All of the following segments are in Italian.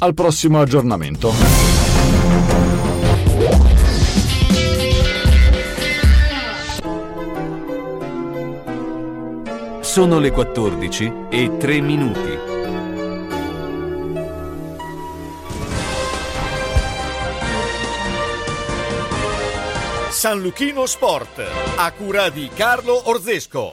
Al prossimo aggiornamento. Sono le 14 e 3 minuti. San Luchino Sport, a cura di Carlo Orzesco.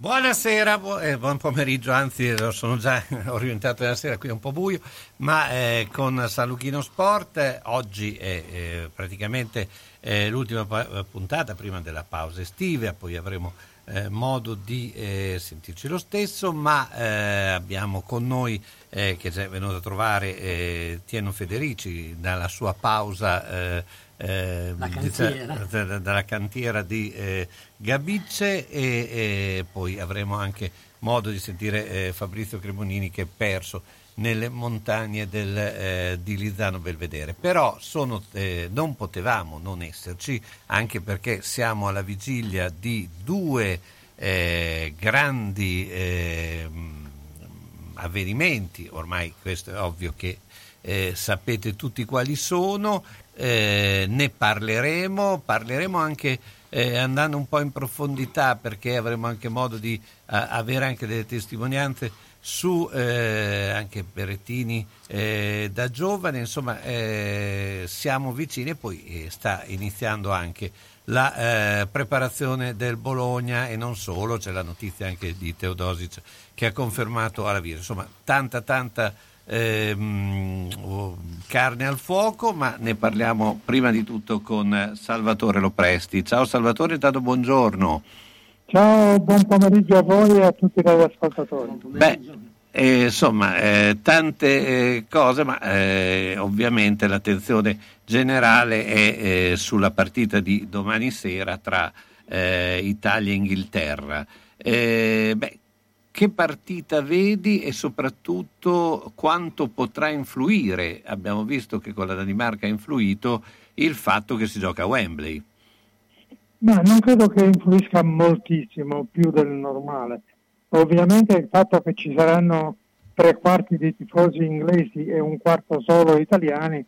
Buonasera, bu- eh, buon pomeriggio, anzi sono già orientato della sera, qui è un po' buio, ma eh, con San Luchino Sport eh, oggi è eh, praticamente eh, l'ultima puntata prima della pausa estiva, poi avremo eh, modo di sentirci lo stesso, ma abbiamo con noi che è venuto a trovare Tieno Federici dalla sua pausa eh, cantiera. dalla cantiera di eh, Gabicce e, e, poi avremo anche modo di sentire eh, Fabrizio Cremonini che è perso nelle montagne del, eh, di Lizzano Belvedere. Però sono, eh, non potevamo non esserci, anche perché siamo alla vigilia di due eh, grandi avvenimenti, ormai questo è ovvio che sapete tutti quali sono, eh, ne parleremo, parleremo anche eh, andando un po' in profondità perché avremo anche modo di a, avere anche delle testimonianze su eh, anche Berettini eh, da giovane, insomma eh, siamo vicini e poi eh, sta iniziando anche la preparazione del Bologna. E non solo, c'è la notizia anche di Teodosic che ha confermato alla Vira, insomma tanta tanta ehm, carne al fuoco, ma ne parliamo prima di tutto con Salvatore Lopresti. Ciao Salvatore, intanto buongiorno. Ciao, buon pomeriggio a voi e a tutti gli ascoltatori. Beh, eh, insomma, eh, tante eh, cose, ma eh, ovviamente l'attenzione generale è eh, sulla partita di domani sera tra eh, Italia e Inghilterra. beh, che partita vedi e soprattutto quanto potrà influire? Abbiamo visto che con la Danimarca ha influito il fatto che si gioca a Wembley. Ma non credo che influisca moltissimo, più del normale. Ovviamente il fatto che ci saranno tre quarti di tifosi inglesi e un quarto solo italiani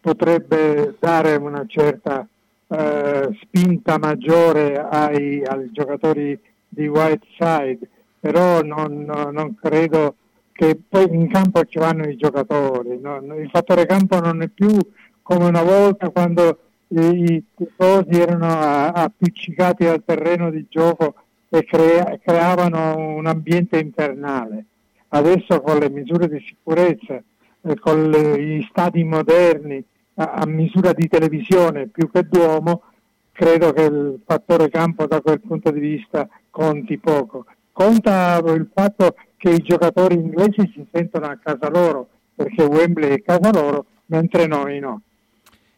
potrebbe dare una certa eh, spinta maggiore ai, ai giocatori di Whiteside però non, non credo che poi in campo ci vanno i giocatori. No? Il fattore campo non è più come una volta quando i tifosi erano appiccicati al terreno di gioco e crea, creavano un ambiente infernale. Adesso con le misure di sicurezza, eh, con le, gli stadi moderni, a, a, misura di televisione più che d'uomo, credo che il fattore campo da quel punto di vista conti poco conta il fatto che i giocatori inglesi si sentono a casa loro, perché Wembley è casa loro, mentre noi no.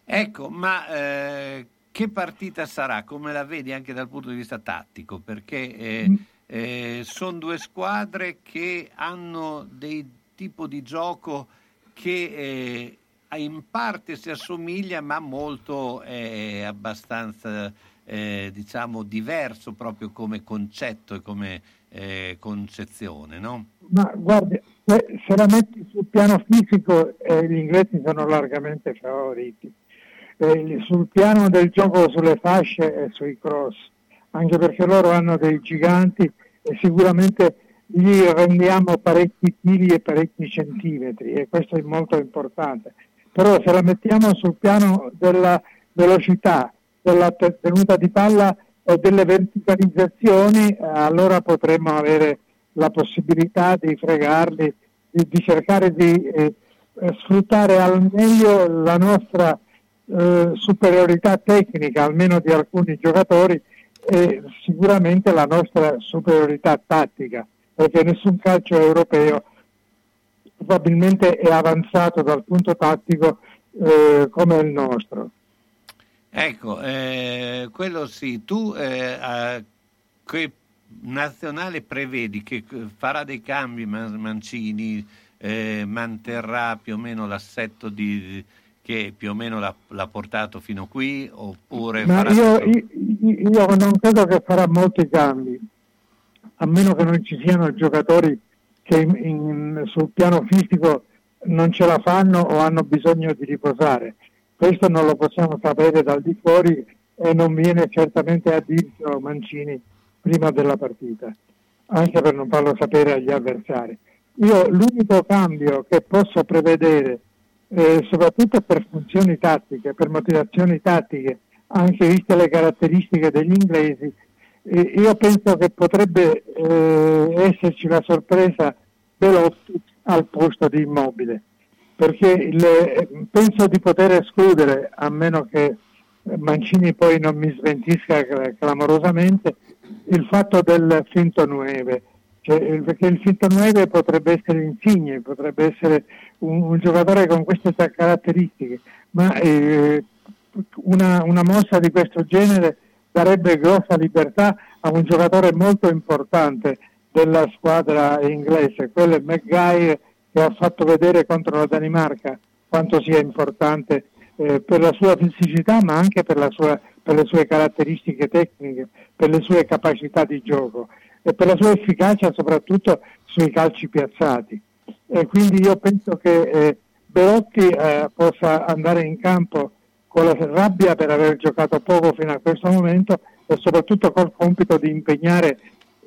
Ecco, ma eh, che partita sarà? Come la vedi anche dal punto di vista tattico? Perché eh, mm. eh, sono due squadre che hanno dei tipo di gioco che eh, in parte si assomiglia, ma molto è abbastanza eh, diciamo diverso proprio come concetto e come eh, concezione, no? Ma guardi, se, la metti sul piano fisico eh, gli inglesi sono largamente favoriti, eh, sul piano del gioco sulle fasce e sui cross, anche perché loro hanno dei giganti e sicuramente gli rendiamo parecchi chili e parecchi centimetri e questo è molto importante. Però se la mettiamo sul piano della velocità, della tenuta di palla o delle verticalizzazioni, eh, allora potremmo avere la possibilità di fregarli, di, di cercare di eh, sfruttare al meglio la nostra eh, superiorità tecnica, almeno di alcuni giocatori, e sicuramente la nostra superiorità tattica, perché nessun calcio europeo probabilmente è avanzato dal punto tattico eh, come il nostro. Ecco, eh, quello sì, tu eh, che nazionale prevedi? Che farà dei cambi Mancini, eh, manterrà più o meno l'assetto di, che più o meno l'ha, l'ha portato fino qui oppure io, io, io, non credo che farà molti cambi a meno che non ci siano giocatori che in, in, sul piano fisico non ce la fanno o hanno bisogno di riposare questo non lo possiamo sapere dal di fuori e non viene certamente a dirlo Mancini prima della partita anche per non farlo sapere agli avversari. Io l'unico cambio che posso prevedere eh, soprattutto per funzioni tattiche, per motivazioni tattiche, anche viste le caratteristiche degli inglesi, eh, io penso che potrebbe eh, esserci la sorpresa Belotti al posto di Immobile, perché le, penso di poter escludere, a meno che Mancini poi non mi smentisca clamorosamente, il fatto del finto 9 cioè, perché il Finto potrebbe essere insigne, potrebbe essere un, un giocatore con queste caratteristiche, ma eh, una, una, mossa di questo genere darebbe grossa libertà a un giocatore molto importante della squadra inglese, quello è McGuire che ha fatto vedere contro la Danimarca quanto sia importante eh, per la sua fisicità ma anche per, sua, per le sue caratteristiche tecniche, per le sue capacità di gioco e per la sua efficacia soprattutto sui calci piazzati. E quindi io penso che eh, Belotti eh, possa andare in campo con la rabbia per aver giocato poco fino a questo momento e soprattutto col compito di impegnare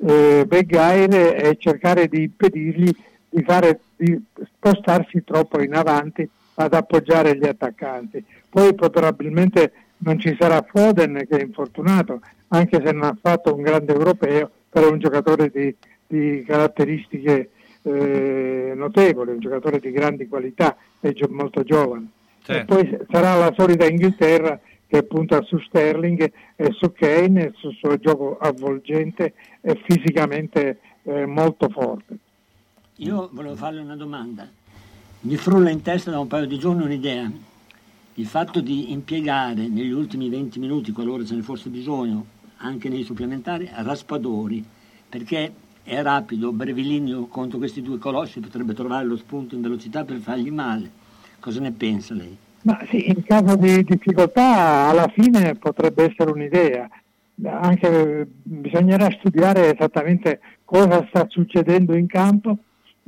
eh, Beggaire e cercare di impedirgli di, fare, di spostarsi troppo in avanti ad appoggiare gli attaccanti. Poi probabilmente non ci sarà Foden che è infortunato, anche se non ha fatto un grande europeo, però è un giocatore di, di caratteristiche eh, notevoli, un giocatore di grandi qualità, è gio- molto giovane. Certo. E poi sarà la solita Inghilterra che punta su Sterling e su Kane e sul suo gioco avvolgente e fisicamente eh, molto forte. Io volevo farle una domanda. Mi frulla in testa da un paio di giorni un'idea. Il fatto di impiegare negli ultimi 20 minuti, qualora ce ne fosse bisogno, anche nei supplementari Raspadori, perché è rapido, brevilineo contro questi due colossi, potrebbe trovare lo spunto in velocità per fargli male. Cosa ne pensa lei? Ma sì, in caso di difficoltà alla fine potrebbe essere un'idea, anche bisognerà studiare esattamente cosa sta succedendo in campo,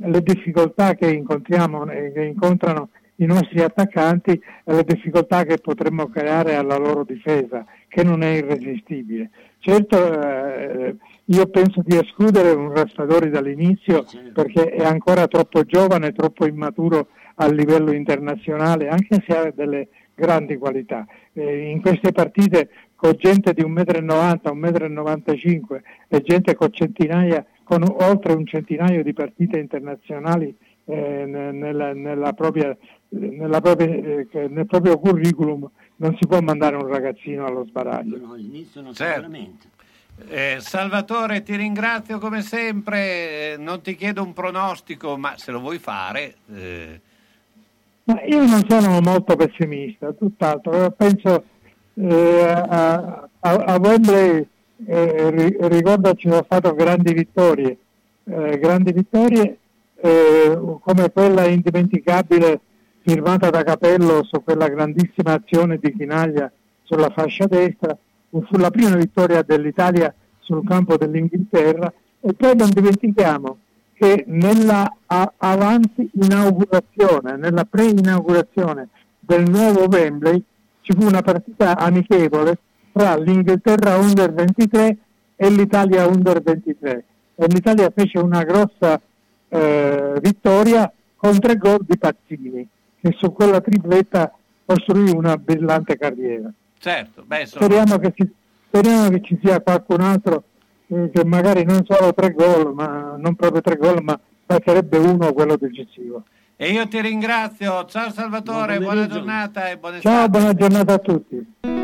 le difficoltà che incontriamo e che incontrano i nostri attaccanti e le difficoltà che potremmo creare alla loro difesa, che non è irresistibile. Certo, eh, io penso di escludere un Raspadori dall'inizio perché è ancora troppo giovane, troppo immaturo a livello internazionale, anche se ha delle grandi qualità. Eh, in queste partite con gente di 1,90 m, 1,95 m e gente con centinaia, con oltre un centinaio di partite internazionali eh, nella, nella propria, nella propria, eh, nel proprio curriculum non si può mandare un ragazzino allo sbaraglio. No, certo. sicuramente. Eh, Salvatore, ti ringrazio come sempre. Non ti chiedo un pronostico, ma se lo vuoi fare. Eh... Ma io non sono molto pessimista, tutt'altro. Penso eh, a, a, a Wembley, eh, ricordo ci sono state grandi vittorie, eh, grandi vittorie eh, come quella indimenticabile firmata da Capello su quella grandissima azione di Chinaglia sulla fascia destra, fu la prima vittoria dell'Italia sul campo dell'Inghilterra. E poi non dimentichiamo che nella avanti inaugurazione, nella pre-inaugurazione del nuovo Wembley ci fu una partita amichevole tra l'Inghilterra Under 23 e l'Italia Under 23 e l'Italia fece una grossa eh, vittoria con tre gol di Pazzini, che su quella tripletta costruì una brillante carriera. Certo, beh, sono... speriamo, che ci, speriamo, che ci, sia qualcun altro eh, che magari non solo tre gol, ma non proprio tre gol, ma basterebbe uno quello decisivo. E io ti ringrazio. Ciao Salvatore, Buon buona giornata e buone Ciao, estate. buona giornata a tutti.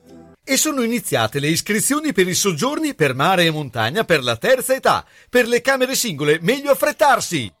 E sono iniziate le iscrizioni per i soggiorni per mare e montagna per la terza età. Per le camere singole, meglio affrettarsi!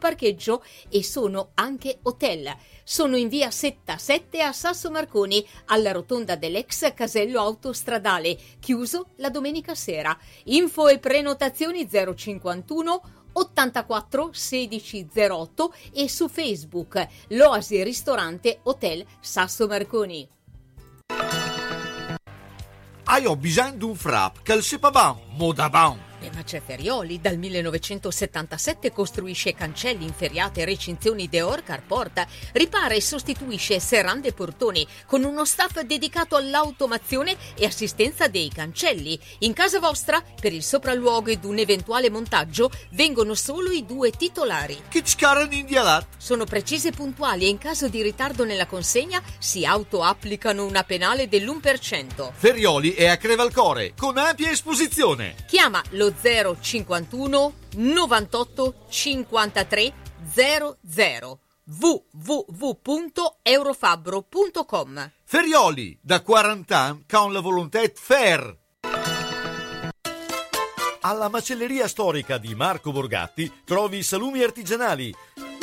parcheggio e sono anche hotel. Sono in via Setta 7 a Sasso Marconi, alla rotonda dell'ex casello autostradale, chiuso la domenica sera. Info e prenotazioni 051 84 16 08 e su Facebook L'Oasi Ristorante Hotel Sasso Marconi. Hai bisogno di un frapp, che il pas modaban. E ma c'è Ferioli, dal 1977 costruisce cancelli, inferriate, recinzioni Deor Carporta, ripara e sostituisce serrande e portoni con uno staff dedicato all'automazione e assistenza dei cancelli. In casa vostra, per il sopralluogo ed un eventuale montaggio, vengono solo i due titolari. Sono precise e puntuali e in caso di ritardo nella consegna si autoapplicano una penale dell'1%. Ferioli è a Crevalcore, con ampia esposizione. Chiama lo 051 98 53 00 www.eurofabbro.com Ferioli, da 40 anni, con la volontà de faire. Alla macelleria storica di Marco Borgatti trovi salumi artigianali,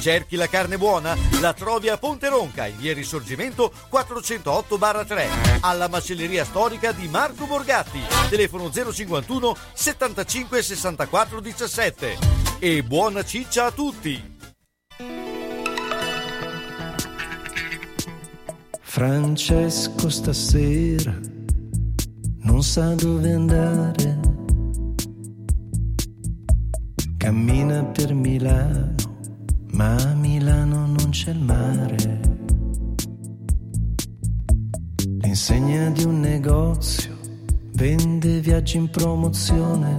Cerchi la carne buona? La trovi a Ponte Ronca, in via Risorgimento 408-3, alla macelleria storica di Marco Borgatti, telefono 051 75 64 17. E buona ciccia a tutti! Francesco stasera non sa dove andare. Cammina per Milano, ma a Milano non c'è il mare. L'insegna di un negozio vende viaggi in promozione.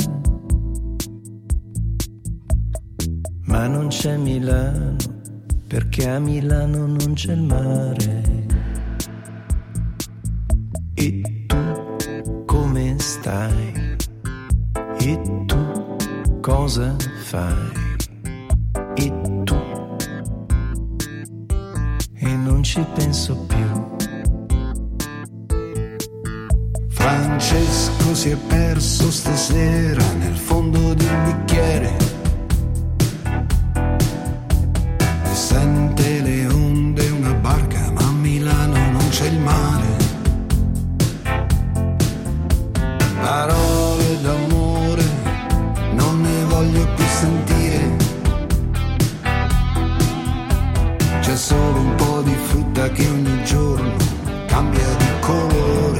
Ma non c'è Milano, perché a Milano non c'è il mare. E tu come stai? E tu cosa fai? Non ci penso più. Francesco si è perso stasera nel fondo del bicchiere. E sente le onde una barca, ma a Milano non c'è il mare. Che ogni giorno cambia di colore.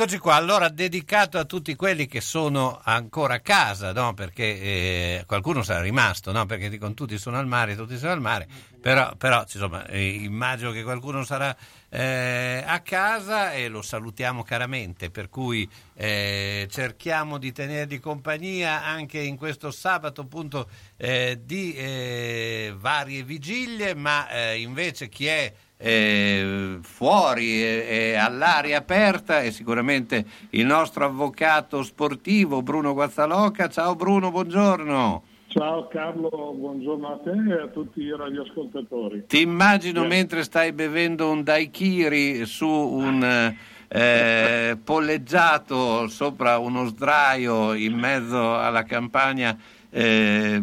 Eccoci qua, allora dedicato a tutti quelli che sono ancora a casa, no? perché eh, qualcuno sarà rimasto, no? perché dicono tutti sono al mare, tutti sono al mare, però, però insomma, eh, immagino che qualcuno sarà eh, a casa e lo salutiamo caramente, per cui eh, cerchiamo di tenergli compagnia anche in questo sabato appunto eh, di eh, varie vigilie, ma invece chi è eh, fuori e, e, all'aria aperta e sicuramente il nostro avvocato sportivo Bruno Guazzaloca. Ciao Bruno, buongiorno. Ciao Carlo, buongiorno a te e a tutti i radioascoltatori. Ti immagino eh. mentre stai bevendo un daiquiri su un eh, polleggiato sopra uno sdraio in mezzo alla campagna eh,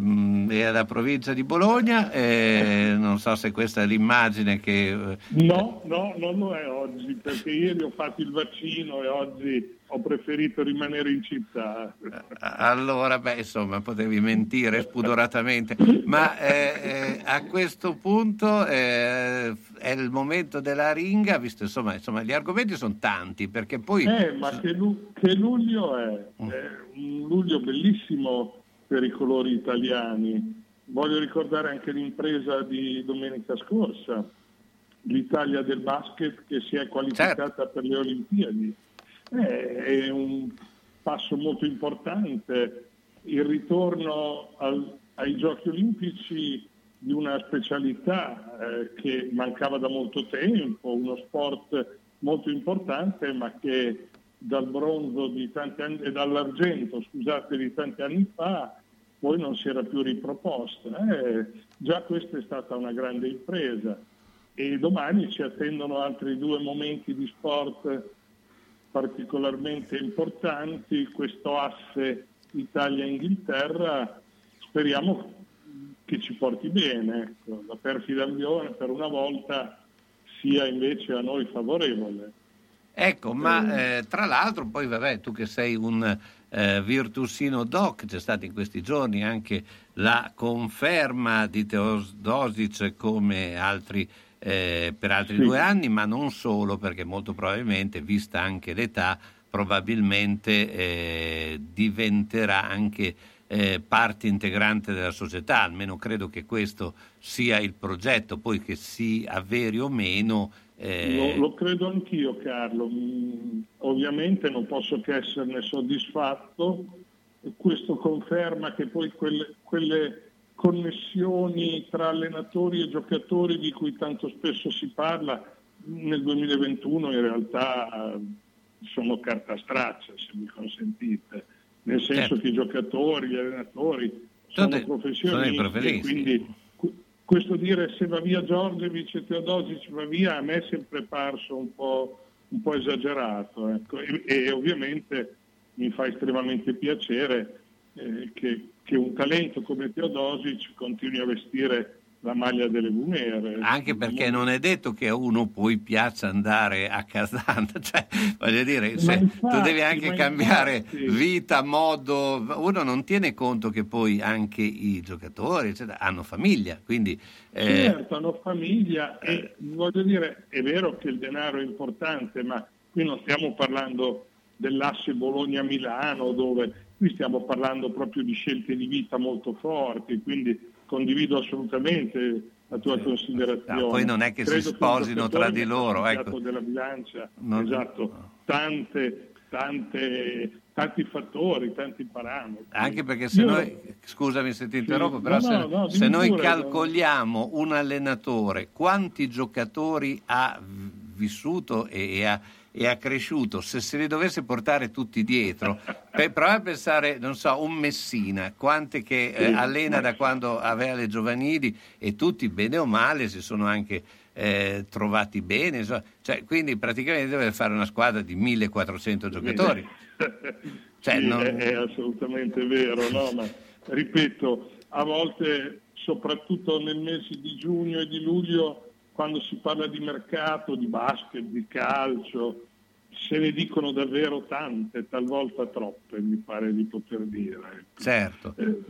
è alla provincia di Bologna, eh, non so se questa è l'immagine che... Eh, no, no, non lo è oggi, perché ieri ho fatto il vaccino e oggi ho preferito rimanere in città. Allora, beh, insomma, potevi mentire spudoratamente, ma eh, eh, a questo punto eh, è il momento della ringa, visto insomma, insomma, gli argomenti sono tanti, perché poi... Eh, ma che, lu- che luglio è? È un luglio bellissimo per i colori italiani. Voglio ricordare anche l'impresa di domenica scorsa, l'Italia del basket che si è qualificata certo. per le Olimpiadi. Eh, è un passo molto importante, il ritorno al, ai giochi olimpici di una specialità eh, che mancava da molto tempo, uno sport molto importante ma che dal bronzo di tanti anni, e dall'argento scusate, di tanti anni fa, poi non si era più riproposta. Eh, già questa è stata una grande impresa e domani ci attendono altri due momenti di sport particolarmente importanti, questo asse Italia-Inghilterra, speriamo che ci porti bene, ecco. la perfida Albione per una volta sia invece a noi favorevole. Ecco, ma eh, tra l'altro poi vabbè, tu che sei un eh, Virtusino Doc, c'è stata in questi giorni anche la conferma di Teodosic come altri, eh, per altri sì. due anni, ma non solo, perché molto probabilmente, vista anche l'età, probabilmente eh, diventerà anche eh, parte integrante della società, almeno credo che questo sia il progetto, poi che si avveri o meno eh... Lo, lo, credo anch'io Carlo, mm, ovviamente non posso che esserne soddisfatto, questo conferma che poi quelle, quelle connessioni tra allenatori e giocatori di cui tanto spesso si parla nel 2021 in realtà eh, sono carta straccia, se mi consentite, nel senso certo. che i giocatori, gli allenatori sono professionisti, sono quindi questo dire se va via Giorgevic e Teodosic va via a me è sempre parso un po', un po esagerato ecco. e, e, ovviamente mi fa estremamente piacere eh, che, che, un talento come Teodosic continui a vestire la maglia delle Vumere. Anche perché non è detto che a uno poi piaccia andare a Casanda, cioè, voglio dire, se, infatti, tu devi anche cambiare infatti. vita, modo, uno non tiene conto che poi anche i giocatori eccetera, hanno famiglia, quindi... Eh... Certo, hanno famiglia e voglio dire, è vero che il denaro è importante, ma qui non stiamo parlando dell'asse Bologna-Milano dove qui stiamo parlando proprio di scelte di vita molto forti, quindi condivido assolutamente la tua considerazione. No, poi non è che Credo si sposino tra di loro. Ecco. della bilancia, non... esatto, tante, tante, tanti fattori, tanti parametri. Anche perché se Io... noi, scusami se ti interrompo, sì. però no, se, no, se noi pure, calcoliamo un allenatore, quanti giocatori ha vissuto e, e ha e ha cresciuto, se se li dovesse portare tutti dietro, per, prova a pensare, non so, un Messina, quante che eh, allena da quando aveva le giovanili e tutti bene o male si sono anche eh, trovati bene, insomma, cioè, quindi praticamente deve fare una squadra di 1400 giocatori. Cioè, sì, non... è, è, assolutamente vero, no? ma ripeto, a volte, soprattutto nel mese di giugno e di luglio, quando si parla di mercato, di basket, di calcio, se ne dicono davvero tante, talvolta troppe, mi pare di poter dire. Certo. Eh,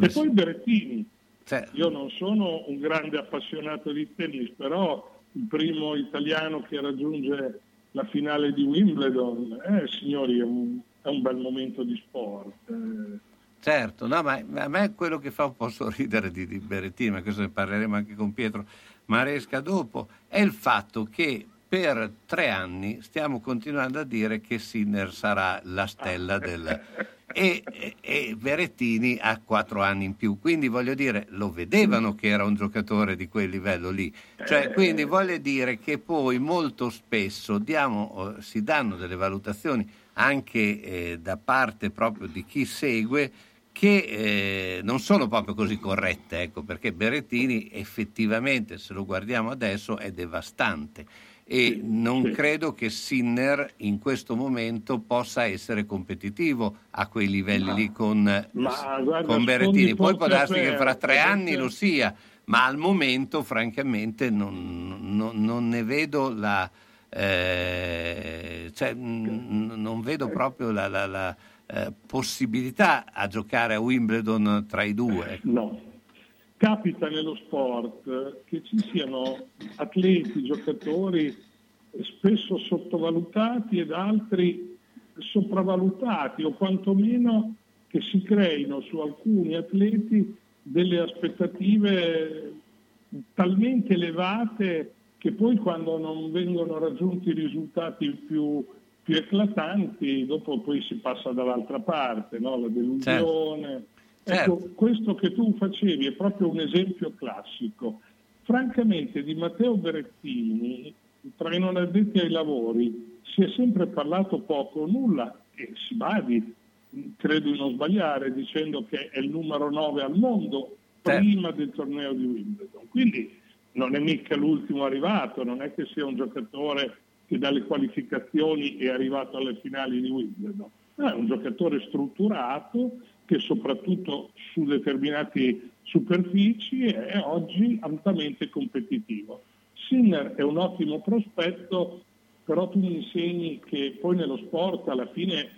e poi Berettini. Certo. Io non sono un grande appassionato di tennis, però il primo italiano che raggiunge la finale di Wimbledon, eh, signori, è un, è un bel momento di sport. eh. Certo, no, ma a me quello che fa un po' sorridere di, di Berettini, ma questo ne parleremo anche con Pietro Maresca dopo, è il fatto che per tre anni stiamo continuando a dire che Sinner sarà la stella del... E, e- e Berettini ha quattro anni in più, quindi voglio dire, lo vedevano che era un giocatore di quel livello lì. Cioè, quindi voglio dire che poi molto spesso diamo, eh, si danno delle valutazioni anche eh, da parte proprio di chi segue che eh, non sono proprio così corrette, ecco, perché Berettini effettivamente, se lo guardiamo adesso, è devastante. E non credo che Sinner in questo momento possa essere competitivo a quei livelli Ma- lì con, ma guarda, con Berettini. Poi può darsi che fra tre anni perché- lo sia, ma al momento francamente non, non- non ne vedo la... eh, cioè, n- non vedo proprio la, la- la, eh, possibilità a giocare a Wimbledon tra i due. ecco. No. Capita nello sport che ci siano atleti, giocatori spesso sottovalutati ed altri sopravvalutati o quantomeno che si creino su alcuni atleti delle aspettative talmente elevate che poi quando non vengono raggiunti i risultati più, più eclatanti, dopo poi si passa dall'altra parte, no? la delusione. Certo. Ecco, questo che tu facevi è proprio un esempio classico. Francamente di Matteo Berettini, tra i non addetti ai lavori, si è sempre parlato poco o nulla e si badi, credo di non sbagliare, dicendo che è il numero 9 al mondo Certo. prima del torneo di Wimbledon. Quindi non è mica l'ultimo arrivato, non è che sia un giocatore che dalle qualificazioni è arrivato alle finali di Wimbledon. È un giocatore strutturato che soprattutto su determinate superfici è oggi altamente competitivo. Sinner è un ottimo prospetto, però tu mi insegni che poi nello sport alla fine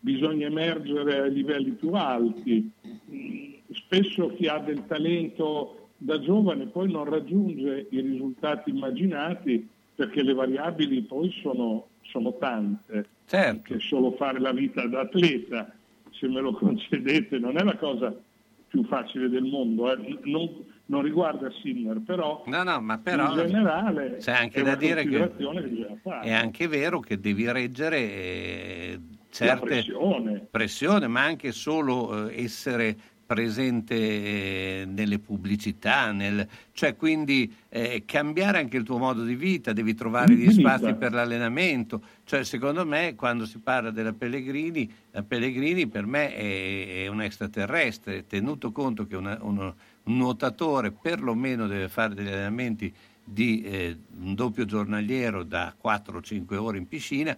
bisogna emergere ai livelli più alti. Mm, Spesso chi ha del talento da giovane poi non raggiunge i risultati immaginati perché le variabili poi sono, sono tante. Certo. Che solo fare la vita da atleta, se me lo concedete, non è la cosa più facile del mondo. eh. Non, non riguarda Sinner, però, No, no, ma però in generale c'è anche è da dire che che è anche vero che devi reggere eh, certe pressione. pressione, ma anche solo eh, essere presente eh, nelle pubblicità, nel- cioè quindi eh, cambiare anche il tuo modo di vita, devi trovare gli spazi per l'allenamento, cioè secondo me quando si parla della Pellegrini, la Pellegrini per me è, è un extraterrestre, tenuto conto che una- uno- un nuotatore perlomeno deve fare degli allenamenti di eh, un doppio giornaliero da 4-5 ore in piscina,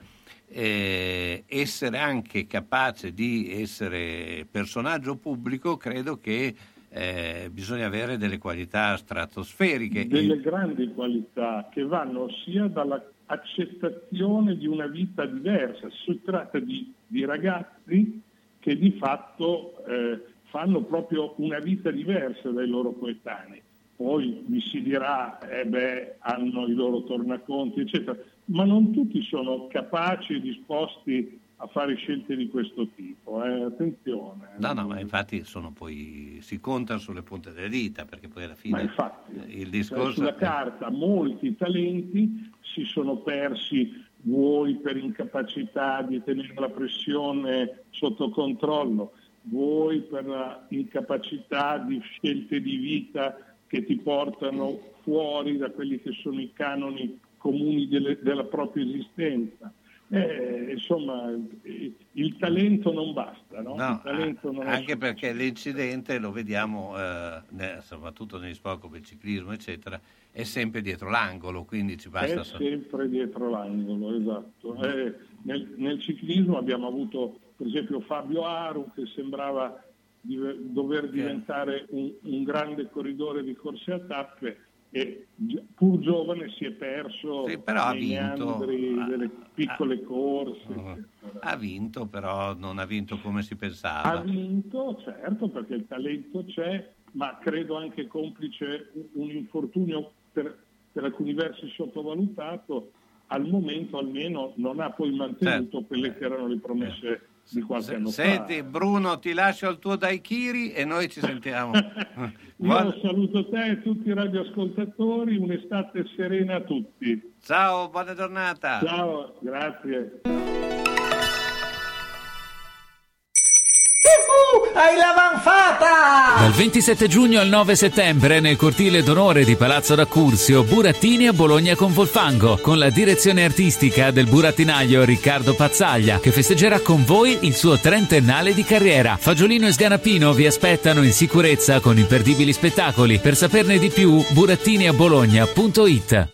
eh, essere anche capace di essere personaggio pubblico, credo che eh, bisogna avere delle qualità stratosferiche. delle grandi qualità che vanno sia dall'accettazione di una vita diversa. Si tratta di, di ragazzi che di fatto eh, fanno proprio una vita diversa dai loro coetanei. Poi mi si dirà, eh beh, hanno i loro tornaconti, eccetera, ma non tutti sono capaci e disposti a fare scelte di questo tipo. eh. Attenzione. No, no, ma infatti sono poi, si contano sulle punte delle dita, perché poi alla fine Ma infatti, il Cioè, discorso... sulla carta molti talenti si sono persi vuoi per incapacità di tenere la pressione sotto controllo, vuoi per la incapacità di scelte di vita che ti portano fuori da quelli che sono i canoni comuni delle- della propria esistenza. Eh, insomma, il talento non basta, no? No, non anche perché l'incidente lo vediamo eh, ne- soprattutto negli sport come il ciclismo eccetera è sempre dietro l'angolo quindi ci basta È sempre dietro l'angolo, esatto. Eh, nel, nel ciclismo abbiamo avuto per esempio Fabio Aru che sembrava dive- dover diventare un, un grande corridore di corse a tappe e gi- pur giovane si è perso Sì, però ha vinto. meandri delle piccole corse. ha vinto però non ha vinto come si Ha pensava vinto, certo, perché il talento c'è, ma credo anche complice un- un infortunio per, per alcuni versi sottovalutato, al momento almeno non ha poi mantenuto Certo. quelle che erano le promesse di qualche anno Senti Bruno, ti lascio il tuo daiquiri e noi ci sentiamo. fa. Io saluto te e tutti i radioascoltatori, un'estate serena a tutti. Ciao, buona giornata. Ciao, grazie. Hai l'avanfata! Dal 27 giugno al 9 settembre nel cortile d'onore di Palazzo d'Accursio, Burattini a Bologna con Volfango, con la direzione artistica del burattinaio Riccardo Pazzaglia, che festeggerà con voi il suo trentennale di carriera. Fagiolino e Sganapino vi aspettano in sicurezza con imperdibili spettacoli. Per saperne di più, burattiniabologna.it.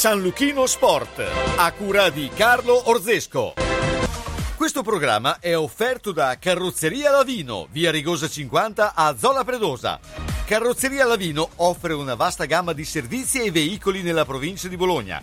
San Luchino Sport, a cura di Carlo Orzesco. Questo programma è offerto da Carrozzeria Lavino, via Rigosa 50 a Zola Predosa. Carrozzeria Lavino offre una vasta gamma di servizi e veicoli nella provincia di Bologna.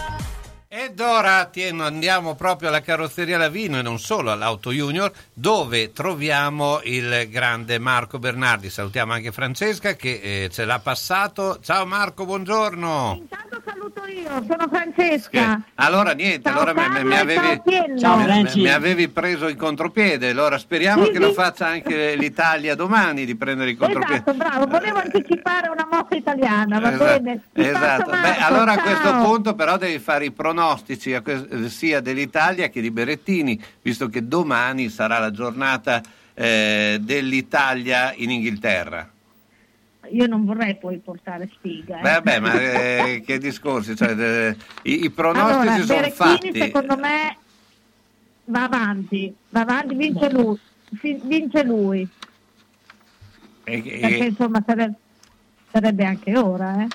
love. Ed ora Tieno, andiamo proprio alla carrozzeria Lavino e non solo all'Auto Junior, dove troviamo il grande Marco Bernardi. Salutiamo anche Francesca che eh, ce l'ha passato. Ciao Marco, buongiorno. Intanto saluto io, sono Francesca. Allora niente, Ciao allora Carlo mi avevi, ciao mi- mi avevi preso in contropiede, allora speriamo Sì, che lo sì. faccia anche l'Italia domani di prendere in contropiede. Esatto, bravo, volevo anticipare una mossa italiana, va Esatto, bene? Ti esatto. Beh, allora a ciao. questo punto però devi fare i pronostici sia dell'Italia che di Berettini, visto che domani sarà la giornata eh, dell'Italia in Inghilterra. Io non vorrei poi portare sfiga. eh. Beh, Vabbè, ma eh, che discorsi, cioè, eh, i, i pronostici allora, sono Berettini fatti. secondo me va avanti, va avanti, vince lui. Vince lui, E- perché e- insomma sarebbe, sarebbe anche ora, eh.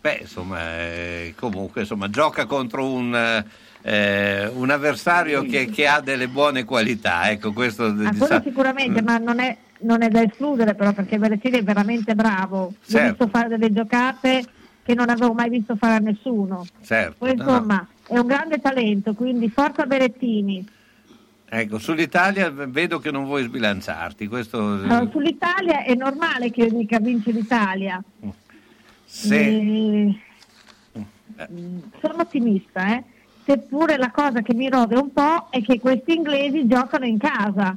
Beh, insomma, eh, comunque, insomma, gioca contro un, eh, un avversario che, che ha delle buone qualità. Ecco, questo diciamo- sicuramente, ma non è, non è da escludere però perché Berettini è veramente bravo. Certo. visto fare delle giocate che non avevo mai visto fare a nessuno. Certo, Poi no, no. insomma è un grande talento, quindi forza Berettini. Ecco, sull'Italia vedo che non vuoi sbilanciarti. Questo, Allora, sull'Italia è normale che io dica vince l'Italia. Se- Eh, mm, sono ottimista, eh. seppure la cosa che mi rode un po' è che questi inglesi giocano in casa.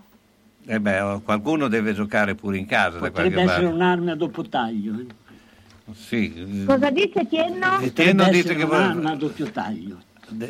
eh beh, oh, qualcuno deve giocare pure in casa. Potrebbe essere parte. un'arma a doppio taglio. eh. Sì, eh, Cosa dice Tienno? Eh, Tienno dice che vuole- un'arma a doppio taglio.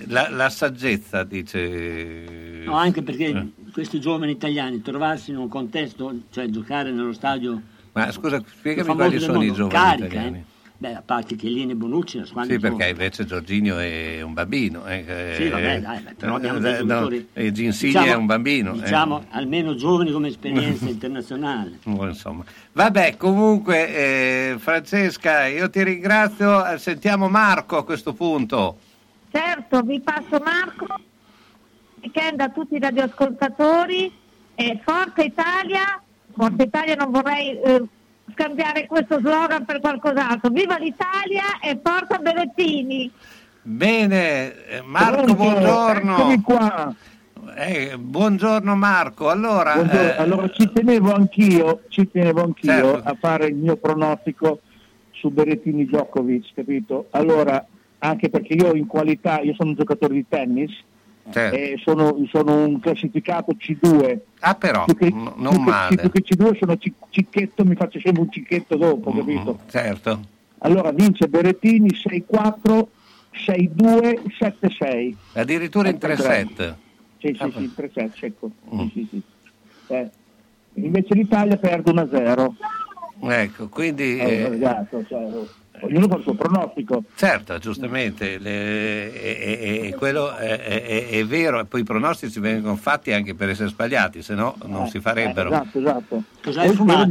la, la saggezza dice. No, anche perché Eh. questi giovani italiani trovarsi in un contesto, cioè giocare nello stadio Ma scusa, spiegami quali sono i mondo, giovani carica, italiani. eh. Beh, a parte che Lini e Bonucci la squadra Sì, perché invece Giorginio è un bambino. eh, Sì, vabbè, eh, dai, però abbiamo eh, dei no, giocatori- e Ginsigli diciamo- è un bambino. eh. Diciamo almeno giovani come esperienza internazionale. Oh, Insomma. Vabbè, comunque, eh, Francesca, io ti ringrazio. eh, Sentiamo Marco a questo punto. Certo, vi passo Marco, weekend a tutti i radioascoltatori, e Forza Italia, Forza Italia non vorrei eh, scambiare questo slogan per qualcos'altro, viva l'Italia e Forza Berettini! Bene, eh, Marco, Pronto, buongiorno. eccomi qua. Eh, buongiorno Marco. Allora, Buongiorno. eh, allora ci tenevo anch'io, ci tenevo anch'io Certo. a fare il mio pronostico su Berettini Djokovic, capito? Allora, anche perché io in qualità, io sono un giocatore di tennis Certo. e sono, sono un classificato C2. Ah però, Più che, n- non più che- male. più che C2 sono ci- cicchetto, mi faccio sempre un cicchetto dopo, capito? certo. Allora vince Berettini 6-4, 6-2, 7-6. Addirittura in Ecco, 3 tre. set. Sì, sì, sì, 3-7, secco. Mm. Sì, sì, sì. Eh, Invece l'Italia perde 1-0. Ecco, quindi... Eh, eh, esatto, cioè, ognuno fa il suo pronostico. Certo, giustamente, le- e- e- e quello è, è- è vero, e poi i pronostici vengono fatti anche per essere sbagliati, se no non si farebbero. Eh, esatto, esatto.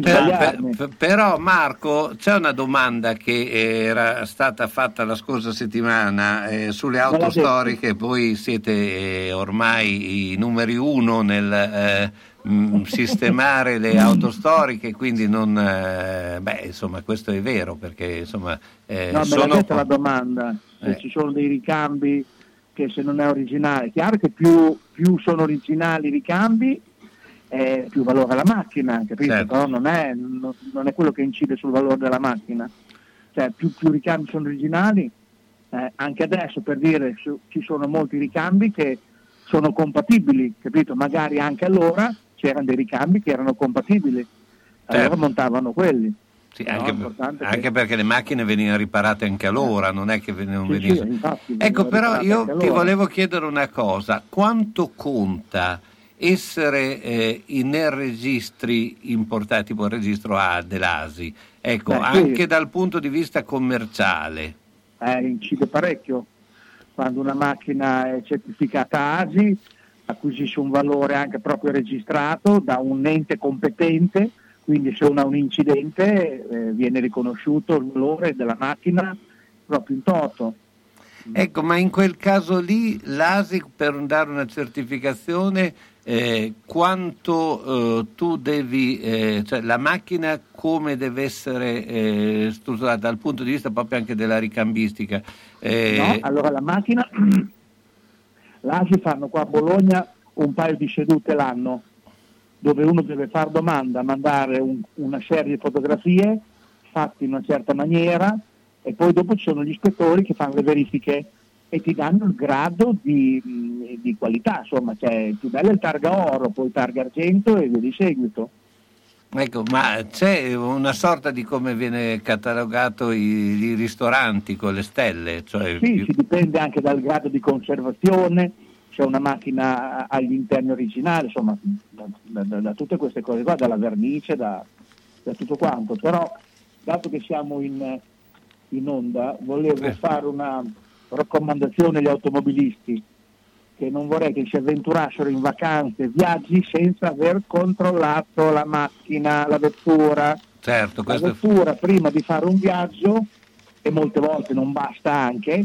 Per- per- però Marco, c'è una domanda che era stata fatta la scorsa settimana eh, sulle auto storiche, voi siete eh, ormai i numeri uno nel eh, mh, sistemare le auto storiche, quindi non... eh, beh, insomma, questo è vero, perché insomma... eh, No, me sono- l'ha detta la domanda, se Eh. ci sono dei ricambi che se non è originale, è chiaro che più, più sono originali i ricambi, eh, più valore ha la macchina, capito? Certo. Però non è, non- non è quello che incide sul valore della macchina. Cioè, più, più ricambi sono originali, eh, anche adesso per dire su- ci sono molti ricambi che sono compatibili, capito? Magari anche allora c'erano dei ricambi che erano compatibili, allora Certo. montavano quelli. Sì, No, anche, che- anche perché le macchine venivano riparate anche allora, non è che non Sì, sì, venissero. infatti, ecco, venivano però io ti allora. volevo chiedere una cosa: quanto conta essere eh, in registri importati, tipo il registro A dell'ASI? Ecco, Beh, sì. anche dal punto di vista commerciale. eh, incide parecchio. Quando una macchina è certificata ASI acquisisce un valore anche proprio registrato da un ente competente, quindi se uno ha un incidente eh, viene riconosciuto il valore della macchina proprio in toto. Ecco, ma in quel caso lì l'ASI per dare una certificazione eh, quanto eh, tu devi, eh, cioè la macchina come deve essere eh, strutturata dal punto di vista proprio anche della ricambistica? Eh, No? Allora la macchina, l'ASI fanno qua a Bologna un paio di sedute l'anno, dove uno deve fare domanda, mandare un- una serie di fotografie fatte in una certa maniera e poi dopo ci sono gli ispettori che fanno le verifiche e ti danno il grado di, di qualità, insomma, cioè bello è il targa oro, poi targa argento e via di seguito. Ecco, ma c'è una sorta di come viene catalogato i, i ristoranti con le stelle? Cioè Sì, si dipende anche dal grado di conservazione, c'è una macchina agli interni originali, insomma, da, da- da- da tutte queste cose qua, dalla vernice, da, da tutto quanto. Però, dato che siamo in, in onda, volevo Eh. fare una raccomandazione agli automobilisti che non vorrei che si avventurassero in vacanze, viaggi senza aver controllato la macchina, la vettura. certo, La è... vettura prima di fare un viaggio, e molte volte non basta anche,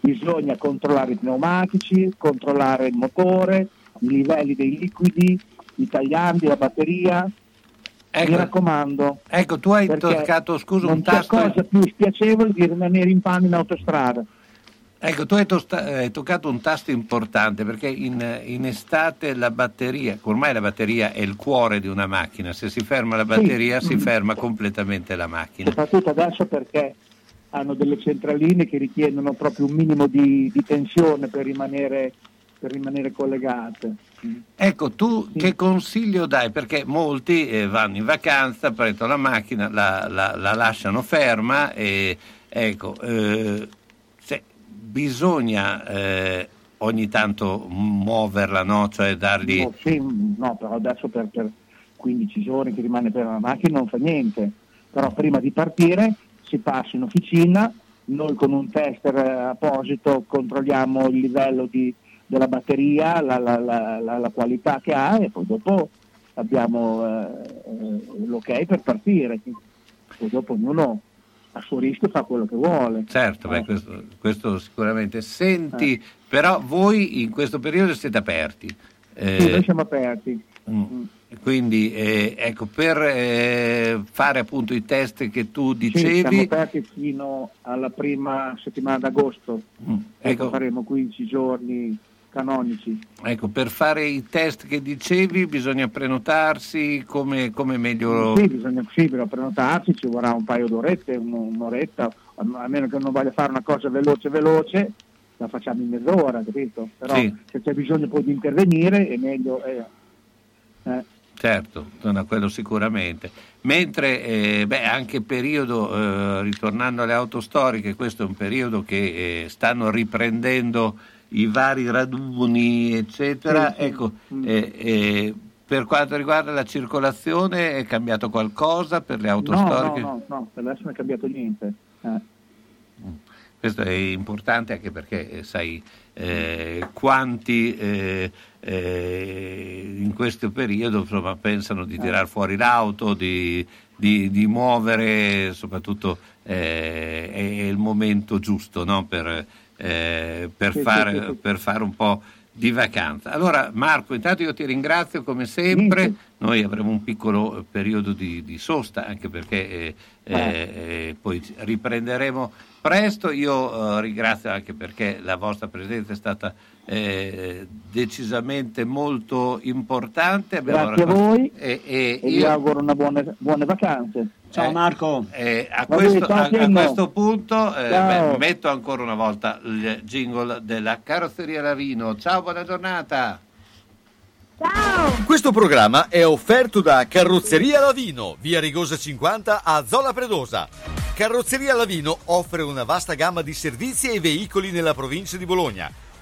bisogna controllare i pneumatici, controllare il motore, i livelli dei liquidi, i tagliandi, la batteria. Mi Ecco, raccomando. ecco, tu hai toccato, scusa, non un c'è tasto... cosa più spiacevole di rimanere in panne in autostrada. Ecco, tu hai, tosta- hai toccato un tasto importante perché in, in estate la batteria, ormai la batteria è il cuore di una macchina, se si ferma la batteria si ferma completamente la macchina. soprattutto adesso perché hanno delle centraline che richiedono proprio un minimo di, di tensione per rimanere, per rimanere collegate. Ecco, tu che consiglio dai? Perché molti eh, vanno in vacanza, prendono la macchina, la, la- la lasciano ferma e ecco, eh, bisogna eh, ogni tanto muoverla, no? Cioè dargli... No, sì, no, però adesso per, per 15 giorni che rimane per la macchina non fa niente, però prima di partire si passa in officina, noi con un tester apposito controlliamo il livello di, della batteria, la, la, la, la, qualità che ha e poi dopo abbiamo eh, l'ok per partire. Poi dopo ognuno a suo rischio fa quello che vuole. Certo, beh, questo, questo, sicuramente. Senti, eh. però voi in questo periodo siete aperti. Eh, sì, noi siamo aperti. Mm. mm. Quindi eh, ecco, per eh, fare appunto i test che tu dicevi... Sì, siamo aperti fino alla prima settimana d'agosto, mm. ecco. faremo 15 giorni canonici. Ecco, per fare i test che dicevi bisogna prenotarsi come, come meglio... Sì, bisogna sì, per prenotarsi ci vorrà un paio d'orette, un'oretta, a meno che non voglia fare una cosa veloce veloce, la facciamo in mezz'ora, capito? Però sì. se c'è bisogno poi di intervenire è meglio... Eh, eh. Certo, quello sicuramente. Mentre eh, beh, anche il periodo, eh, ritornando alle auto storiche, questo è un periodo che eh, stanno riprendendo i vari raduni, eccetera. Ecco, eh, eh, per quanto riguarda la circolazione è cambiato qualcosa per le auto no, storiche? No, no, no, per adesso non è cambiato niente. Eh. Mm. Questo è importante anche perché eh, sai eh, quanti eh, eh, in questo periodo insomma, pensano di tirar fuori l'auto, di, di, di muovere, soprattutto è il momento giusto no? per, eh, per, sì, fare, sì, sì. per, fare, un po' di vacanza. Allora Marco, intanto io ti ringrazio come sempre, noi avremo un piccolo periodo di, di sosta anche perché eh, eh, eh poi riprenderemo presto, io eh, ringrazio anche perché la vostra presenza è stata eh, decisamente molto importante. Abbiamo Grazie a voi e, e, e io... vi auguro una buone, buone vacanze. Ciao Marco. Eh, a, questo, a, a, questo, punto eh, beh, metto ancora una volta il jingle della carrozzeria Lavino. Ciao, buona giornata. Ciao! Questo programma è offerto da Carrozzeria Lavino, via Rigosa 50 a Zola Predosa. Carrozzeria Lavino offre una vasta gamma di servizi e veicoli nella provincia di Bologna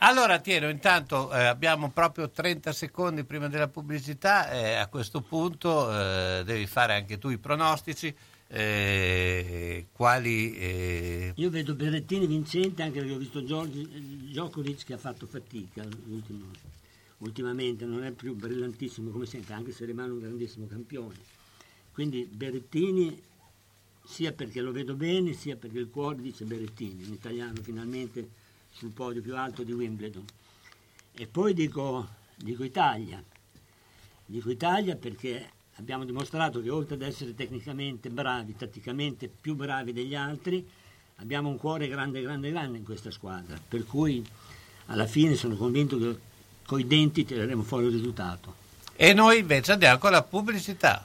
Allora Tieno, intanto eh, abbiamo proprio 30 secondi prima della pubblicità, eh, a questo punto eh, devi fare anche tu i pronostici. Eh, quali eh, io vedo Berrettini vincente anche perché ho visto Djokovic che ha fatto fatica ultimamente non è più brillantissimo come sempre anche se rimane un grandissimo campione quindi Berrettini sia perché lo vedo bene sia perché il cuore dice Berrettini in italiano finalmente sul podio più alto di Wimbledon. E poi dico, dico Italia, dico Italia perché abbiamo dimostrato che oltre ad essere tecnicamente bravi, tatticamente più bravi degli altri, abbiamo un cuore grande, grande, grande in questa squadra, per cui alla fine sono convinto che coi denti tireremo fuori il risultato. E noi invece andiamo con la pubblicità.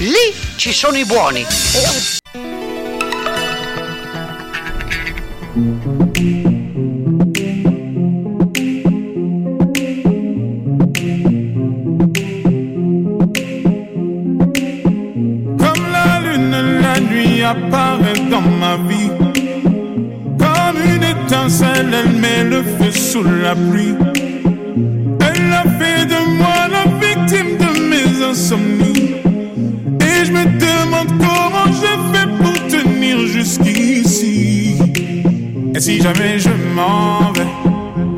Lì ci sono i buoni. Comme la lune, la nuit apparaît dans ma vie. Comme une étincelle, elle met le feu sous la pluie. Elle a fait de moi la victime de mes insomnies. Je me demande comment je fais pour tenir jusqu'ici. Et si jamais je m'en vais,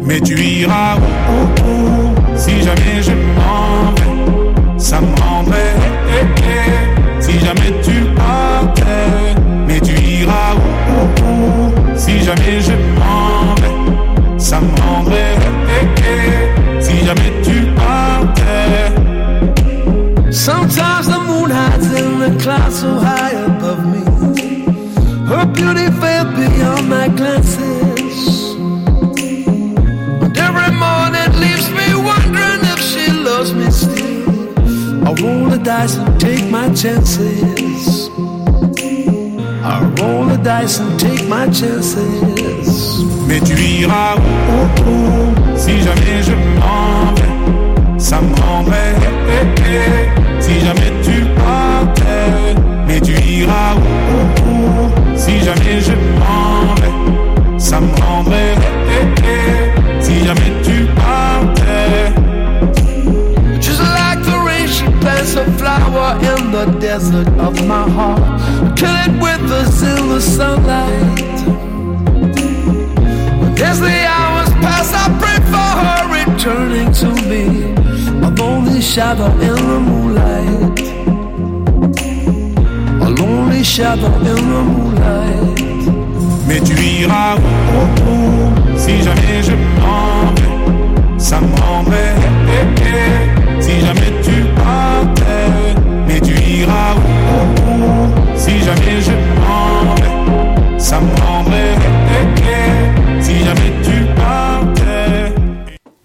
mais tu iras où, Si jamais je m'en vais, ça me rendrait. eh, eh. Si jamais tu partais, mais tu iras où Si jamais je m'en vais, ça me rendrait. eh, eh. Si jamais tu partais. Sometimes the clouds so high above me. Her beauty fell beyond my glances. And every morning leaves me wondering if she loves me still. I roll the dice and take my chances. I roll the dice and take my chances. Mais tu iras où, où, Si jamais je m'en vais, ça me rendrait. Eh, eh, eh. Si jamais tu partais, mais tu iras où, Si jamais je m'en vais, ça me rendrait. Si jamais tu partais. Just like the rain, she plants a flower in the desert of my heart. Kill it with us in the sunlight. As the hours pass, I pray for her returning to me. A lonely shadow in the moonlight. A lonely shadow in the moonlight. Mais tu iras où, où Si jamais je m'en vais, ça me rendrait. eh, eh, eh. Si jamais tu partais, mais tu iras où, où Si jamais je m'en vais, ça me rendrait. eh, eh. Si jamais tu.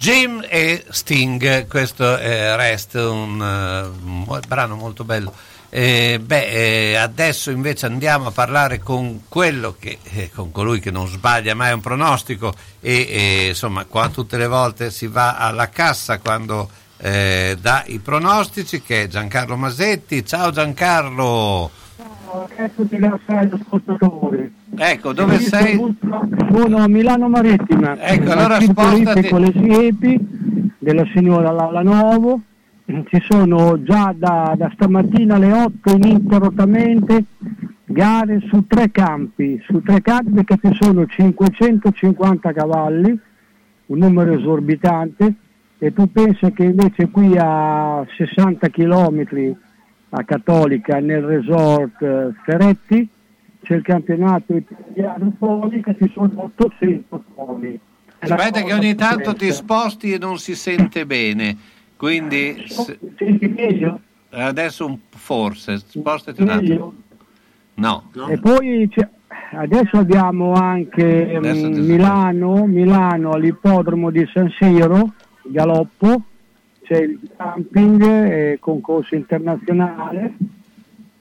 Jim e Sting, questo è Rest, un, eh, un brano molto bello. Eh, beh, eh, adesso invece andiamo a parlare con quello che, eh, con colui che non sbaglia mai un pronostico e eh, insomma qua tutte le volte si va alla cassa quando eh, dà i pronostici che è Giancarlo Masetti. Ciao Giancarlo! Ecco di lasciare ascoltatori. Ecco, dove sei? Sono a Milano Marittima. Ecco, allora spostati. Ippico Le Siepi della signora Lala Novo. Ci sono già da, da stamattina alle 8 ininterrottamente gare su tre campi, su tre campi perché ci sono 550 cavalli, un numero esorbitante, e tu pensi che invece qui a 60 km a Cattolica nel resort eh, Ferretti c'è il campionato italiano poli che ci sono 800 poli. Aspetta che ogni tanto ti sposti e non si sente bene, quindi se- Senti meglio? adesso un, forse, spostati un attimo. No. E poi adesso abbiamo anche Adesso mm, Milano, Milano all'ippodromo di San Siro, Galoppo, c'è il camping eh, concorso internazionale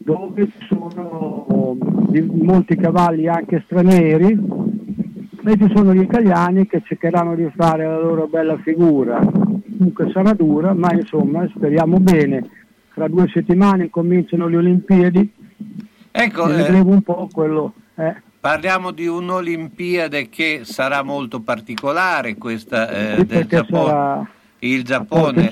dove ci sono di- molti cavalli anche stranieri e ci sono gli italiani che cercheranno di fare la loro bella figura. Comunque sarà dura, ma insomma speriamo bene. Fra due settimane cominciano le Olimpiadi Ecco, e eh, vedremo un po' quello. eh. parliamo di un'Olimpiade che sarà molto particolare, questa eh, Sì, del Giappone. sarà Il Giappone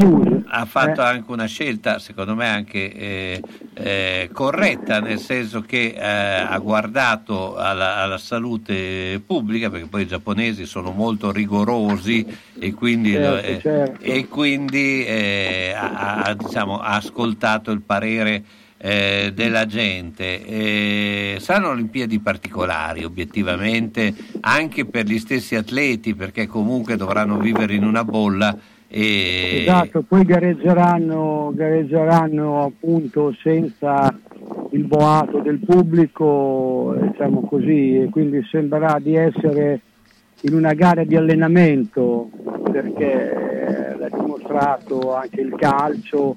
ha fatto Eh. anche una scelta, secondo me anche eh, eh, corretta, nel senso che eh, ha guardato alla, alla salute pubblica, perché poi i giapponesi sono molto rigorosi e quindi, Certo, eh, certo. e quindi eh, ha, ha, diciamo, ha ascoltato il parere eh, della gente. Eh, saranno Olimpiadi particolari, obiettivamente, anche per gli stessi atleti, perché comunque dovranno vivere in una bolla. E... Esatto, poi gareggeranno, gareggeranno appunto senza il boato del pubblico, diciamo così, e quindi sembrerà di essere in una gara di allenamento perché l'ha dimostrato anche il calcio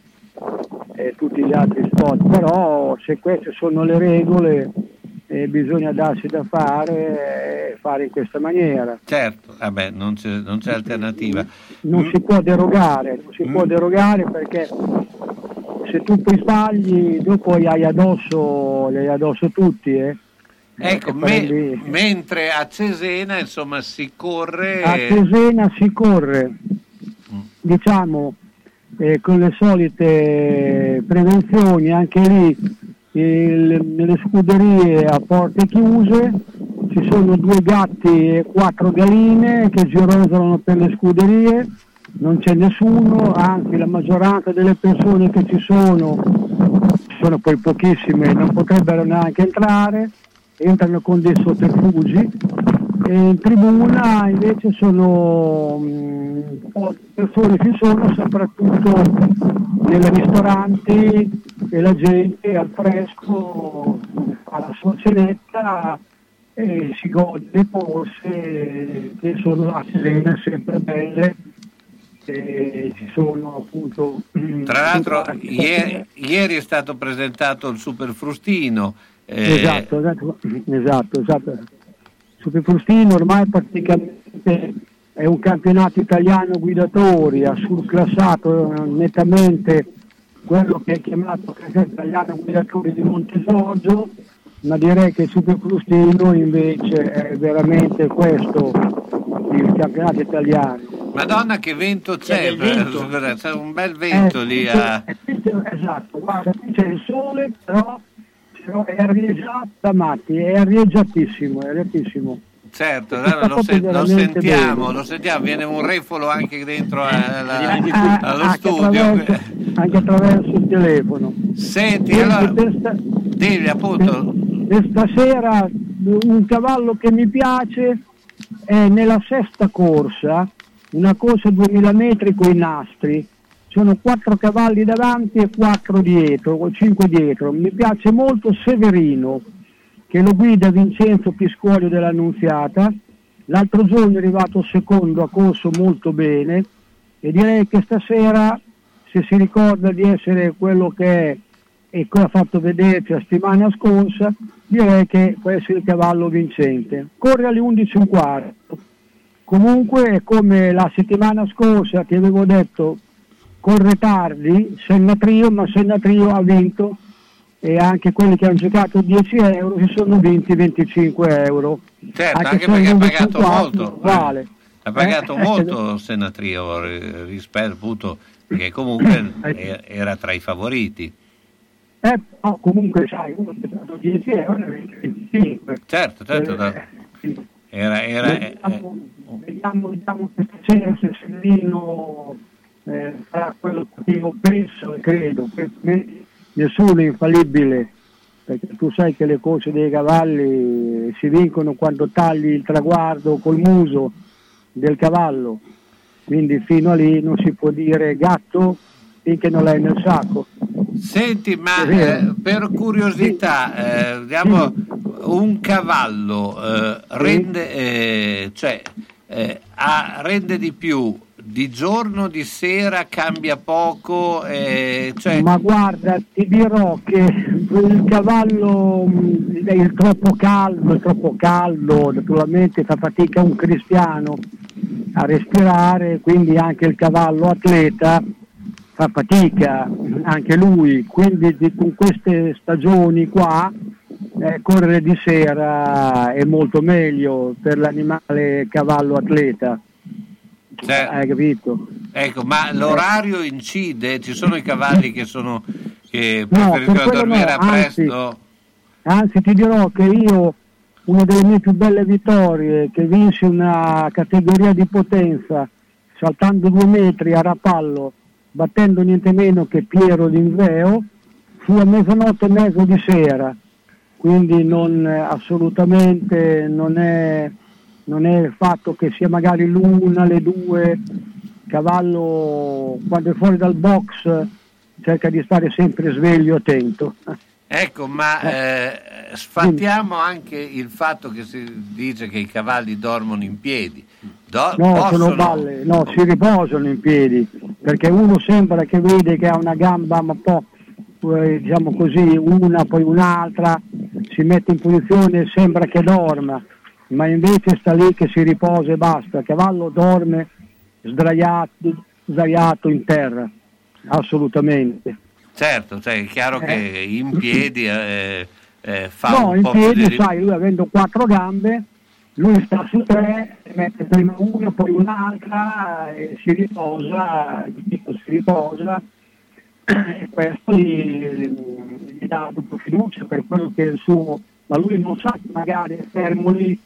e tutti gli altri sport, però se queste sono le regole eh, bisogna darsi da fare e fare in questa maniera. Certo, vabbè, non, c'è, non c'è alternativa. non si può derogare, non si può derogare perché se tu poi sbagli dopo li hai addosso, li hai addosso tutti. Eh. Ecco, E me- mentre a Cesena insomma si corre... A Cesena si corre, diciamo, eh, con le solite prevenzioni, anche lì il- nelle scuderie a porte chiuse ci sono due gatti e quattro galline che gironzolano per le scuderie, non c'è nessuno, anzi la maggioranza delle persone che ci sono, sono poi pochissime, non potrebbero neanche entrare, entrano con dei sotterfugi. E in tribuna invece sono mm, poche persone ci sono soprattutto nei ristoranti e la gente al fresco fa la sua cenetta e si gode le corse che sono a Serena sempre belle e ci sono appunto mm, Tra l'altro ieri, ieri è stato presentato il Super Frustino. eh, Esatto, esatto, esatto, esatto. Superfrustino ormai praticamente è un campionato italiano guidatori, ha surclassato eh, nettamente quello che è chiamato campionato italiano guidatori di Monte Giorgio, ma direi che il Superfrustino invece è veramente questo il campionato italiano. Madonna che vento c'è, C'è vento. C'è un bel vento Eh, lì a... eh, qui c'è- Esatto, guarda, qui c'è il sole, però, però è arieggiato da matti, è arieggiatissimo, è arieggiatissimo. Certo, allora lo, sen- lo sentiamo, bene. lo sentiamo, viene un refolo anche dentro eh, la- Ah, allo anche studio. attraverso, anche attraverso il telefono. Senti, Senti, allora, per sta- devi appunto, stasera un cavallo che mi piace è nella sesta corsa, una corsa 2000 metri con i nastri. Sono quattro cavalli davanti e quattro dietro, o cinque dietro. Mi piace molto Severino, che lo guida Vincenzo Piscuolio dell'Annunziata. L'altro giorno è arrivato secondo, ha corso molto bene e direi che stasera, se si ricorda di essere quello che è e che ha fatto vederci la settimana scorsa, direi che può essere il cavallo vincente. Corre alle 11.15. Comunque come la settimana scorsa ti avevo detto, corre tardi, Senna Trio, ma Senna Trio ha vinto e anche quelli che hanno giocato 10 euro si sono vinti 25 euro. certo, Anche anche se perché ha pagato 24 molto. Vale. eh, Ha pagato Eh, molto Senatrio eh, rispetto appunto, perché comunque eh, era tra i favoriti. Eh, no, comunque sai, uno ha dato 10 euro vende 25. Certo, certo, Eh, da- era, era, eh, vediamo, vediamo, vediamo questa sera se Severino eh, farà quello che io penso e credo. Per me Nessuno è infallibile, perché tu sai che le corse dei cavalli si vincono quando tagli il traguardo col muso del cavallo, quindi fino a lì non si può dire gatto finché non l'hai nel sacco. Senti, ma eh, per curiosità, eh, vediamo, un cavallo eh, rende, eh, cioè, eh, ha- rende di più di giorno, di sera, cambia poco, eh, cioè, Ma guarda, ti dirò che il cavallo mh, è troppo caldo, è troppo caldo, naturalmente fa fatica un cristiano a respirare, quindi anche il cavallo atleta fa fatica, anche lui, quindi di- con queste stagioni qua eh, correre di sera è molto meglio per l'animale cavallo atleta. Cioè- Hai capito? Ecco, ma l'orario incide? Ci sono i cavalli che sono che No, preferiscono dormire no, a anzi. presto? Anzi, ti dirò che io, una delle mie più belle vittorie, che vinsi una categoria di potenza, saltando due metri a rapallo, battendo niente meno che Piero Linveo, fu a mezzanotte e mezzo di sera. Quindi non, eh, assolutamente non è, non è il fatto che sia magari l'una, le due, il cavallo quando è fuori dal box cerca di stare sempre sveglio, attento. Ecco, ma eh, sfattiamo anche il fatto che si dice che i cavalli dormono in piedi. Do- No, possono- sono balle, no, si riposano in piedi, perché uno sembra che vede che ha una gamba un po', eh, diciamo così, una poi un'altra, si mette in posizione e sembra che dorma, ma invece sta lì che si riposa e basta. Il cavallo dorme sdraiato, sdraiato in terra, assolutamente. Certo, cioè, è chiaro che in piedi eh, eh, fa no, un in po' piedi, più di... sai, lui avendo quattro gambe, lui sta su tre, mette prima una, poi un'altra, e si riposa, si riposa, e questo gli, gli dà dopo fiducia per quello che è il suo, ma lui non sa che magari è fermo lì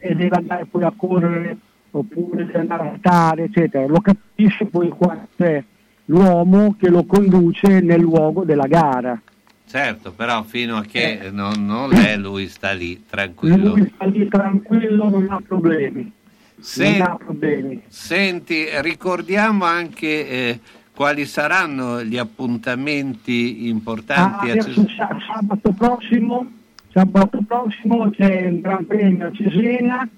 e deve andare poi a correre oppure deve andare a stare, eccetera. Lo capisce poi quando c'è l'uomo che lo conduce nel luogo della gara. Certo, però fino a che non, non è, lui sta lì tranquillo. Lui sta lì tranquillo, non ha problemi. Se- Non ha problemi. Senti, ricordiamo anche eh, quali saranno gli appuntamenti Ah, importanti. a Ces- sa- sabato prossimo, sabato prossimo c'è il Gran Premio a Cesena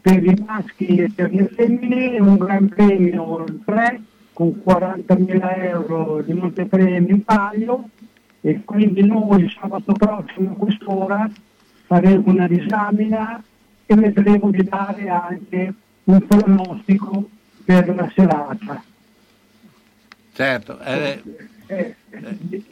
per i maschi e per le femmine, un Gran Premio 3 con 40.000 euro di montepremi in palio e quindi noi sabato prossimo a quest'ora faremo una disamina e vedremo di dare anche un pronostico per la serata. Certo, eh, Eh, ti,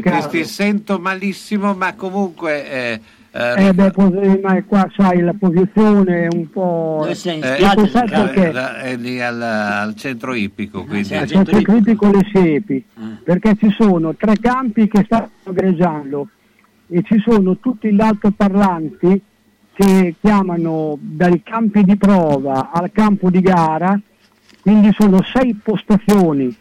Carlo. ti- ti sento malissimo, ma comunque... Eh, Eh beh, pos- ma qua sai la posizione è un po'... Dove sei? In eh, spiaggia, tu sai Carlo? perché? è lì al, al centro ippico, quindi... al il critico le siepi, perché ci sono tre campi che stanno gareggiando e ci sono tutti gli altoparlanti che chiamano dai campi di prova al campo di gara, quindi sono sei postazioni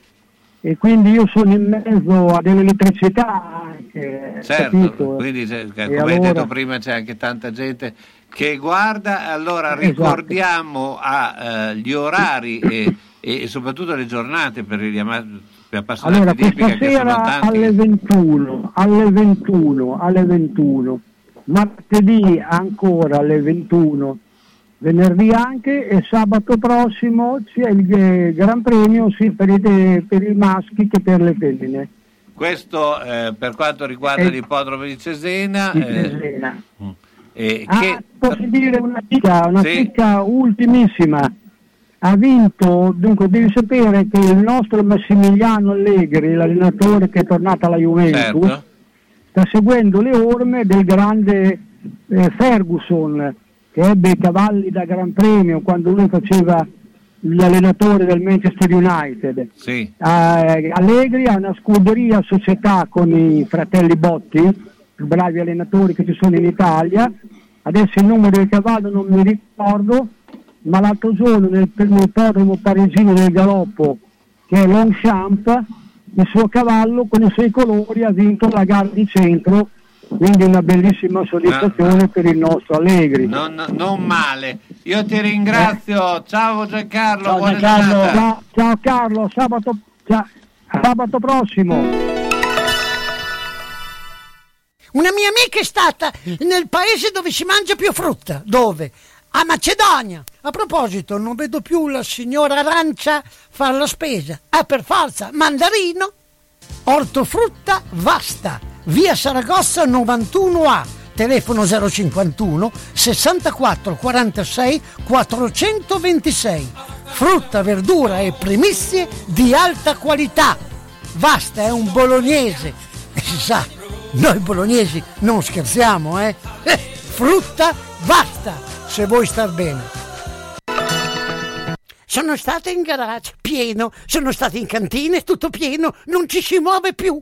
e quindi io sono in mezzo a dell'elettricità anche, Certo, capito? quindi come E hai allora- detto prima c'è anche tanta gente che guarda, allora Esatto. ricordiamo a, eh, gli orari e, e soprattutto le giornate per gli ama- per appassionati Allora, questa sera alle 21, alle 21, alle 21, martedì ancora alle 21, venerdì anche e sabato prossimo c'è il eh, Gran Premio sia per i, per i maschi che per le femmine. Questo eh, per quanto riguarda Eh, l'ippodromo di Cesena, di eh, Cesena. eh, Ah, che posso dire una chicca, una Sì. chicca ultimissima. Ha vinto, dunque devi sapere che il nostro Massimiliano Allegri, l'allenatore che è tornato alla Juventus, certo, sta seguendo le orme del grande eh, Ferguson che ebbe i cavalli da Gran Premio quando lui faceva l'allenatore del Manchester United. sì, Eh, Allegri ha una scuderia a società con i fratelli Botti, più bravi allenatori che ci sono in Italia. Adesso il numero del cavallo non mi ricordo, ma l'altro giorno nel, ippodromo parigino del Galoppo, che è Longchamp, il suo cavallo con i suoi colori ha vinto la gara di centro, quindi una bellissima soddisfazione per il nostro Allegri. non, non male. Io ti ringrazio, ciao Giancarlo, Ciao, buona Giancarlo. Ciao, ciao Carlo, sabato, ciao, sabato prossimo. Una mia amica è stata nel paese dove si mangia più frutta. Dove? A Macedonia. A proposito, non vedo più la signora Arancia fare la spesa. Ah, per forza, mandarino. Ortofrutta Vasta. Via Saragossa 91A. Telefono 051 64 46 426. Frutta, verdura e primizie di alta qualità. Vasta è un bolognese. E si sa, noi bolognesi non scherziamo, eh? Frutta, basta, se vuoi star bene. sono stata in garage, pieno, sono stata in cantina, tutto pieno, non ci si muove più,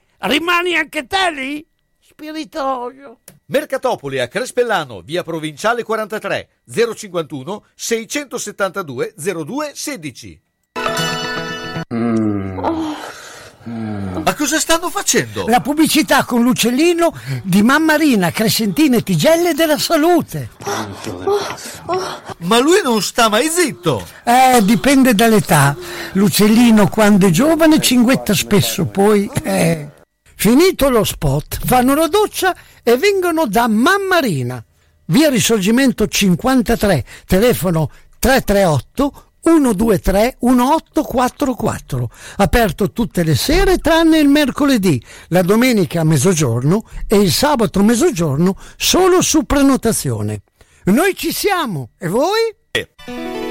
rimani anche te lì? Spiritoso. Mercatopoli a Crespellano, via Provinciale 43, 051 672 02 16. Ma cosa stanno facendo? La pubblicità con l'uccellino di Mammarina, Crescentina e Tigelle della Salute. Ma lui non sta mai zitto. Eh, dipende dall'età. L'uccellino quando è giovane cinguetta spesso, poi... Eh. Finito lo spot, fanno la doccia e vengono da Mammarina. Via Risorgimento 53, telefono 338 123 1844. Aperto tutte le sere tranne il mercoledì, la domenica a mezzogiorno e il sabato a mezzogiorno solo su prenotazione. Noi ci siamo e voi?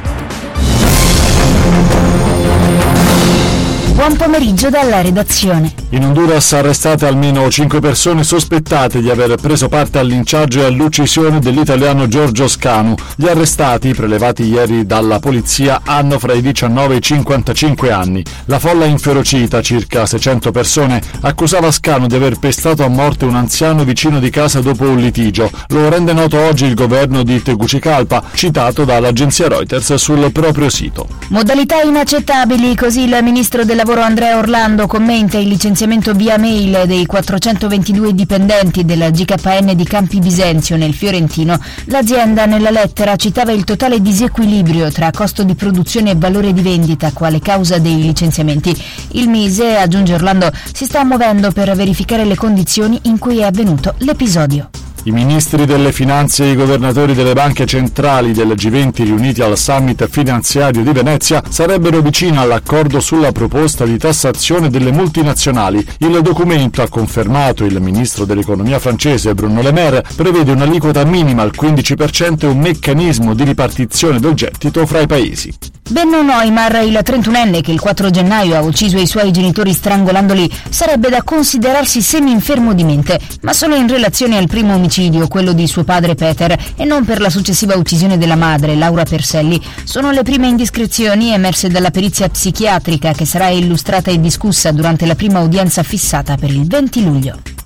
Buon pomeriggio dalla redazione. In Honduras arrestate almeno 5 persone sospettate di aver preso parte al linciaggio e all'uccisione dell'italiano Giorgio Scanu. Gli arrestati, prelevati ieri dalla polizia, hanno fra i 19 e i 55 anni. La folla inferocita, circa 600 persone, accusava Scanu di aver pestato a morte un anziano vicino di casa dopo un litigio. Lo rende noto oggi il governo di Tegucigalpa, citato dall'agenzia Reuters sul proprio sito. Modalità inaccettabili, così il ministro del lavoro Andrea Orlando commenta il licenziamento via mail dei 422 dipendenti della GKN di Campi Bisenzio nel Fiorentino. L'azienda nella lettera citava il totale disequilibrio tra costo di produzione e valore di vendita quale causa dei licenziamenti. Il Mise, aggiunge Orlando, si sta muovendo per verificare le condizioni in cui è avvenuto l'episodio. I ministri delle finanze e i governatori delle banche centrali del G20 riuniti al summit finanziario di Venezia sarebbero vicini all'accordo sulla proposta di tassazione delle multinazionali. Il documento, ha confermato il ministro dell'economia francese Bruno Le Maire, prevede un'aliquota minima al 15% e un meccanismo di ripartizione del gettito fra i paesi. Benno Neumar, il 31enne che il 4 gennaio ha ucciso i suoi genitori strangolandoli, sarebbe da considerarsi semi-infermo di mente, ma solo in relazione al primo omicidio, quello di suo padre Peter, e non per la successiva uccisione della madre, Laura Perselli. Sono le prime indiscrezioni emerse dalla perizia psichiatrica che sarà illustrata e discussa durante la prima udienza fissata per il 20 luglio.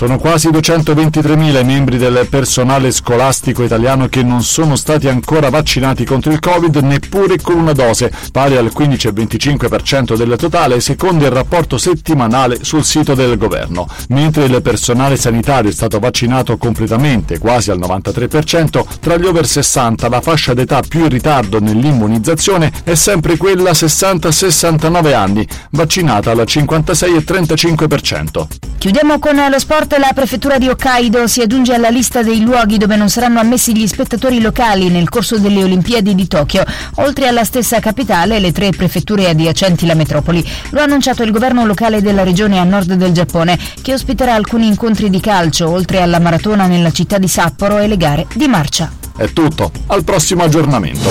Sono quasi 223.000 i membri del personale scolastico italiano che non sono stati ancora vaccinati contro il Covid neppure con una dose, pari al 15,25% del totale, secondo il rapporto settimanale sul sito del governo. Mentre il personale sanitario è stato vaccinato completamente, quasi al 93%, tra gli over 60 la fascia d'età più in ritardo nell'immunizzazione è sempre quella 60-69 anni, vaccinata al 56,35%. Chiudiamo con lo sport. La prefettura di Hokkaido si aggiunge alla lista dei luoghi dove non saranno ammessi gli spettatori locali nel corso delle Olimpiadi di Tokyo. Oltre alla stessa capitale, le tre prefetture adiacenti la metropoli. Lo ha annunciato il governo locale della regione a nord del Giappone, che ospiterà alcuni incontri di calcio, oltre alla maratona nella città di Sapporo e le gare di marcia. È tutto, al prossimo aggiornamento.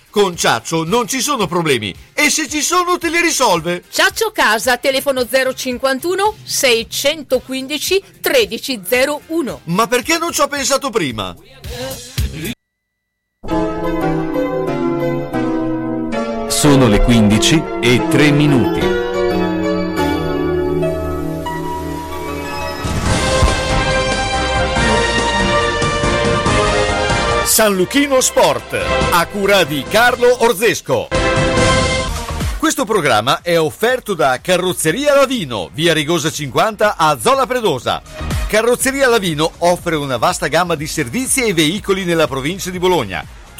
Con Ciaccio non ci sono problemi. E se ci sono, te li risolve. Ciaccio Casa, telefono 051 615 1301. Ma perché non ci ho pensato prima? Sono le 15 e 3 minuti. San Luchino Sport, a cura di Carlo Orzesco. Questo programma è offerto da Carrozzeria Lavino, via Rigosa 50 a Zola Predosa. Carrozzeria Lavino offre una vasta gamma di servizi e veicoli nella provincia di Bologna.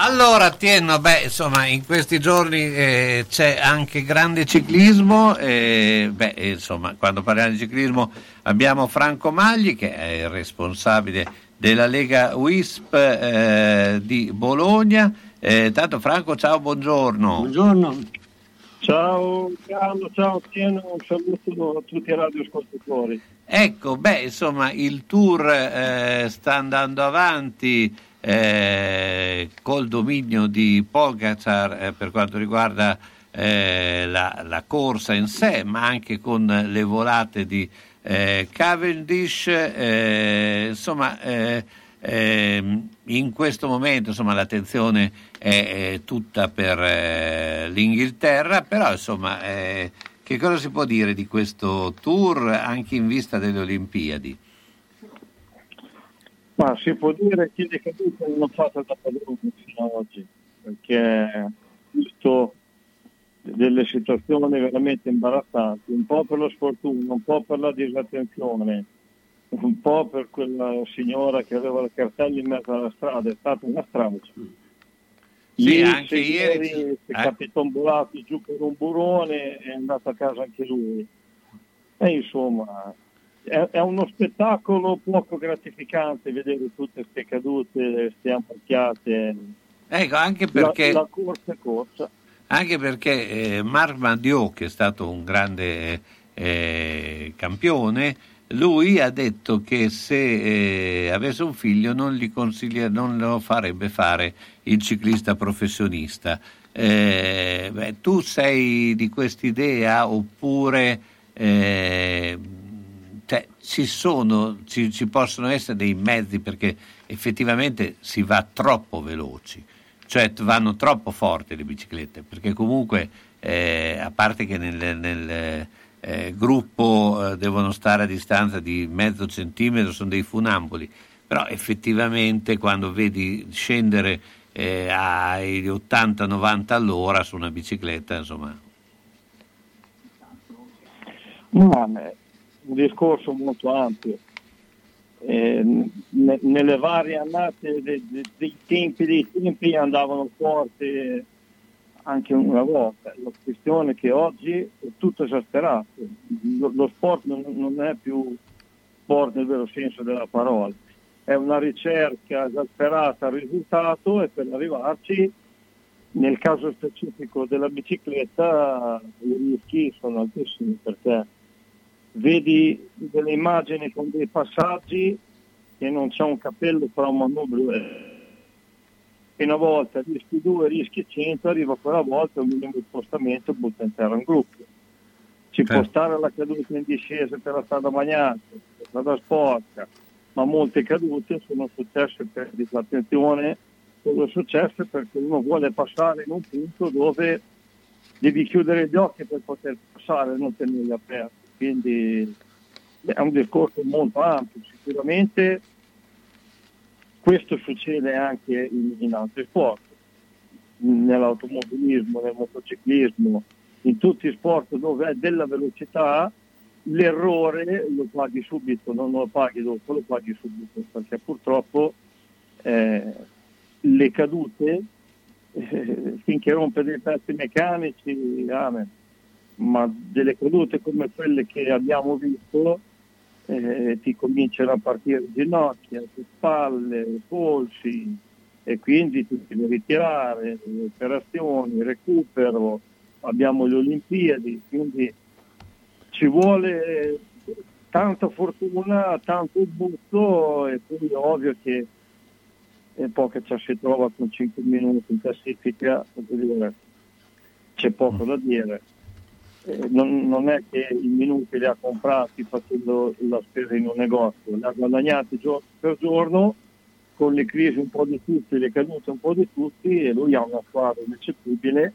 Allora, Tienno, beh, insomma, in questi giorni eh, c'è anche grande ciclismo. eh, beh, insomma, quando parliamo di ciclismo abbiamo Franco Magli, che è il responsabile della Lega WISP eh, di Bologna. Eh, tanto Franco, ciao, buongiorno. Buongiorno. Ciao Carlo, ciao Tieno, un saluto a tutti i radioascoltatori. Ecco, beh, insomma, il tour eh, sta andando avanti eh, col dominio di Pogacar eh, per quanto riguarda eh, la, la corsa in sé, ma anche con le volate di eh, Cavendish. eh, insomma, eh, ehm, in questo momento insomma, l'attenzione è, è tutta per l'Inghilterra, però insomma, che cosa si può dire di questo tour anche in vista delle Olimpiadi? Ma si può dire che le cadute hanno fatto da padrone fino ad oggi, perché visto delle situazioni veramente imbarazzanti, un po' per lo sfortuna, un po' per la disattenzione, un po' per quella signora che aveva le cartelle in mezzo alla strada, è stata una strage. Sì, anche ieri- si è eh. capitombolato giù per un burrone e è andato a casa anche lui. E insomma, è, è uno spettacolo poco gratificante vedere tutte queste cadute, queste ammarchiate. Ecco, anche perché... La, la corsa è corsa. Anche perché eh, Marc Mandiot, che è stato un grande eh, campione, lui ha detto che se eh, avesse un figlio non, non lo farebbe fare il ciclista professionista. Eh, beh, tu sei di quest'idea oppure eh, ci, sono, ci, ci possono essere dei mezzi perché effettivamente si va troppo veloci, cioè vanno troppo forti le biciclette, perché comunque eh, a parte che nel, nel, eh, gruppo eh, devono stare a distanza di mezzo centimetro, sono dei funamboli, però effettivamente quando vedi scendere eh, ai 80-90 all'ora su una bicicletta, insomma, No, un discorso molto ampio. Eh, ne- nelle varie annate de- de- dei tempi dei tempi andavano forti anche una volta. La questione è che oggi è tutto esasperato. Lo, lo sport non, non è più sport nel vero senso della parola, è una ricerca esasperata al risultato e per arrivarci, nel caso specifico della bicicletta, i rischi sono altissimi perché vedi delle immagini con dei passaggi che non c'è un capello fra un manubrio e e una volta rischi 2, rischi 100, arriva quella volta un minimo di spostamento e butta in terra un gruppo. Ci può stare la caduta in discesa per la strada bagnata, la strada sporca, ma molte cadute sono successe per disattenzione, sono successe perché uno vuole passare in un punto dove devi chiudere gli occhi per poter passare, non tenerli aperti. Quindi è un discorso molto ampio. Sicuramente questo succede anche in, in altri sport, nell'automobilismo, nel motociclismo, in tutti i sport dove è della velocità, l'errore lo paghi subito, non lo paghi dopo, lo paghi subito, perché purtroppo eh, le cadute, eh, finché rompe dei pezzi meccanici, amen. Ma delle cadute come quelle che abbiamo visto, eh, ti cominciano a partire ginocchia, spalle, polsi e quindi ti devi ritirare, operazioni, recupero, abbiamo le Olimpiadi, quindi ci vuole tanta fortuna, tanto butto e poi è ovvio che e poi che ci si trova con 5 minuti in classifica, c'è poco da dire. Eh, non, non, è che i minuti li ha comprati facendo la spesa in un negozio, li ha guadagnati giorno per giorno con le crisi un po' di tutti, le cadute un po' di tutti e lui ha una squadra ineccepibile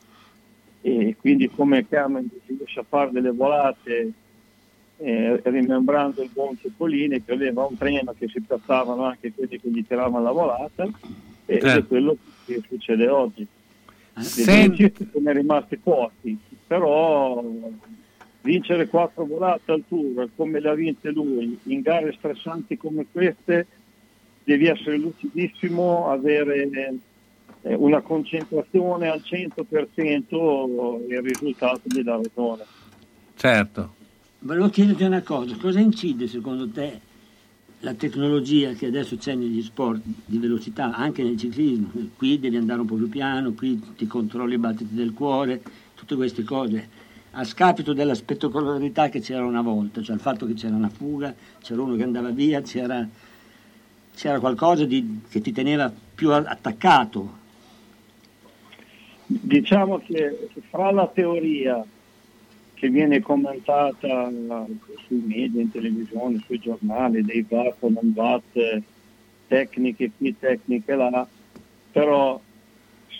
e quindi come Cameron riesce a fare delle volate eh, rimembrando il buon Ceppolini che aveva un treno che si piazzavano anche quelli che gli tiravano la volata e Certo. è quello che succede oggi. Senti- sono rimasti pochi, però vincere quattro volate al tour come le ha vinte lui in gare stressanti come queste devi essere lucidissimo, avere eh, una concentrazione al 100% e il risultato gli dà ragione. Certo. Volevo chiederti una cosa, cosa incide secondo te la tecnologia che adesso c'è negli sport di velocità, anche nel ciclismo? Qui devi andare un po' più piano, qui ti controlli i battiti del cuore, tutte queste cose, a scapito della spettacolarità che c'era una volta, cioè il fatto che c'era una fuga, c'era uno che andava via, c'era, c'era qualcosa di- che ti teneva più attaccato. Diciamo che fra la teoria che viene commentata sui media, in televisione, sui giornali, dei VAT o non VAT, tecniche qui, tecniche là, però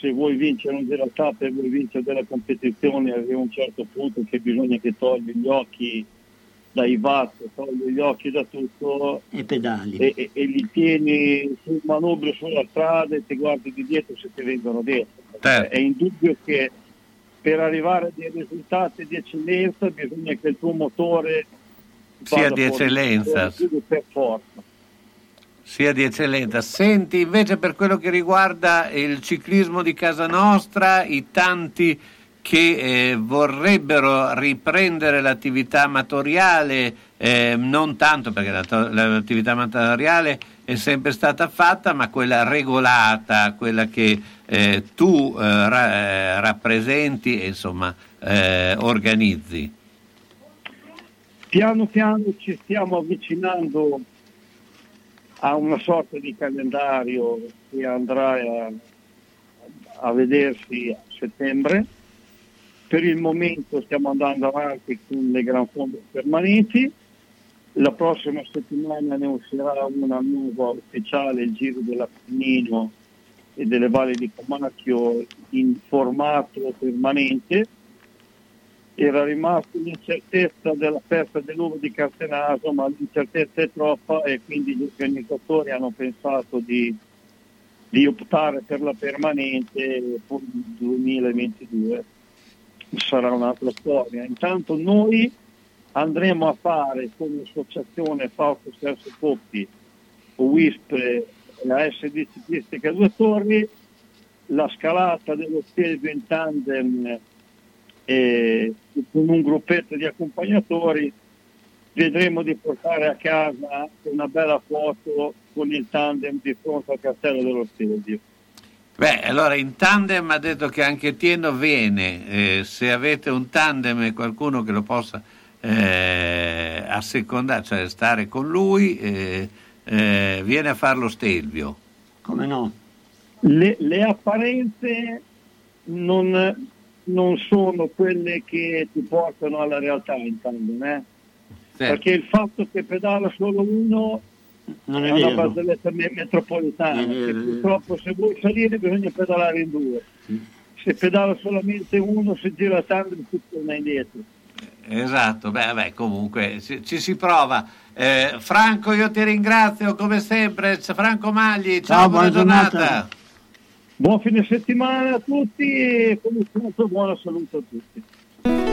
se vuoi vincere un Giro Tappe, vuoi vincere delle competizioni, arriva un certo punto che bisogna che togli gli occhi dai VAT, togli gli occhi da tutto E pedali. e, e- e li tieni sul manubrio sulla strada e ti guardi di dietro se ti vengono dietro. Certo. È indubbio che per arrivare a dei risultati di eccellenza bisogna che il tuo motore Sia di eccellenza. per forza. Sia di eccellenza. Senti invece per quello che riguarda il ciclismo di casa nostra, i tanti che eh, vorrebbero riprendere l'attività amatoriale, eh, non tanto perché l'attività amatoriale è sempre stata fatta, ma quella regolata, quella che eh, tu eh, ra- eh, rappresenti e insomma eh, organizzi. Piano piano ci stiamo avvicinando a una sorta di calendario che andrà a, a vedersi a settembre. Per il momento stiamo andando avanti con le gran fonde permanenti. La prossima settimana ne uscirà una nuova ufficiale, il Giro dell'Appennino e delle Valli di Comacchio in formato permanente era rimasta l'incertezza della festa dell'uovo di Castenaso, ma l'incertezza è troppa e quindi gli organizzatori hanno pensato di, di optare per la permanente per il 2022. Sarà un'altra storia. Intanto noi andremo a fare con l'associazione Fausto Serso Coppi, WISP e la SD Ciclistica Due Torri, la scalata dello Stelvio in tandem e con un gruppetto di accompagnatori vedremo di portare a casa una bella foto con il tandem di fronte al castello dello Stelvio. Beh, allora in tandem ha detto che anche Tieno viene, eh, se avete un tandem e qualcuno che lo possa eh, assecondare, cioè stare con lui, eh, eh, viene a farlo Stelvio. Come no? Le, le apparenze non, non sono quelle che ti portano alla realtà in tandem, eh? perché il fatto che pedala solo uno Non è, è una barzelletta me- metropolitana, È vero, che è vero. purtroppo se vuoi salire bisogna pedalare in due. se pedala solamente uno, se gira tanto si torna indietro. Esatto, beh, vabbè, comunque ci, ci si prova. Eh, Franco, io ti ringrazio come sempre. Franco Magli, ciao, Ciao, buona buona giornata. giornata. Buon fine settimana a tutti e sempre buona salute a tutti.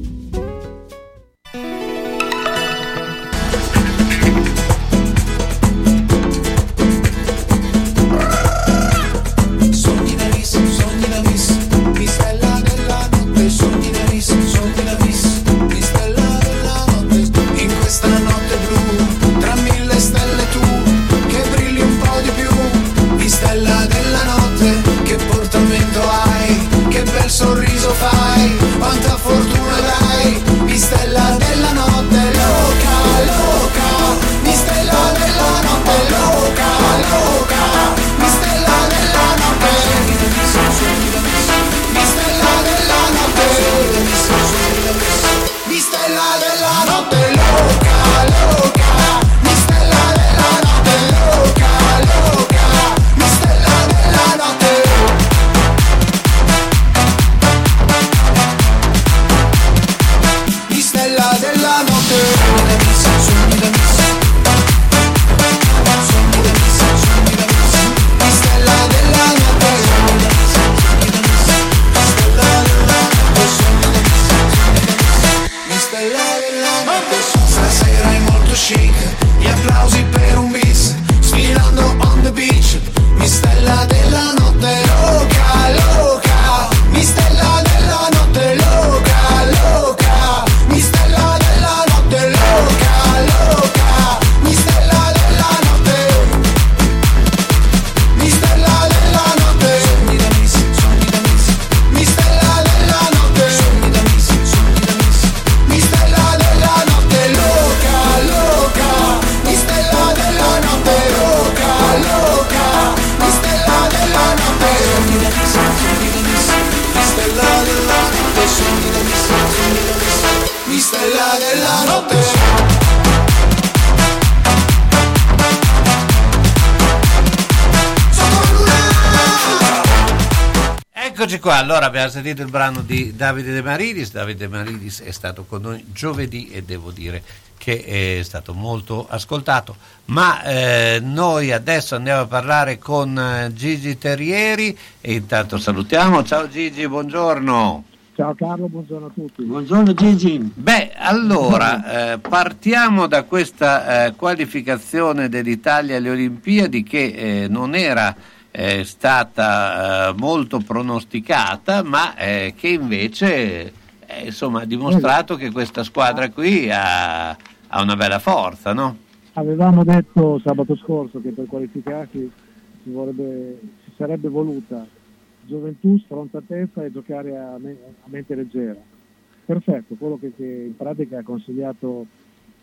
Allora abbiamo sentito il brano di Davide De Maridis. Davide De Maridis è stato con noi giovedì e devo dire che è stato molto ascoltato. Ma eh, noi adesso andiamo a parlare con eh, Gigi Terrieri e intanto salutiamo. Ciao Gigi, buongiorno. Ciao Carlo, buongiorno a tutti. Buongiorno Gigi. Beh, allora eh, partiamo da questa eh, qualificazione dell'Italia alle Olimpiadi che eh, non era eh, stata eh, molto pronosticata, ma eh, che invece eh, insomma, ha dimostrato che questa squadra qui ha, ha una bella forza, no? avevamo detto sabato scorso che per qualificarsi si, vorrebbe- si sarebbe voluta gioventù, sfrontatezza e giocare a, me- a mente leggera. Perfetto, quello che, che in pratica ha consigliato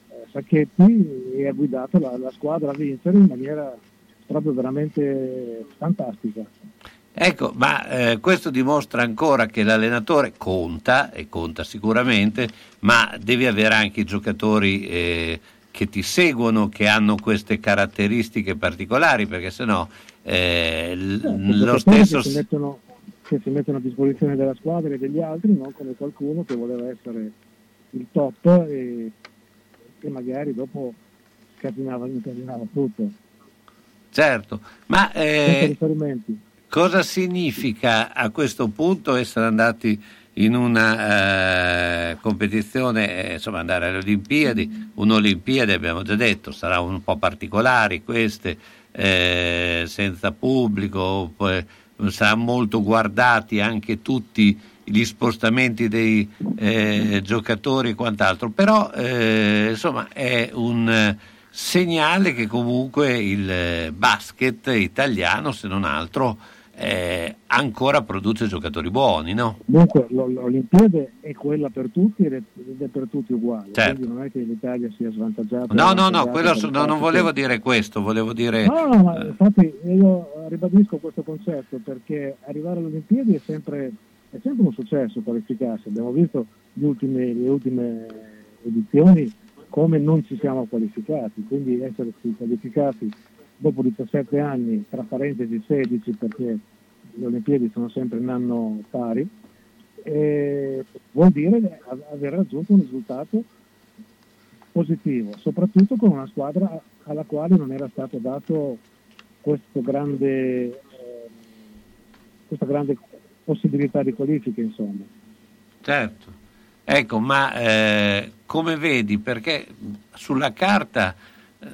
eh, Sacchetti e ha guidato la, la squadra a vincere in maniera proprio veramente fantastica. Ecco, ma eh, questo dimostra ancora che l'allenatore conta, e conta sicuramente, ma devi avere anche i giocatori eh, che ti seguono, che hanno queste caratteristiche particolari, perché sennò eh, l- lo stesso... che si, mettono, che si mettono a disposizione della squadra e degli altri, non come qualcuno che voleva essere il top e che magari dopo scatenava, tutto. Certo, ma eh, cosa significa a questo punto essere andati in una eh, competizione, eh, insomma andare alle Olimpiadi, un'Olimpiade abbiamo già detto, sarà un po' particolari queste, eh, senza pubblico, poi saranno molto guardati anche tutti gli spostamenti dei eh, giocatori e quant'altro, però eh, insomma è un segnale che comunque il eh, basket italiano, se non altro, eh, ancora produce giocatori buoni, no? Dunque l'O- l'Olimpiade è quella per tutti ed è, per tutti uguale, Certo. quindi non è che l'Italia sia svantaggiata. No, no, no, il no, non volevo che- dire questo, volevo dire... No, no, ma infatti io ribadisco questo concetto perché arrivare alle Olimpiadi è sempre, è sempre un successo qualificarsi. Abbiamo visto gli ultimi- le ultime edizioni come non ci siamo qualificati, quindi esserci qualificati dopo 17 anni, tra parentesi 16 perché le Olimpiadi sono sempre un anno pari, eh, vuol dire aver raggiunto un risultato positivo, soprattutto con una squadra alla quale non era stato dato grande, eh, questa grande possibilità di qualifica, insomma. Certo, ecco, ma eh, come vedi, perché sulla carta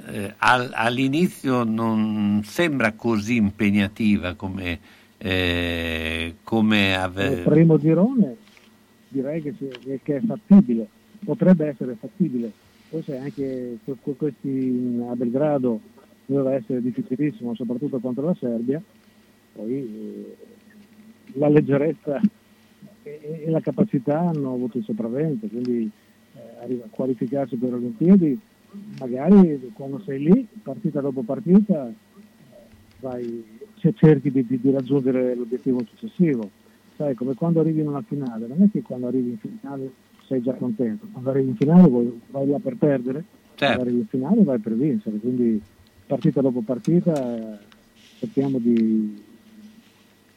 eh, al- all'inizio non sembra così impegnativa come, eh, come ave- Nel primo girone direi che, che è fattibile, potrebbe essere fattibile. Sai anche que- que- questi a Belgrado doveva essere difficilissimo, soprattutto contro la Serbia, poi eh, la leggerezza e, e la capacità hanno avuto il sopravvento, quindi eh, arriva- qualificarsi per le Olimpiadi, magari quando sei lì, partita dopo partita, eh, vai, se cerchi di, di- di raggiungere l'obiettivo successivo. Sai, come quando arrivi in una finale, non è che quando arrivi in finale sei già contento, quando arrivi in finale vuoi- vai là per perdere, quando arrivi in finale vai per vincere, quindi partita dopo partita eh, cerchiamo di,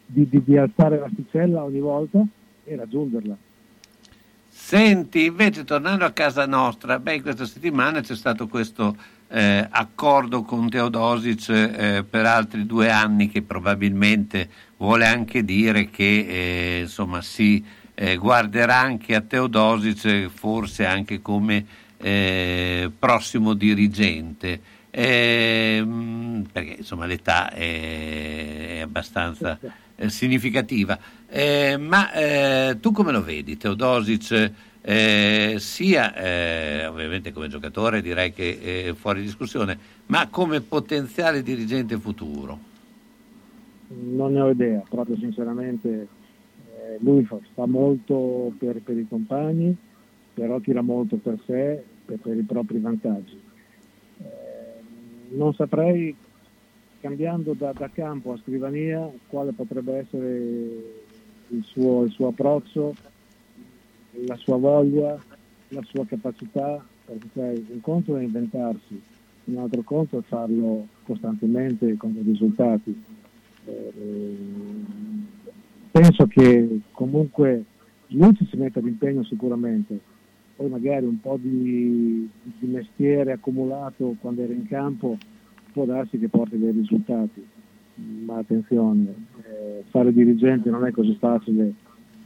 di- di- di alzare l'asticella ogni volta e raggiungerla. Senti, invece tornando a casa nostra, beh, in questa settimana c'è stato questo eh, accordo con Teodosic eh, per altri due anni che probabilmente vuole anche dire che eh, insomma, si eh, guarderà anche a Teodosic forse anche come eh, prossimo dirigente. Ehm, perché insomma l'età è, è abbastanza eh, significativa. Eh, ma eh, tu come lo vedi, Teodosic? eh, sia eh, ovviamente come giocatore direi che è fuori discussione, ma come potenziale dirigente futuro. Non ne ho idea, proprio sinceramente eh, lui fa, fa molto per, per i compagni, però tira molto per sé, per, per i propri vantaggi. Eh, non saprei, cambiando da, da campo a scrivania, quale potrebbe essere il suo, il suo approccio, la sua voglia, la sua capacità, perché sai, un conto è inventarsi, un altro conto è farlo costantemente con dei risultati. Eh, penso che comunque lui ci si metta d'impegno sicuramente, poi magari un po' di, di mestiere accumulato quando era in campo può darsi che porti dei risultati, ma attenzione, eh, fare dirigente non è così facile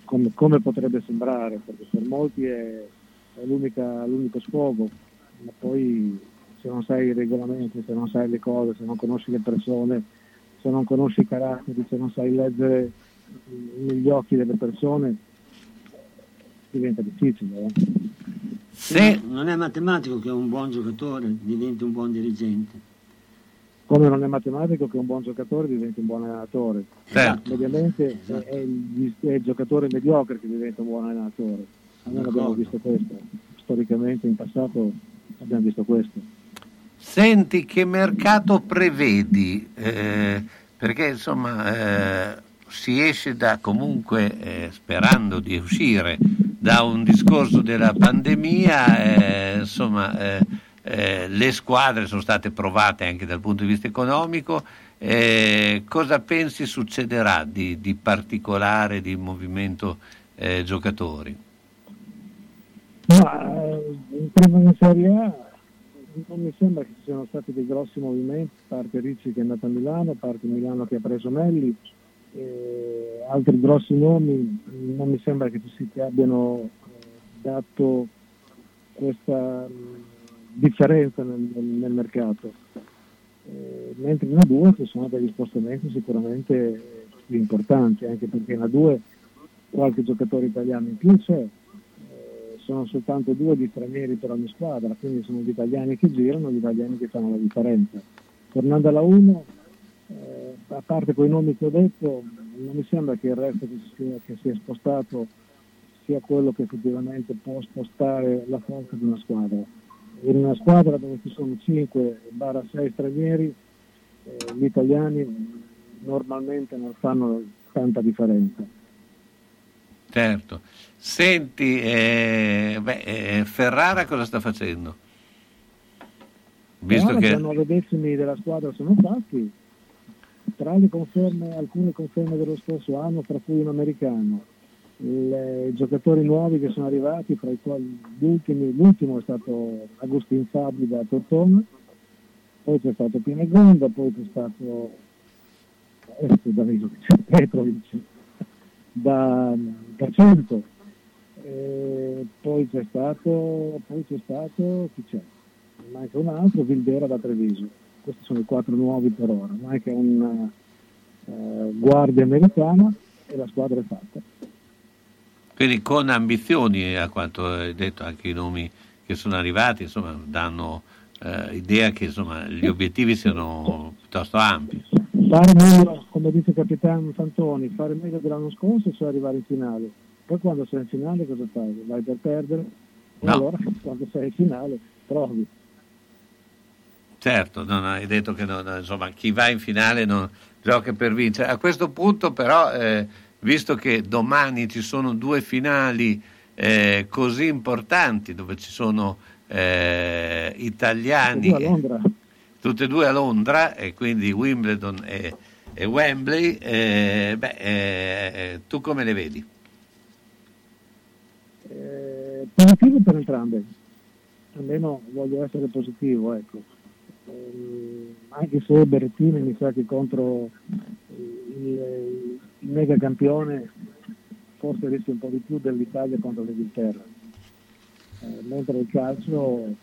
come, come potrebbe sembrare, perché per molti è, è l'unico sfogo, ma poi se non sai i regolamenti, se non sai le cose, se non conosci le persone, se non conosci i caratteri, se non sai leggere negli occhi delle persone, diventa difficile. eh. Se- Non è matematico che un buon giocatore diventi un buon dirigente. Come non è matematico che un buon giocatore diventi un buon allenatore. Certo. Mediamente è- è, il, è il giocatore mediocre che diventa un buon allenatore. Almeno abbiamo visto questo. Storicamente in passato abbiamo visto questo. Senti, che mercato prevedi? Eh, perché insomma eh, si esce da comunque, eh, sperando di uscire da un discorso della pandemia, eh, insomma eh, le squadre sono state provate anche dal punto di vista economico. Eh, cosa pensi succederà di, di particolare di movimento eh, giocatori? Ma eh, in prima in Serie A non mi sembra che ci siano stati dei grossi movimenti, parte Ricci che è andato a Milano, parte Milano che ha preso Melli, altri grossi nomi non mi sembra che ci si abbiano eh, dato questa differenza nel, nel- mercato. Eh, mentre in A2 ci sono degli spostamenti sicuramente più importanti, anche perché in A2 qualche giocatore italiano in più c'è, eh, sono soltanto due di stranieri per ogni squadra, quindi sono gli italiani che girano, gli italiani che fanno la differenza. Tornando alla 1, eh, a parte quei nomi che ho detto, non mi sembra che il resto che si che sia spostato sia quello che effettivamente può spostare la forza di una squadra. In una squadra dove ci sono 5-6 stranieri, eh, gli italiani normalmente non fanno tanta differenza. Certo. Senti, eh, beh, eh, Ferrara cosa sta facendo? Visto che... già nove decimi della squadra sono fatti, tra le conferme, alcune conferme dello scorso anno, tra cui un americano, i giocatori nuovi che sono arrivati, fra i quali l'ultimo è stato Agustin Sabbi da Tortona, poi c'è stato Pinegonda, poi c'è stato adesso da Petrovic da, da Cento, e poi c'è stato, poi c'è stato, chi c'è? Manca un altro, Vildera da Treviso. Questi sono i quattro nuovi per ora. Manca un eh, guardia americana e la squadra è fatta. Quindi con ambizioni, a quanto hai detto anche i nomi che sono arrivati, insomma, danno eh, idea che insomma, gli obiettivi siano piuttosto ampi. Fare meglio, come dice il capitano Fantoni, fare meglio dell'anno scorso cioè arrivare in finale. Poi quando sei in finale cosa fai? Vai per perdere? E No. allora quando sei in finale provi. Certo, non hai detto che non- insomma, chi va in finale non gioca per vincere. A questo punto però, eh, visto che domani ci sono due finali eh, così importanti dove ci sono eh, italiani, Tutte e due a Londra. tutte e due a Londra, e quindi Wimbledon e, e Wembley, eh, beh, eh, tu come le vedi? Eh, positivo per entrambe, almeno voglio essere positivo, ecco. Ehm, anche se Berrettini mi sa che contro il, il mega campione forse rischia un po' di più dell'Italia contro l'Inghilterra, Eh, mentre il calcio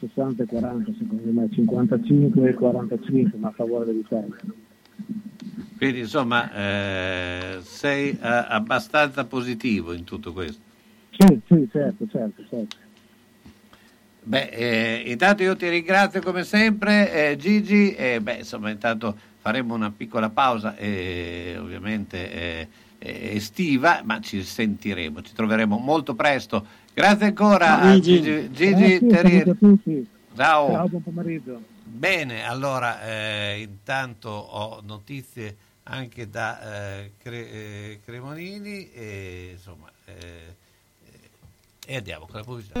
60 e 40 secondo me, 55 e 45 ma a favore dell'Italia. Quindi insomma eh, sei eh, abbastanza positivo in tutto questo. Sì, sì, certo, certo, certo. Beh, eh, intanto io ti ringrazio come sempre, eh, Gigi, e beh, insomma, intanto faremo una piccola pausa, eh, ovviamente eh, eh, estiva, ma ci sentiremo, ci troveremo molto presto. Grazie ancora a. Gigi, Gigi Grazie, Terrier. saluto a tutti. Ciao. Ciao, buon pomeriggio. Bene, allora eh, intanto ho notizie anche da eh, Cre- eh, Cremonini e insomma e andiamo con la pubblicità.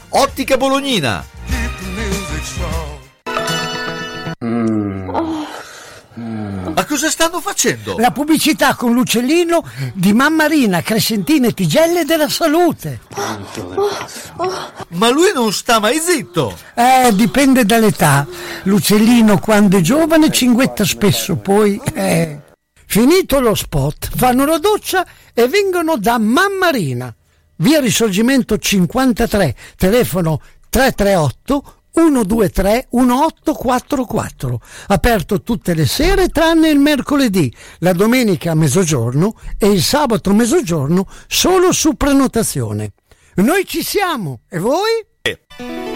Ottica Bolognina. Ma cosa stanno facendo? La pubblicità con l'uccellino di Mammarina, Crescentina e Tigelle della Salute. Ma lui non sta mai zitto. Eh, dipende dall'età. L'uccellino quando è giovane cinguetta spesso, poi... Eh. Finito lo spot, fanno la doccia e vengono da Mammarina. Via Risorgimento 53, telefono 338 123 1844. Aperto tutte le sere tranne il mercoledì, la domenica a mezzogiorno e il sabato a mezzogiorno solo su prenotazione. Noi ci siamo e voi?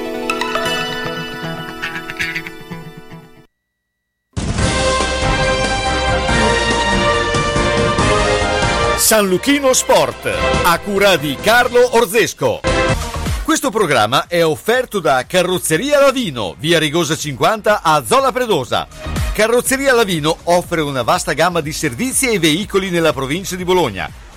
San Luchino Sport, a cura di Carlo Orzesco. Questo programma è offerto da Carrozzeria Lavino, via Rigosa 50 a Zola Predosa. Carrozzeria Lavino offre una vasta gamma di servizi e veicoli nella provincia di Bologna.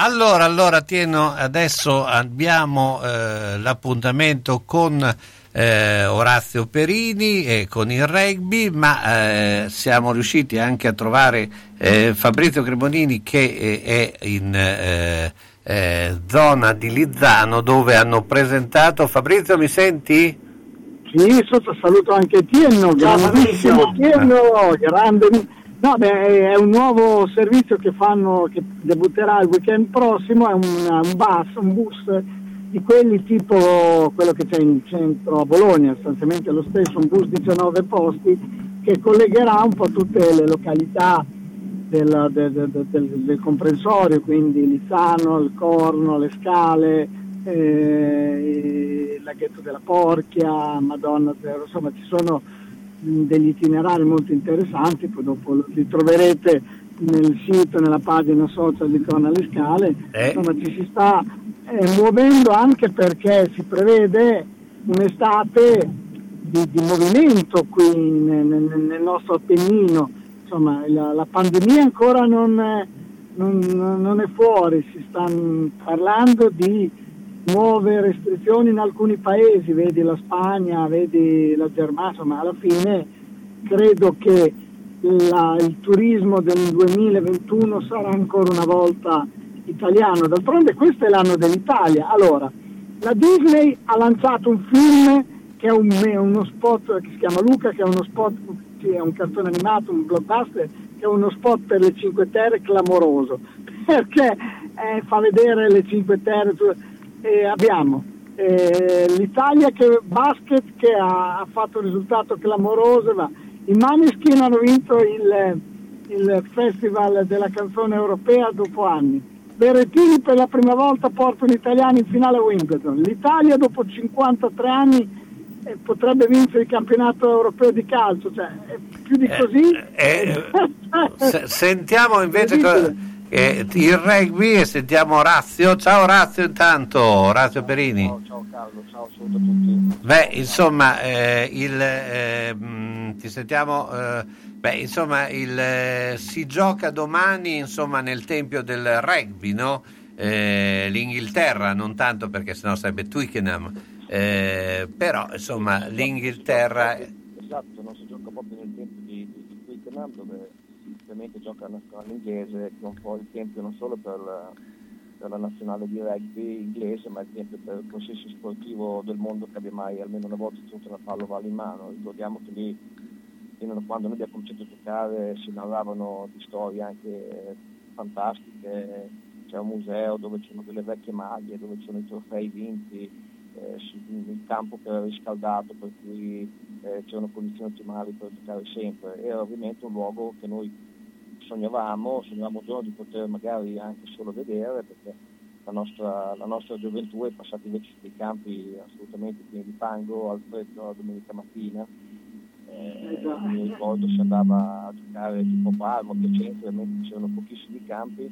Allora, allora, Tieno, adesso abbiamo eh, l'appuntamento con eh, Orazio Perini e con il rugby, ma eh, siamo riusciti anche a trovare eh, Fabrizio Cremonini che eh, è in eh, eh, zona di Lizzano dove hanno presentato. Fabrizio, mi senti? Sì, sotto saluto anche Tienno, grandissimo Tienno, grande. No, beh, è un nuovo servizio che fanno, che debutterà il weekend prossimo, è un, un bus, un bus di quelli tipo quello che c'è in centro a Bologna, sostanzialmente lo stesso, un bus 19 posti che collegherà un po' tutte le località del, del, del, del, comprensorio, quindi Lizzano, il Corno, le Scale, eh, il laghetto della Porchia, Madonna Zero, insomma ci sono degli itinerari molto interessanti, poi dopo li troverete nel sito, nella pagina social di Crona alle Scale, Eh. insomma ci si sta eh, muovendo anche perché si prevede un'estate di, di movimento qui nel, nel- nostro Appennino, insomma la, la pandemia ancora non è, non- non è fuori, si sta parlando di nuove restrizioni in alcuni paesi, vedi la Spagna, vedi la Germania, insomma alla fine credo che la- il turismo del 2021 sarà ancora una volta italiano, d'altronde questo è l'anno dell'Italia. Allora, la Disney ha lanciato un film che è, un- uno spot che si chiama Luca, che è uno spot, sì, è un cartone animato, un blockbuster, che è uno spot per le Cinque Terre clamoroso, perché eh, fa vedere le Cinque Terre, tu- e abbiamo eh, l'Italia che basket che ha, ha fatto un risultato clamoroso, ma i Maneskin hanno vinto il, il Festival della canzone europea dopo anni. Berrettini per la prima volta portano gli italiani in finale a Wimbledon. L'Italia dopo 53 anni eh, potrebbe vincere il campionato europeo di calcio, cioè eh, più di così. Eh, se- sentiamo invece co- Incredibile. Eh, il rugby e sentiamo Orazio. Ciao Orazio intanto, Orazio Perini. Ciao Carlo, ciao saluto a tutti. Beh, insomma, eh, il, eh, mh, ti sentiamo. eh, beh, insomma, il, eh, si gioca domani insomma, nel tempio del rugby, no? eh, l'Inghilterra, non tanto perché sennò sarebbe Twickenham, però insomma l'Inghilterra... Esatto, non si gioca proprio nel tempo di, di, di Twickenham dove ovviamente gioca la nazionale inglese che è un po' il tempio non solo per la, per la nazionale di rugby inglese ma il tempio per qualsiasi sportivo del mondo che abbia mai almeno una volta tenuto una palla in mano. Ricordiamo che lì fino a quando noi abbiamo cominciato a giocare si narravano di storie anche fantastiche, c'è un museo dove c'erano delle vecchie maglie, dove c'erano i trofei vinti, eh, il campo che era riscaldato per cui eh, c'erano condizioni ottimali per giocare sempre. Era ovviamente un luogo che noi sognavamo, sognavamo un giorno di poter magari anche solo vedere perché la nostra, la nostra gioventù è passata invece su dei campi assolutamente pieni di fango al freddo la domenica mattina. Eh, mi ricordo si andava a giocare tipo Parma, Piacenza, ovviamente c'erano pochissimi campi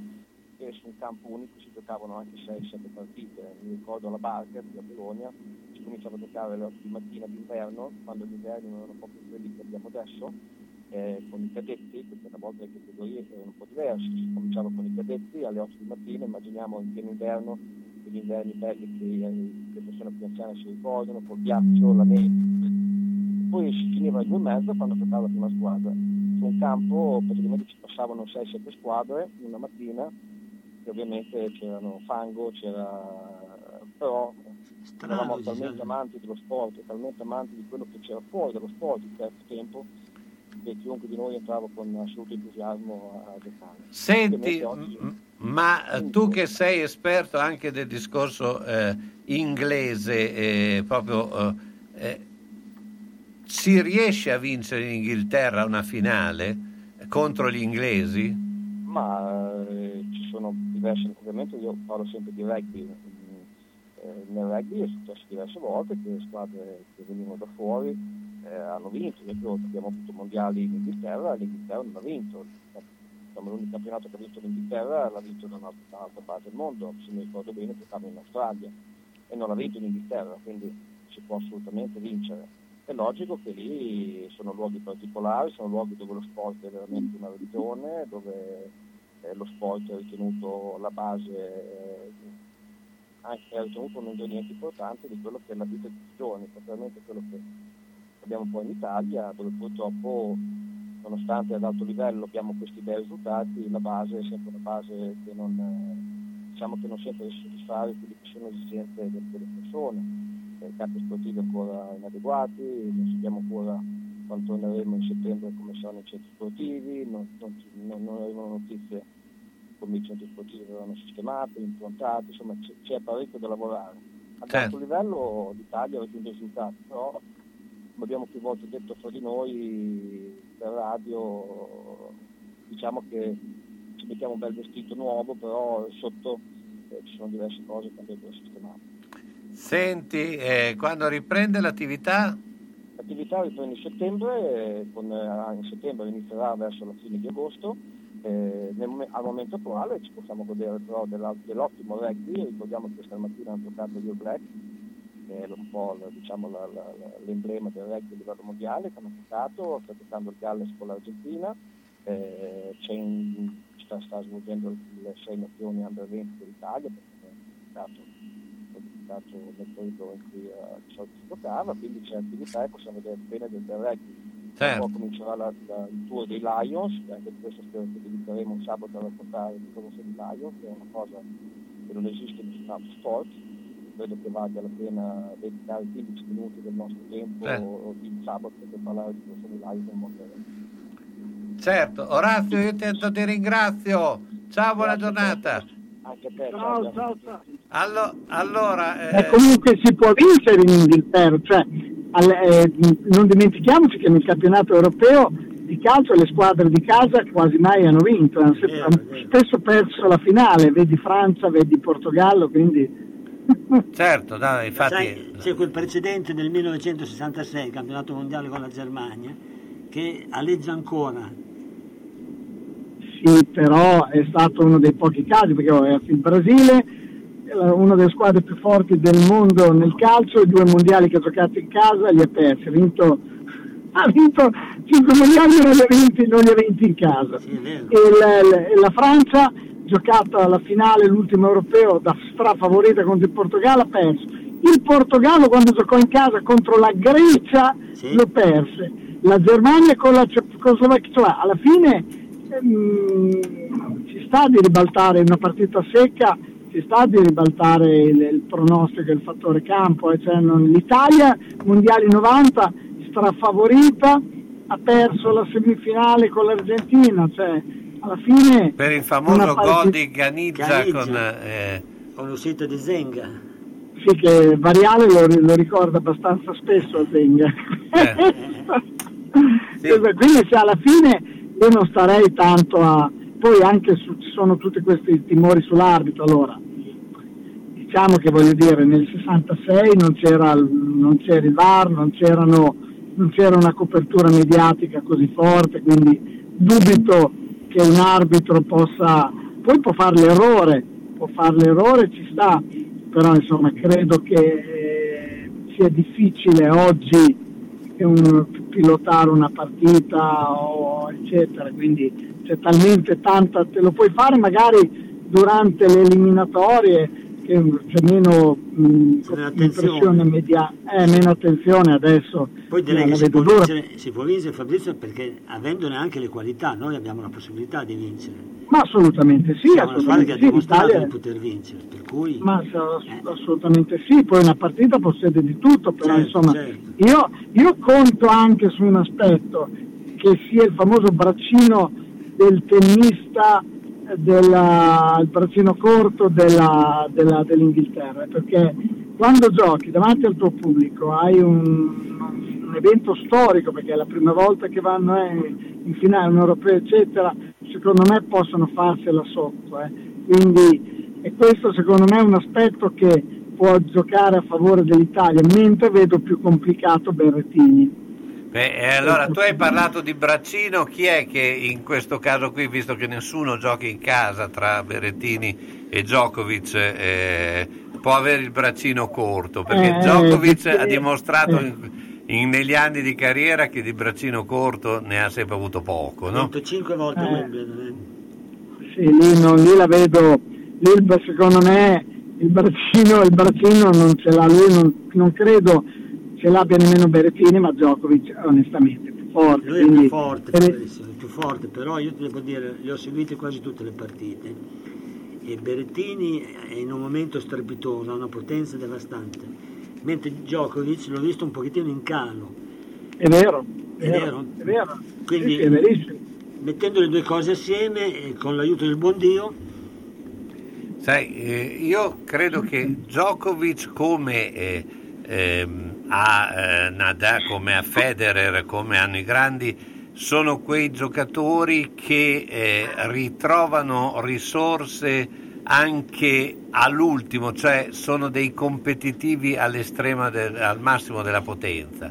e su un campo unico si giocavano anche 6-7 partite. Mi ricordo la Barca di Bologna, si cominciava a giocare alle 8 di mattina d'inverno, quando gli inverni non erano proprio quelli che abbiamo adesso, eh, con i cadetti, perché una volta le categorie erano un po' diverse, si cominciava con i cadetti alle 8 di mattina, immaginiamo in pieno inverno, quegli inverni belli che eh, le persone più anziane si ricordano, col ghiaccio, la neve. Poi si finiva alle due e mezza quando giocava la prima squadra. Su un campo praticamente ci passavano 6-7 squadre una mattina e ovviamente c'erano fango, c'era però eravamo talmente amanti dello sport, talmente amanti di quello che c'era fuori dallo sport in certo tempo che chiunque di noi entrava con assoluto entusiasmo a giocare. Senti, oggi- ma eh, tu che sei esperto anche del discorso eh, inglese, eh, proprio, eh, eh, si riesce a vincere in Inghilterra una finale contro gli inglesi? Ma eh, ci sono diverse, ovviamente io parlo sempre di rugby, mm, nel rugby è successo diverse volte che squadre che venivano da fuori eh, hanno vinto, esempio abbiamo avuto mondiali in Inghilterra e l'Inghilterra non ha vinto, Insomma, l'unico campionato che ha vinto l'Inghilterra l'ha vinto da un'altra, da un'altra parte del mondo, se mi ricordo bene giocava in Australia e non l'ha vinto in Inghilterra, quindi si può assolutamente vincere. È logico che lì sono luoghi particolari, sono luoghi dove lo sport è veramente una religione, dove eh, lo sport è ritenuto la base, eh, anche è ritenuto un ingrediente importante di quello che è la vita di tutti i giorni, particolarmente quello che abbiamo poi in Italia, dove purtroppo nonostante ad alto livello abbiamo questi bei risultati, la base è sempre una base che non, diciamo che non sempre a soddisfare quelle che sono esigenze de- delle persone. Eh, campi sportivi ancora inadeguati, non sappiamo ancora quando torneremo in settembre come sono i centri sportivi, non, non, non- non arrivano notizie come i centri sportivi verranno sistemati, improntati, insomma c- c'è parecchio da lavorare. Ad Certo. alto livello l'Italia ha raggiunto risultati, però come abbiamo più volte detto fra di noi per radio, diciamo che ci mettiamo un bel vestito nuovo, però sotto eh, ci sono diverse cose che andrebbero sistemate. Senti, eh, quando riprende l'attività? L'attività riprende in settembre, eh, con, eh, in settembre inizierà verso la fine di agosto. eh, nel al momento attuale ci possiamo godere però della- dell'ottimo rugby, ricordiamo che questa mattina hanno giocato gli All Black, che è un po' la- diciamo, la- la- l'emblema del rugby a livello mondiale, che hanno giocato, sta giocando il Galles con l'Argentina, eh, in- sta, sta svolgendo le sei nazioni under 20 dell'Italia, perché è è giocato nel periodo in cui di solito si giocava, quindi c'è attività e possiamo vedere bene del, del rugby. Certo. Poi comincerà la- la- il tour dei Lions, che anche di questo spero che dedicheremo un sabato a raccontare di cosa sono i Lions, che è una cosa che non esiste in nessun altro sport. Credo che valga la pena dedicare 15 minuti del nostro tempo Certo. di sabato per parlare di cosa sono i Lions nel mondo del rugby. Certo, Orazio, io ti, ti ringrazio. Ciao, buona giornata. Anche a te, Ciao, ciao, ciao. Allo- allora, E eh, comunque si può vincere in Inghilterra, cioè, al- eh, non dimentichiamoci che nel campionato europeo di calcio le squadre di casa quasi mai hanno vinto, hanno sempre- hanno spesso perso la finale, vedi Francia, vedi Portogallo, quindi certo, dai, infatti, Sai, c'è quel precedente del 1966, il campionato mondiale con la Germania, che alleggia ancora. sì, però è stato uno dei pochi casi, perché il Brasile, eh, una delle squadre più forti del mondo nel calcio, i due mondiali che ha giocato in casa li ha persi, ha vinto ha vinto 5 mondiali non li ha vinti, non li ha vinti in casa. E la, la- la Francia, giocata la finale, l'ultimo europeo, da strafavorita contro il Portogallo, ha perso. Il Portogallo quando giocò in casa contro la Grecia lo perse. La Germania con la Cecoslovacchia, cioè, alla fine ehm, ci sta di ribaltare una partita secca, ci sta di ribaltare il, il pronostico il fattore campo. eh, cioè, non- L'Italia, mondiali 90, strafavorita, ha perso la semifinale con l'Argentina, cioè alla fine Per il famoso gol di Ganizza Canizza. con... eh, Con l'uscita di Zenga. Sì, che Variale lo, lo ricorda abbastanza spesso a Zenga. Quindi se alla fine io non starei tanto a... Poi anche su- ci sono tutti questi timori sull'arbitro, allora diciamo che voglio dire nel 66 non c'era, non c'era il VAR, non, c'erano, non c'era una copertura mediatica così forte, quindi dubito che un arbitro possa, poi può fare l'errore, può fare l'errore, ci sta, però insomma credo che eh, sia difficile oggi un- pilotare una partita o eccetera, quindi c'è talmente tanta, te lo puoi fare magari durante le eliminatorie c'è meno mh, impressione media, eh, meno attenzione adesso. Poi direi che si può, vincere, si può vincere Fabrizio perché avendone anche le qualità, noi abbiamo la possibilità di vincere. Ma assolutamente sì, Siamo una squadra che assolutamente ha sì, dimostrato l'Italia- di poter vincere, per cui Ma sa- assolutamente sì, poi una partita possiede di tutto, però Certo, insomma certo. io, io conto anche su un aspetto che sia il famoso braccino del tennista eh, della, il braccino corto della- della- dell'Inghilterra, perché quando giochi davanti al tuo pubblico hai un, un evento storico, perché è la prima volta che vanno eh, in finale, un europeo eccetera, secondo me possono farsela sotto. eh. Quindi e questo secondo me è un aspetto che può giocare a favore dell'Italia, mentre vedo più complicato Berrettini. Beh, e allora tu hai parlato di braccino, chi è che in questo caso qui, visto che nessuno gioca in casa tra Berrettini e Djokovic, eh, può avere il braccino corto? Perché Eh, Djokovic perché- ha dimostrato in- in- negli anni di carriera che di braccino corto ne ha sempre avuto poco, no? 105 volte Eh. Eh. Sì, lì, non- lì la vedo, lì il- secondo me il braccino, il braccino non ce l'ha, lui non, non credo ce l'abbia nemmeno Berrettini, ma Djokovic onestamente è più forte. Lui è quindi- più forte, per- è più forte, però io ti devo dire, le ho seguite quasi tutte le partite e Berrettini è in un momento strepitoso, ha una potenza devastante, mentre Djokovic l'ho visto un pochettino in calo. È vero, è È vero, vero? è vero. Quindi Sì, è verissimo. mettendo le due cose assieme e con l'aiuto del buon Dio, Sai, eh, io credo che Djokovic come eh, ehm, a eh, Nadal, come a Federer, come hanno i grandi, sono quei giocatori che eh, ritrovano risorse anche all'ultimo, cioè sono dei competitivi del- al massimo della potenza.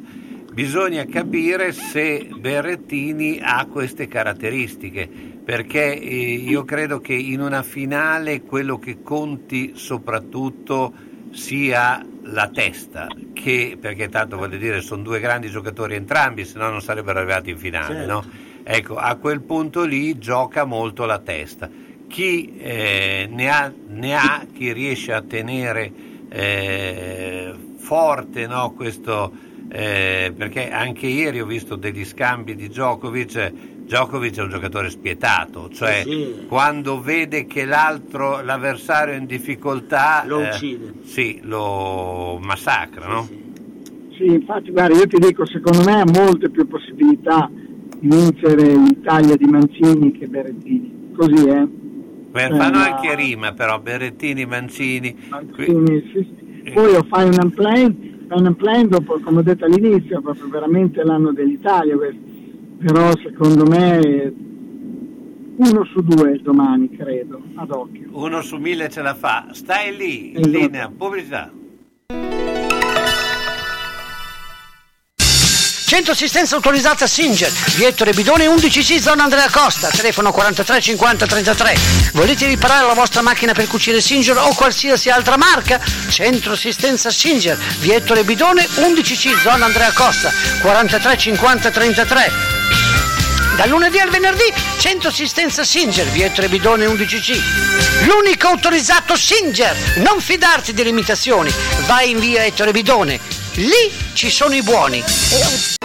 Bisogna capire se Berrettini ha queste caratteristiche, perché eh, io credo che in una finale quello che conti soprattutto sia la testa, che, perché tanto voglio dire sono due grandi giocatori entrambi, se no non sarebbero arrivati in finale. Certo. no? Ecco, a quel punto lì gioca molto la testa. Chi eh, ne, ha, ne ha, chi riesce a tenere eh, forte no, questo, eh, perché anche ieri ho visto degli scambi di Djokovic. Djokovic è un giocatore spietato, cioè Sì. quando vede che l'altro, l'avversario è in difficoltà, Lo eh, uccide. sì, lo massacra, no? Sì, infatti, guarda, io ti dico, secondo me ha molte più possibilità di vincere l'Italia di Mancini che Berrettini. Così è. Beh, Eh, fanno ma- anche rima però, Berrettini, Mancini. qui- Sì, sì, sì. Poi o fai un unplanned, un unplanned dopo, come ho detto all'inizio, proprio veramente l'anno dell'Italia questo. Però secondo me uno su due domani, credo, ad occhio. Uno su mille ce la fa. Stai lì, in Esatto. linea, pubblicità. Centro assistenza autorizzata Singer, via Ettore Bidone 11C, zona Andrea Costa, telefono 43 50 33. Volete riparare la vostra macchina per cucire Singer o qualsiasi altra marca? Centro assistenza Singer, via Ettore Bidone 11C, zona Andrea Costa, 43 50 33. Dal lunedì al venerdì, centro assistenza Singer, via Trebidone 11C. L'unico autorizzato Singer. Non fidarti delle imitazioni. Vai in via Ettore Bidone. Lì ci sono i buoni.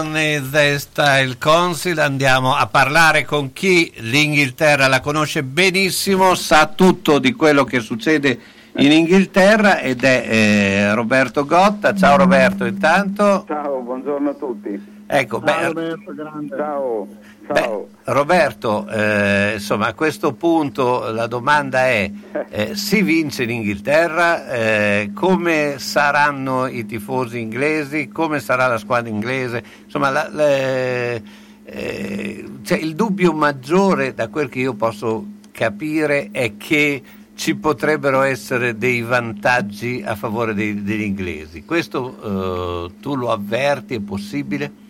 con The Style Council andiamo a parlare con chi l'Inghilterra la conosce benissimo, sa tutto di quello che succede in Inghilterra ed è eh, Roberto Gotta. Ciao Roberto, intanto. Ciao, buongiorno a tutti. Ecco, beh, Roberto, grande. Ciao, ciao. Roberto, eh, insomma a questo punto la domanda è, eh, si vince in Inghilterra? Eh, come saranno i tifosi inglesi? Come sarà la squadra inglese? Insomma, la- le- eh, cioè, il dubbio maggiore da quel che io posso capire è che ci potrebbero essere dei vantaggi a favore dei- degli inglesi. Questo eh, tu lo avverti? È possibile?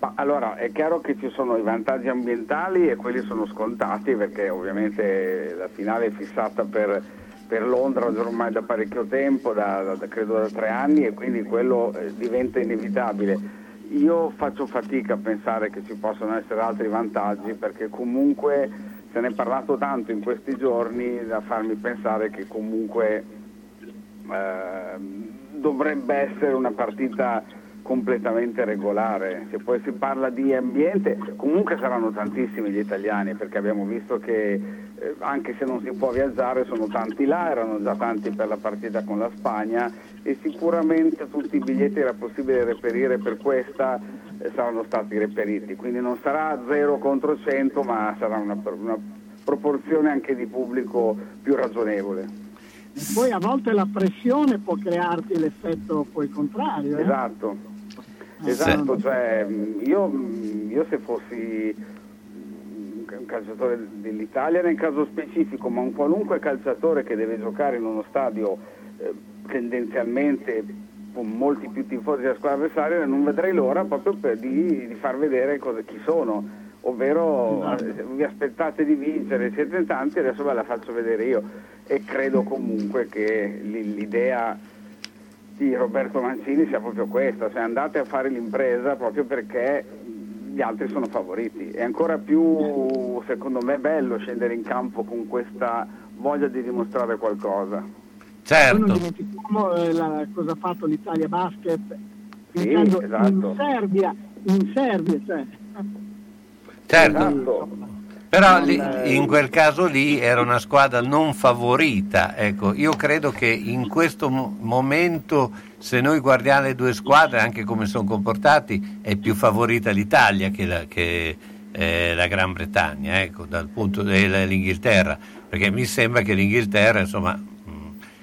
Ma allora è chiaro che ci sono i vantaggi ambientali e quelli sono scontati perché ovviamente la finale è fissata per, per Londra ormai da parecchio tempo, da, da- credo da tre anni e quindi quello eh, diventa inevitabile. Io faccio fatica a pensare che ci possano essere altri vantaggi perché comunque se ne è parlato tanto in questi giorni da farmi pensare che comunque ehm, dovrebbe essere una partita completamente regolare. Se poi si parla di ambiente, comunque saranno tantissimi gli italiani perché abbiamo visto che eh, anche se non si può viaggiare sono tanti là, erano già tanti per la partita con la Spagna e sicuramente tutti i biglietti era possibile reperire per questa eh, saranno stati reperiti. Quindi non sarà 0 contro 100 ma sarà una, una proporzione anche di pubblico più ragionevole. Poi a volte la pressione può crearti l'effetto poi contrario. eh? Esatto, esatto, cioè mh, io, mh, io se fossi un calciatore dell'Italia nel caso specifico, ma un qualunque calciatore che deve giocare in uno stadio eh, tendenzialmente con molti più tifosi della squadra avversaria, non vedrei l'ora proprio per di, di far vedere cosa, chi sono, ovvero eh, vi aspettate di vincere, siete tanti, adesso ve la faccio vedere io. E credo comunque che l'idea di Roberto Mancini sia proprio questa, cioè andate a fare l'impresa proprio perché gli altri sono favoriti. È ancora più, secondo me, bello scendere in campo con questa voglia di dimostrare qualcosa. Poi non dimentichiamo eh, la- cosa ha fatto l'Italia Basket Sì, esatto. in Serbia, in Serbia, cioè. Certo. Esatto. Però lì- eh, in quel caso lì era una squadra non favorita. Ecco, io credo che in questo mo- momento, se noi guardiamo le due squadre, anche come sono comportati, è più favorita l'Italia che la, che, eh, la Gran Bretagna, ecco, dal punto dell'Inghilterra, perché mi sembra che l'Inghilterra, insomma,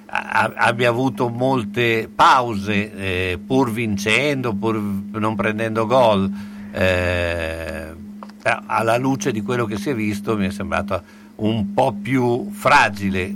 a- abbia avuto molte pause eh, pur vincendo, pur non prendendo gol. eh, però alla luce di quello che si è visto mi è sembrato un po' più fragile.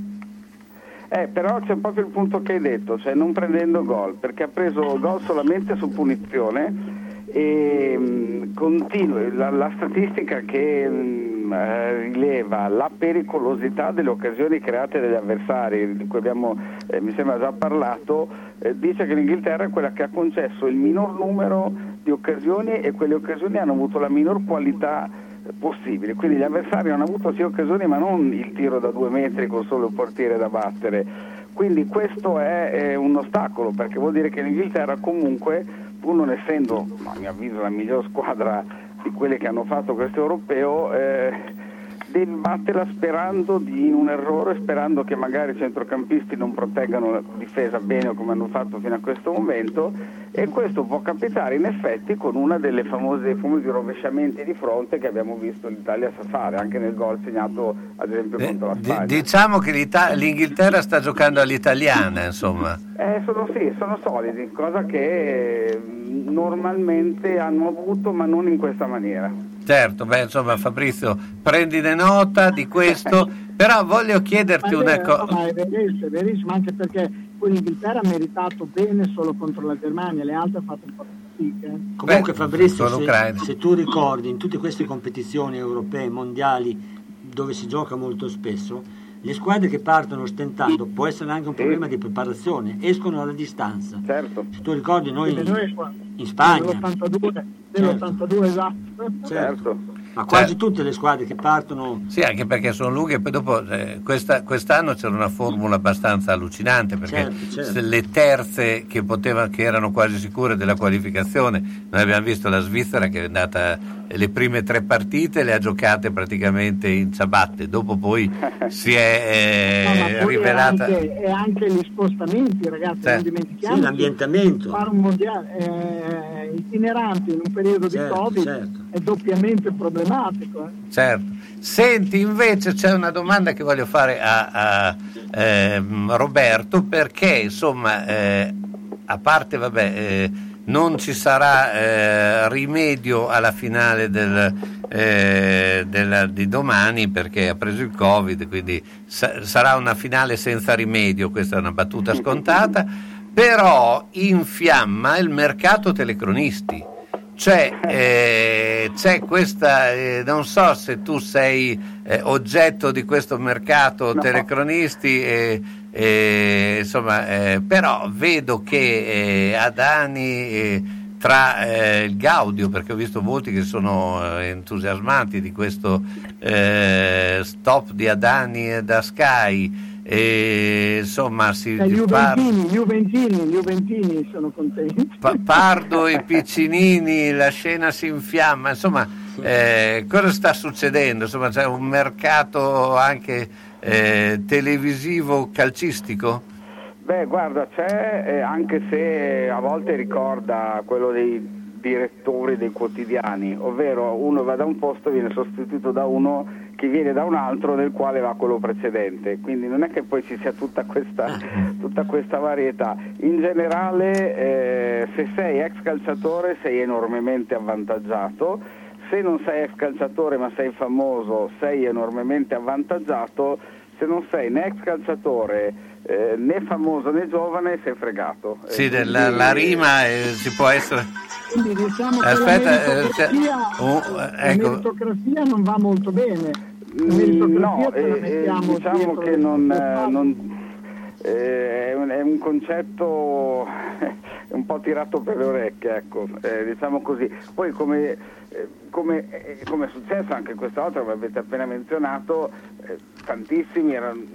Eh, però c'è proprio il punto che hai detto, cioè non prendendo gol, perché ha preso gol solamente su punizione e mh, continua, la, la statistica che mh, eh, rileva la pericolosità delle occasioni create dagli avversari, di cui abbiamo eh, mi sembra già parlato, eh, dice che l'Inghilterra è quella che ha concesso il minor numero di occasioni e quelle occasioni hanno avuto la minor qualità eh, possibile. Quindi gli avversari hanno avuto sì occasioni ma non il tiro da due metri con solo il portiere da battere. Quindi questo è, eh, un ostacolo perché vuol dire che l'Inghilterra comunque, pur non essendo, a mio avviso, la miglior squadra di quelle che hanno fatto questo europeo, eh, batterla sperando di un errore, sperando che magari i centrocampisti non proteggano la difesa bene come hanno fatto fino a questo momento e questo può capitare in effetti con una delle famose famosi rovesciamenti di fronte che abbiamo visto l'Italia sa fare anche nel gol segnato ad esempio contro la Spagna. diciamo che l'Inghilterra sta giocando all'italiana, insomma. Eh, sono, sì, sono solidi, cosa che eh, normalmente hanno avuto ma non in questa maniera. Certo, beh, insomma Fabrizio, prendine nota di questo, però voglio chiederti una cosa. ma è verissimo, è verissimo, anche perché poi l'Inghilterra ha meritato bene solo contro la Germania, le altre hanno fatto un po' di fatica. eh. Comunque Fabrizio, se, se tu ricordi in tutte queste competizioni europee, mondiali, dove si gioca molto spesso, le squadre che partono stentando, può essere anche un problema di preparazione, escono alla distanza. Certo. Se tu ricordi noi qua- in Spagna, Nell'82, nell'82 esatto. Certo. Ma quasi tutte le squadre che partono Sì, anche perché sono lunghe e poi dopo eh, questa- quest'anno c'era una formula abbastanza allucinante perché Certo, certo. le terze che, poteva- che erano quasi sicure della qualificazione, noi abbiamo visto la Svizzera che è andata le prime tre partite le ha giocate praticamente in ciabatte, dopo poi si è No, eh, poi è rivelata... anche, è anche gli spostamenti, ragazzi, Certo. non dimentichiamo. Sì, l'ambientamento. Fare un mondiale eh, itinerante in un periodo Certo, di Covid certo. è doppiamente problematico. Eh. Certo. Senti, invece c'è una domanda che voglio fare a, a, ehm, Roberto perché insomma, eh, a parte, vabbè, eh, non ci sarà eh, rimedio alla finale del, eh, della- di domani perché ha preso il Covid, quindi sa- sarà una finale senza rimedio, questa è una battuta scontata, però infiamma il mercato telecronisti. Cioè, eh, c'è questa, eh, non so se tu sei eh, oggetto di questo mercato No. telecronisti, insomma, eh, però vedo che eh, Adani eh, tra eh, il Gaudio, perché ho visto molti che sono eh, entusiasmati di questo eh, stop di Adani da Sky, e, insomma si Eh. Juventini, Juventini, gli Juventini sono contenti. Pa- Pardo e Piccinini, la scena si infiamma, insomma, eh, cosa sta succedendo? Insomma, c'è un mercato anche eh, televisivo calcistico? Beh, guarda, c'è, eh, anche se a volte ricorda quello dei direttori dei quotidiani, ovvero uno va da un posto e viene sostituito da uno che viene da un altro nel quale va quello precedente, quindi non è che poi ci sia tutta questa, tutta questa varietà. In generale, eh, se sei ex calciatore sei enormemente avvantaggiato, se non sei ex calciatore ma sei famoso sei enormemente avvantaggiato, se non sei né ex calciatore eh, né famoso né giovane sei fregato. Sì, Eh, la, la rima eh, si può essere... Quindi diciamo che Aspetta, la eh, meritocrazia, oh, la ecco. meritocrazia non va molto bene. Mm, No, eh, eh, diciamo che non, eh, non- eh, è, un, è un concetto un po' tirato per le orecchie, ecco, eh, diciamo così. Poi come, come, come è successo anche questa volta, come avete appena menzionato, eh, tantissimi erano-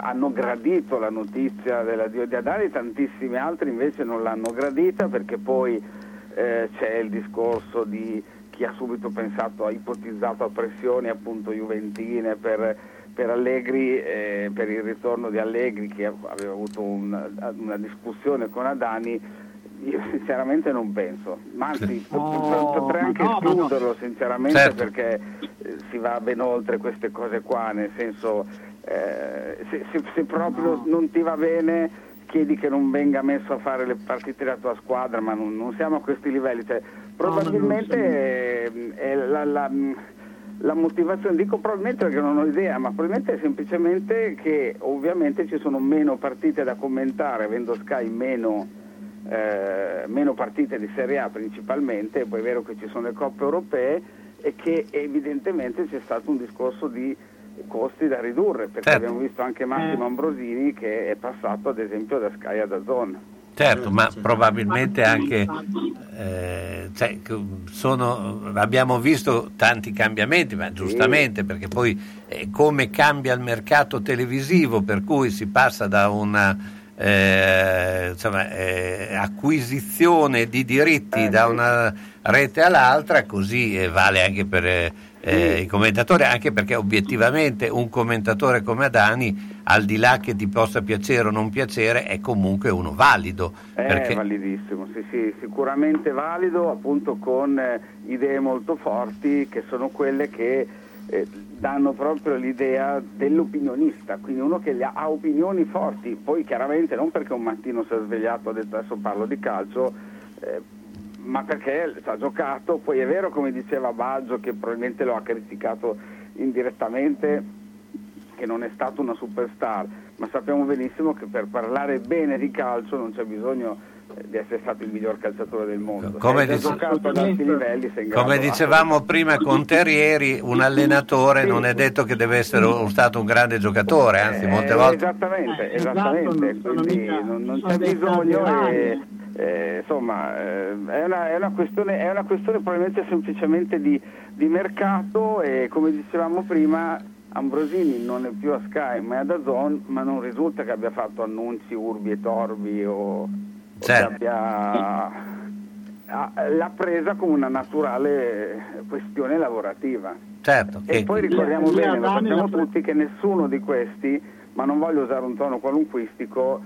hanno gradito la notizia dell'addio di Adani, tantissimi altri invece non l'hanno gradita perché poi c'è il discorso di chi ha subito pensato, ha ipotizzato a pressioni appunto juventine per, per Allegri, eh, per il ritorno di Allegri che aveva avuto un- una discussione con Adani, io sinceramente non penso, ma anzi No, pot- potrei anche no, ma no. escluderlo sinceramente Certo. perché eh, si va ben oltre queste cose qua, nel senso eh, se, se- se proprio non ti va bene chiedi che non venga messo a fare le partite della tua squadra, ma non, non siamo a questi livelli. Cioè, probabilmente eh, è la, la- la motivazione, dico probabilmente perché non ho idea, ma probabilmente è semplicemente che ovviamente ci sono meno partite da commentare, avendo Sky meno, eh, meno partite di Serie A principalmente, poi è vero che ci sono le coppe europee e che evidentemente c'è stato un discorso di costi da ridurre, perché Certo. abbiamo visto anche Massimo Ambrosini che è passato ad esempio da Sky ad Azon. Certo, ma probabilmente anche eh, cioè, sono- abbiamo visto tanti cambiamenti, ma giustamente perché poi eh, come cambia il mercato televisivo, per cui si passa da una eh, insomma, eh, acquisizione di diritti da una rete all'altra, così eh, vale anche per eh, eh, i commentatori, anche perché obiettivamente un commentatore come Adani, al di là che ti possa piacere o non piacere, è comunque uno valido. È perché- validissimo, sì, sì, sicuramente valido, appunto con eh, idee molto forti che sono quelle che eh, danno proprio l'idea dell'opinionista, quindi uno che ha, ha opinioni forti, poi chiaramente non perché un mattino si è svegliato e ha detto adesso parlo di calcio, eh, ma perché ha giocato, poi è vero come diceva Baggio che probabilmente lo ha criticato indirettamente, che non è stato una superstar, ma sappiamo benissimo che per parlare bene di calcio non c'è bisogno eh, di essere stato il miglior calciatore del mondo. Come dice- giocato ad alti livelli Come dicevamo prima con Terrieri, un allenatore non è detto che deve essere un- stato un grande giocatore, anzi molte Eh, volte... Esattamente, Eh, esatto, esattamente, non sono quindi mica- non, non sono c'è bisogno e, rari. Eh, insomma eh, è, una, è una questione, è una questione probabilmente semplicemente di, di mercato e come dicevamo prima Ambrosini non è più a Sky ma è ad Azon ma non risulta che abbia fatto annunci urbi e torbi o, o Certo. che abbia ha- l'ha presa come una naturale questione lavorativa. Certo, E che- poi ricordiamo bene, lo sappiamo tutti, che nessuno di questi, ma non voglio usare un tono qualunquistico,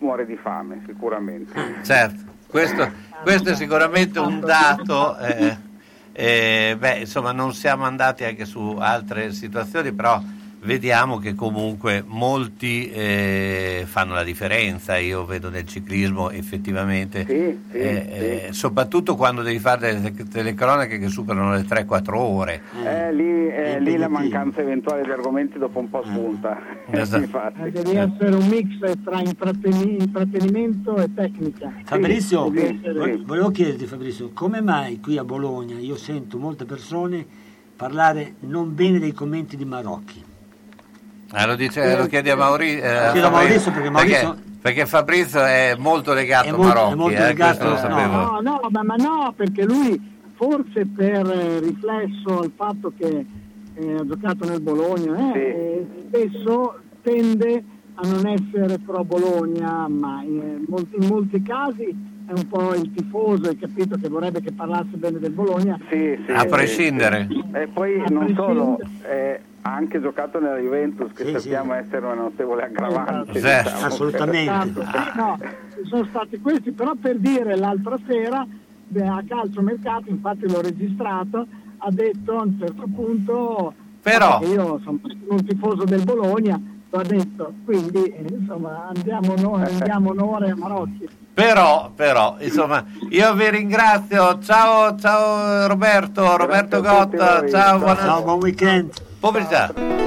muore di fame sicuramente. Certo, questo, questo è sicuramente un dato. eh, eh, beh, insomma, non siamo andati anche su altre situazioni, però vediamo che comunque molti eh, fanno la differenza, io vedo nel ciclismo effettivamente, Sì, sì, eh, eh, soprattutto quando devi fare delle telecronache che superano le 3-4 ore. Eh, lì, eh, lì la mancanza eventuale di argomenti dopo un po' spunta. Esatto. Infatti. Eh, Devi essere un mix tra intratteni- intrattenimento e tecnica. Fabrizio, sì, sì. vo- volevo chiederti Fabrizio, come mai qui a Bologna io sento molte persone parlare non bene dei commenti di Marocchi? Ah, lo, dice, lo chiedi a Mauri- eh, Chiedo a Maurizio, perché Maurizio- perché Fabrizio è molto legato È a molto- è Marocchi, molto eh, legato- sapevo. No, no, ma, ma no, perché lui forse per eh, riflesso al fatto che eh, ha giocato nel Bologna, eh, eh, spesso tende a non essere pro Bologna, ma in molti, in molti casi è un po' il tifoso, hai capito, che vorrebbe che parlasse bene del Bologna. Sì, sì, A prescindere. sì. E poi A non solo, eh, ha anche giocato nella Juventus, che Sì, sappiamo essere una notevole aggravante. Sì, diciamo. assolutamente. Tanto, sì, no, ci sono stati questi, però per dire l'altra sera a calcio mercato, infatti l'ho registrato, ha detto a un certo punto Però- perché io sono un tifoso del Bologna, ha detto, quindi eh, insomma andiamo noi, andiamo onore a Marocchi. Però, però, insomma, io vi ringrazio. Ciao, ciao Roberto, Roberto tutti Gotta, Ciao. buona Ciao, buon weekend. pubblicità.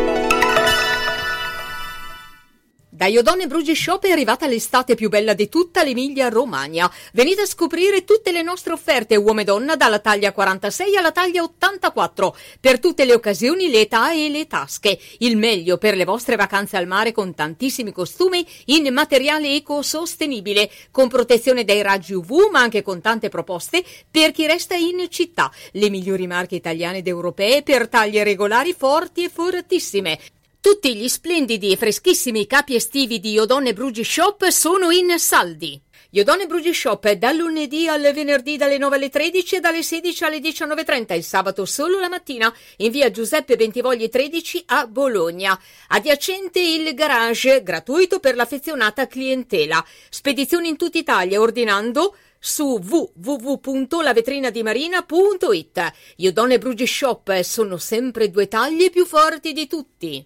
Da Iodone Brugi Shop è arrivata l'estate più bella di tutta l'Emilia Romagna. Venite a scoprire tutte le nostre offerte uomo e donna dalla taglia 46 alla taglia 84 per tutte le occasioni, le età e le tasche. Il meglio per le vostre vacanze al mare con tantissimi costumi in materiale ecosostenibile, con protezione dai raggi UV, ma anche con tante proposte per chi resta in città. Le migliori marche italiane ed europee per taglie regolari forti e fortissime. Tutti gli splendidi e freschissimi capi estivi di Iodone Brugi Shop sono in saldi. Iodone Brugi Shop è dal lunedì al venerdì dalle 9 alle 13 e dalle 16 alle 19.30, il sabato solo la mattina, in via Giuseppe Bentivogli 13 a Bologna. Adiacente il garage, gratuito per l'affezionata clientela. Spedizioni in tutta Italia ordinando su www.lavetrinadimarina.it. Iodone Brugi Shop sono sempre due taglie più forti di tutti.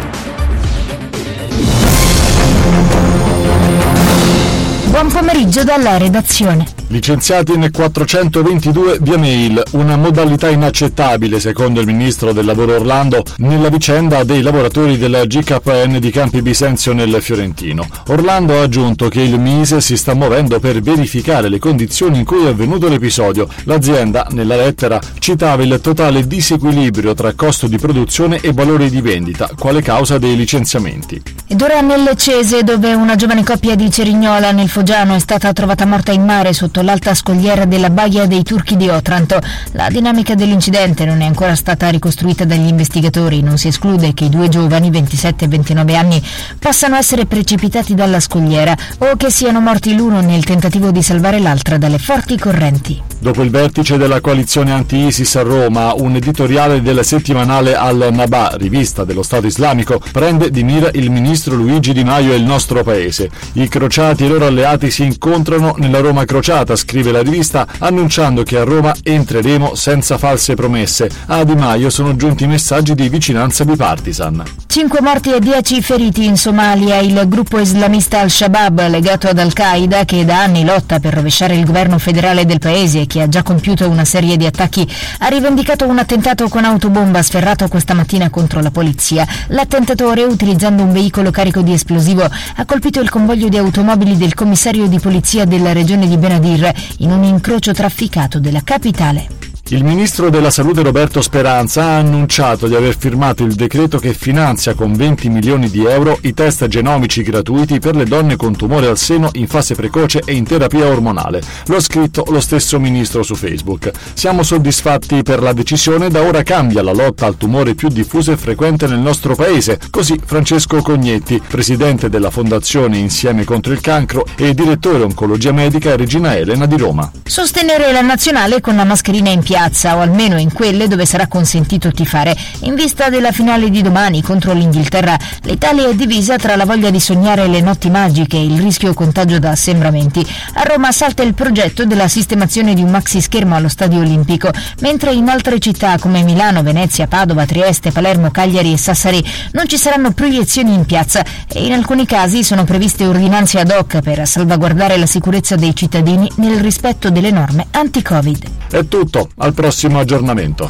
Buon pomeriggio dalla redazione. Licenziati in 422 via mail, una modalità inaccettabile secondo il ministro del lavoro Orlando nella vicenda dei lavoratori della GKN di Campi Bisenzio nel Fiorentino. Orlando ha aggiunto che il Mise si sta muovendo per verificare le condizioni in cui è avvenuto l'episodio. L'azienda, nella lettera, citava il totale disequilibrio tra costo di produzione e valore di vendita, quale causa dei licenziamenti. Ed ora nel Cese, dove una giovane coppia di Cerignola nel Foggiano è stata trovata morta in mare sotto l'alta scogliera della Baia dei Turchi di Otranto. La dinamica dell'incidente non è ancora stata ricostruita dagli investigatori. Non si esclude che i due giovani, 27 e 29 anni, possano essere precipitati dalla scogliera o che siano morti l'uno nel tentativo di salvare l'altra dalle forti correnti. Dopo il vertice della coalizione anti-ISIS a Roma, un editoriale del settimanale Al-Naba, rivista dello Stato islamico, prende di mira il ministro Luigi Di Maio e il nostro paese. I crociati e loro alleati si incontrano nella Roma crociata, scrive la rivista, annunciando che a Roma entreremo senza false promesse. A Di Maio sono giunti messaggi di vicinanza bipartisan. 5 morti e 10 feriti in Somalia. Il gruppo islamista Al-Shabaab, legato ad Al-Qaeda, che da anni lotta per rovesciare il governo federale del paese e che ha già compiuto una serie di attacchi, ha rivendicato un attentato con autobomba sferrato questa mattina contro la polizia. L'attentatore, utilizzando un veicolo carico di esplosivo, ha colpito il convoglio di automobili del commissario di polizia della regione di Benadir in un incrocio trafficato della capitale. Il ministro della Salute Roberto Speranza ha annunciato di aver firmato il decreto che finanzia con 20 milioni di euro i test genomici gratuiti per le donne con tumore al seno in fase precoce e in terapia ormonale. Lo ha scritto lo stesso ministro su Facebook. Siamo soddisfatti per la decisione, da ora cambia la lotta al tumore più diffuso e frequente nel nostro paese. Così Francesco Cognetti, presidente della Fondazione Insieme contro il Cancro e direttore oncologia medica Regina Elena di Roma. Sostenere la nazionale con la mascherina in piazza o almeno in quelle dove sarà consentito tifare. In vista della finale di domani contro l'Inghilterra, l'Italia è divisa tra la voglia di sognare le notti magiche e il rischio contagio da assembramenti. A Roma salta il progetto della sistemazione di un maxi schermo allo Stadio Olimpico, mentre in altre città come Milano, Venezia, Padova, Trieste, Palermo, Cagliari e Sassari non ci saranno proiezioni in piazza e in alcuni casi sono previste ordinanze ad hoc per salvaguardare la sicurezza dei cittadini nel rispetto delle norme anti-Covid. È tutto, al prossimo aggiornamento.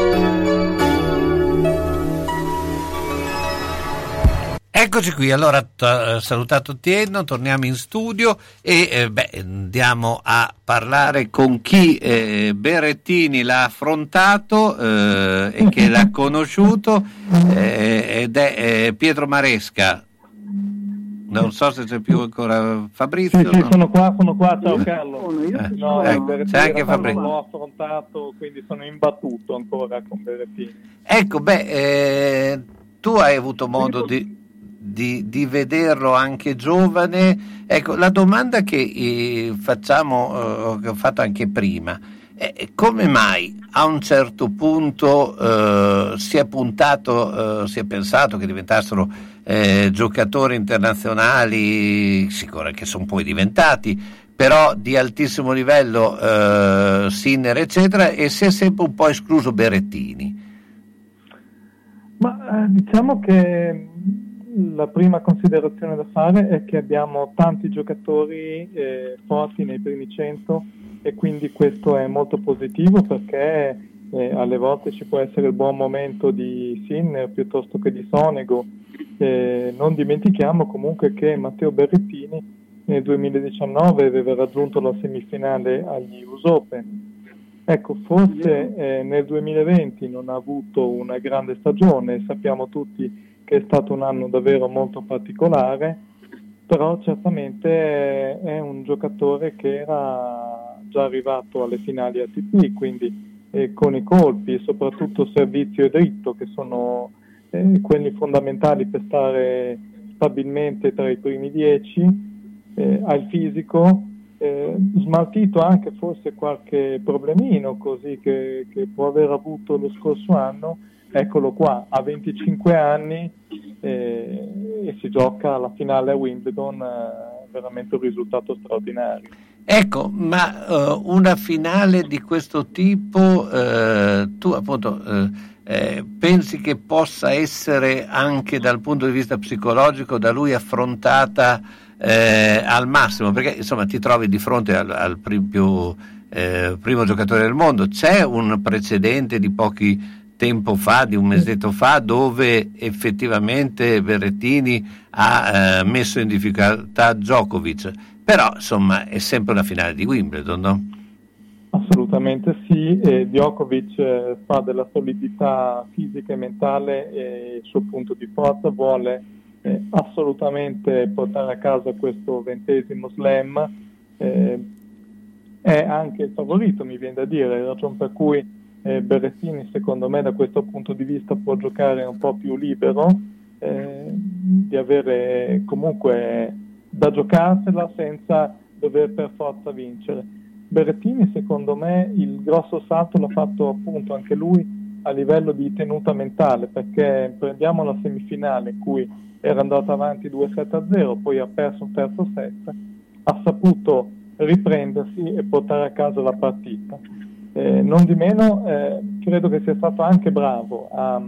Eccoci qui, allora t- eh, salutato Tienno, torniamo in studio e eh, beh, andiamo a parlare con chi eh, Berettini l'ha affrontato eh, e che l'ha conosciuto eh, ed è eh, Pietro Maresca. Non so se c'è più ancora Fabrizio. Sì, sì, no? sono qua, sono qua, ciao Carlo. Eh, No, ecco, c'è anche Fabrizio. Non l'ho affrontato, quindi sono imbattuto ancora con Berettini. Ecco, beh, eh, tu hai avuto modo di, di- di vederlo anche giovane. Ecco, la domanda che eh, facciamo, eh, che ho fatto anche prima, è come mai a un certo punto eh, si è puntato, eh, si è pensato che diventassero giocatori internazionali, sicuro che sono poi diventati, però di altissimo livello, Sinner eccetera, e si è sempre un po' escluso Berettini. Ma diciamo che la prima considerazione da fare è che abbiamo tanti giocatori eh, forti nei primi 100 e quindi questo è molto positivo perché eh, alle volte ci può essere il buon momento di Sinner piuttosto che di Sonego. Eh, non dimentichiamo comunque che Matteo Berrettini nel 2019 aveva raggiunto la semifinale agli US Open. Ecco, forse eh, nel 2020 non ha avuto una grande stagione, sappiamo tutti che è stato un anno davvero molto particolare, però certamente è un giocatore che era già arrivato alle finali ATP, quindi eh, con i colpi soprattutto servizio e dritto che sono eh, quelli fondamentali per stare stabilmente tra i primi dieci, eh, ha fisico, eh, smaltito anche forse qualche problemino così che, che, può aver avuto lo scorso anno, eccolo qua, ha 25 anni eh, e si gioca la finale a Wimbledon, eh, veramente un risultato straordinario. Ecco, ma uh, una finale di questo tipo, uh, tu appunto uh, eh, pensi che possa essere anche dal punto di vista psicologico da lui affrontata al massimo? Perché insomma ti trovi di fronte al, al più, primo giocatore del mondo, c'è un precedente di pochi tempo fa, di un mesetto fa, dove effettivamente Berrettini ha messo in difficoltà Djokovic però insomma è sempre una finale di Wimbledon, no? Assolutamente sì, e Djokovic eh, fa della solidità fisica e mentale e il suo punto di forza, vuole eh, assolutamente portare a casa questo ventesimo slam, eh, è anche il favorito mi viene da dire, ragione per cui eh, Berrettini secondo me da questo punto di vista può giocare un po' più libero, eh, di avere comunque da giocarsela senza dover per forza vincere. Berrettini secondo me il grosso salto l'ha fatto appunto anche lui a livello di tenuta mentale perché prendiamo la semifinale in cui era andato avanti 2-7-0, poi ha perso un terzo set, ha saputo riprendersi e portare a casa la partita. Eh, non di meno eh, credo che sia stato anche bravo a,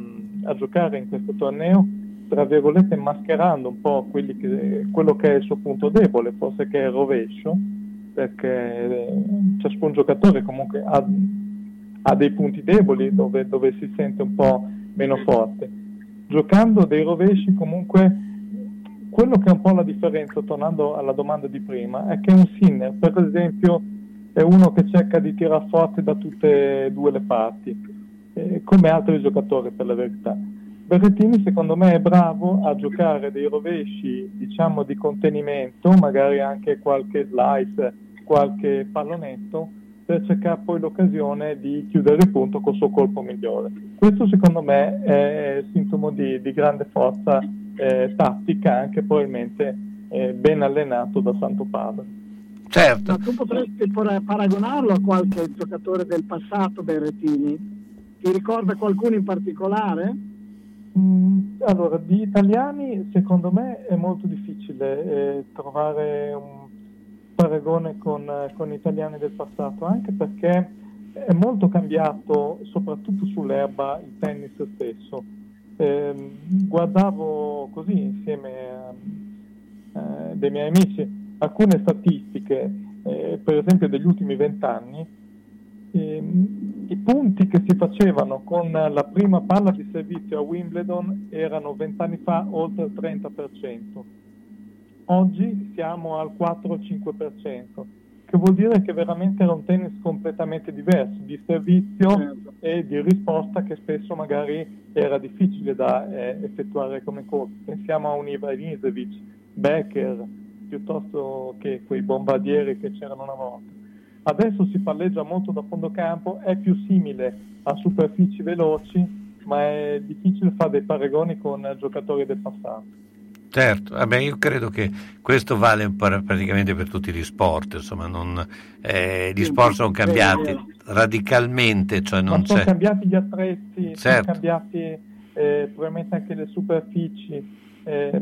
a giocare in questo torneo tra virgolette mascherando un po' che, quello che è il suo punto debole, forse che è il rovescio, perché eh, ciascun giocatore comunque ha, ha dei punti deboli dove, dove, si sente un po' meno forte. Giocando dei rovesci comunque quello che è un po' la differenza, tornando alla domanda di prima, è che un sinner, per esempio, è uno che cerca di tirare forte da tutte e due le parti, eh, come altri giocatori per la verità Berrettini secondo me è bravo a giocare dei rovesci diciamo di contenimento, magari anche qualche slice, qualche pallonetto per cercare poi l'occasione di chiudere il punto col suo colpo migliore. Questo secondo me è sintomo di, di grande forza eh, tattica, anche probabilmente eh, ben allenato da Santo Padre. Certo. Ma tu potresti paragonarlo a qualche giocatore del passato Berrettini? Ti ricorda qualcuno in particolare? Mm, allora, di italiani secondo me è molto difficile eh, trovare un paragone con, con italiani del passato, anche perché è molto cambiato, soprattutto sull'erba, il tennis stesso. Eh, guardavo così insieme a eh, dei miei amici alcune statistiche, eh, per esempio degli ultimi vent'anni, ehm, i punti che si facevano con la prima palla di servizio a Wimbledon erano vent'anni fa oltre il 30%. Oggi siamo al 4-5%, che vuol dire che veramente era un tennis completamente diverso, di servizio certo. e di risposta che spesso magari era difficile da eh, effettuare come corso. Pensiamo a un Ivanisevic, Becker, piuttosto che quei bombardieri che c'erano una volta. Adesso si palleggia molto da fondo campo, è più simile a superfici veloci, ma è difficile fare dei paragoni con giocatori del passato. Certo, vabbè, io credo che questo vale praticamente per tutti gli sport, insomma, non, eh, gli sport sono cambiati radicalmente, cioè non sono c'è... cambiati gli attrezzi, certo. sono cambiati eh, probabilmente anche le superfici. Eh,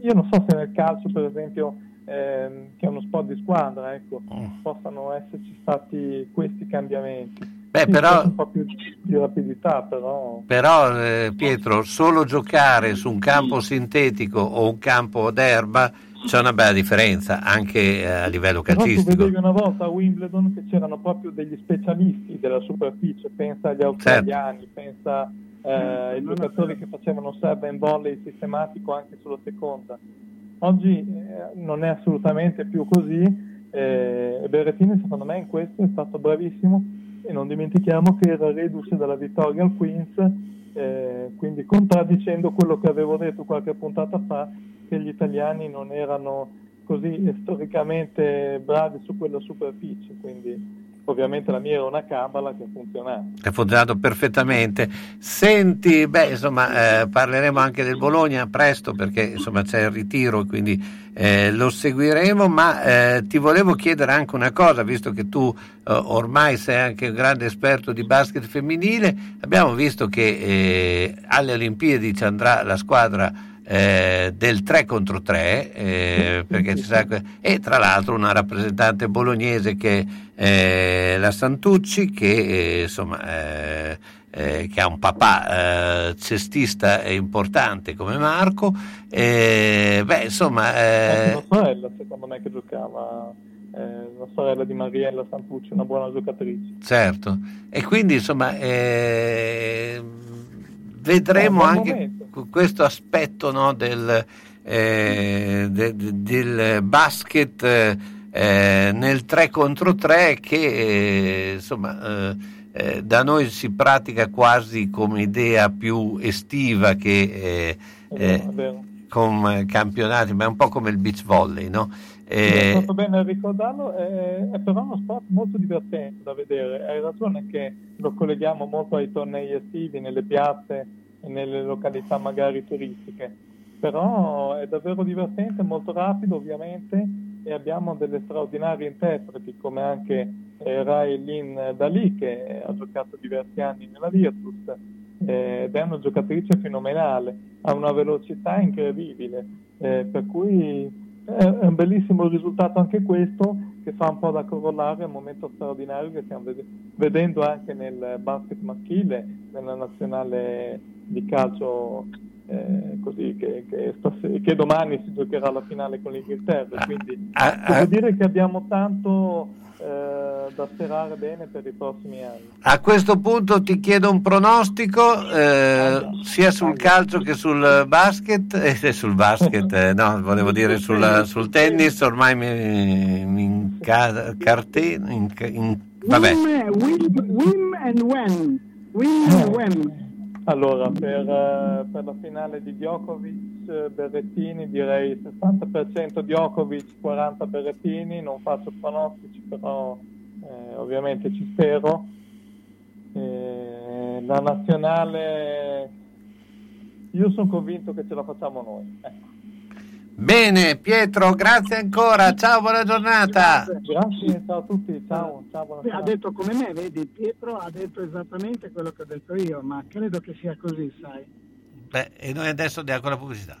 io non so se nel calcio, per esempio, ehm, che è uno sport di squadra, ecco, mm. possano esserci stati questi cambiamenti. Beh, però- un po' più di rapidità, però Però eh, Pietro, solo giocare su un campo sintetico o un campo d'erba c'è una bella differenza anche eh, a livello Però tu calcistico. vedevi una volta a Wimbledon che c'erano proprio degli specialisti della superficie, pensa agli australiani, pensa eh, ai giocatori che facevano serve in volley sistematico anche sulla seconda. Oggi eh, non è assolutamente più così eh, e Berrettini secondo me in questo è stato bravissimo e non dimentichiamo che era reduce dalla vittoria al Queens, eh, quindi contraddicendo quello che avevo detto qualche puntata fa, che gli italiani non erano così storicamente bravi su quella superficie, quindi ovviamente la mia era una cabala che funzionava. Ha funzionato perfettamente. Senti, beh, insomma, eh, parleremo anche del Bologna presto perché insomma c'è il ritiro, quindi eh, lo seguiremo, ma eh, ti volevo chiedere anche una cosa, visto che tu eh, ormai sei anche un grande esperto di basket femminile, abbiamo visto che eh, alle Olimpiadi ci andrà la squadra eh, del 3 contro 3 eh, sarà, e tra l'altro una rappresentante bolognese che è la Santucci che eh, insomma eh, eh, che ha un papà eh, cestista importante come Marco beh insomma Anche una sorella secondo me che giocava la sorella di Mariella Santucci una buona giocatrice. Certo. E quindi insomma vedremo anche questo aspetto no, del, eh, de, de, del, basket eh, nel 3 contro 3 che eh, insomma eh, eh, da noi si pratica quasi come idea più estiva che con campionati, ma è un po' come il beach volley, no? È fatto bene ricordarlo, è, è, però uno sport molto divertente da vedere. Hai ragione che lo colleghiamo molto ai tornei estivi nelle piazze e nelle località magari turistiche, però è davvero divertente, molto rapido ovviamente e abbiamo delle straordinarie interpreti come anche eh, Rai Lin Dali che ha giocato diversi anni nella Virtus eh, ed è una giocatrice fenomenale, ha una velocità incredibile, eh, per cui è un bellissimo risultato anche questo che fa un po' da corollario al momento straordinario che stiamo vedendo anche nel basket maschile, nella nazionale di calcio eh, così che, che, stas- che, domani si giocherà la finale con l'Inghilterra. Quindi ah, ah, devo dire che abbiamo tanto eh, da sperare bene per i prossimi anni. A questo punto ti chiedo un pronostico eh, sia sul calcio che sul basket, eh, sul basket, eh, no, volevo dire sul, sul tennis, ormai mi, mi incateno, in, in, vabbè. Win, win, win and when. Win and when. Allora, per, uh, per, la finale di Djokovic, Berrettini direi 60% Djokovic, 40 Berrettini, non faccio pronostici, però eh, ovviamente ci spero. Eh, la nazionale, io sono convinto che ce la facciamo noi. Ecco. Bene, Pietro, grazie ancora. Ciao, buona giornata. Grazie, ciao a tutti. Ciao, ciao Ha detto come me, vedi, Pietro ha detto esattamente quello che ho detto io, ma credo che sia così, sai. Beh, e noi adesso andiamo con la pubblicità.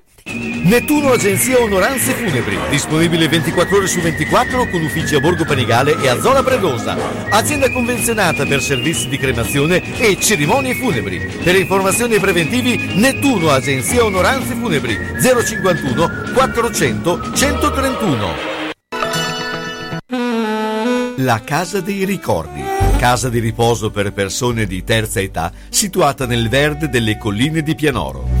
Nettuno Agenzia Onoranze Funebri, disponibile 24 ore su 24 con uffici a Borgo Panigale e a Zona Predosa. Azienda convenzionata per servizi di cremazione e cerimonie funebri. Per informazioni preventivi Nettuno Agenzia Onoranze Funebri 051 400 131. La Casa dei Ricordi. Casa di riposo per persone di terza età situata nel verde delle colline di Pianoro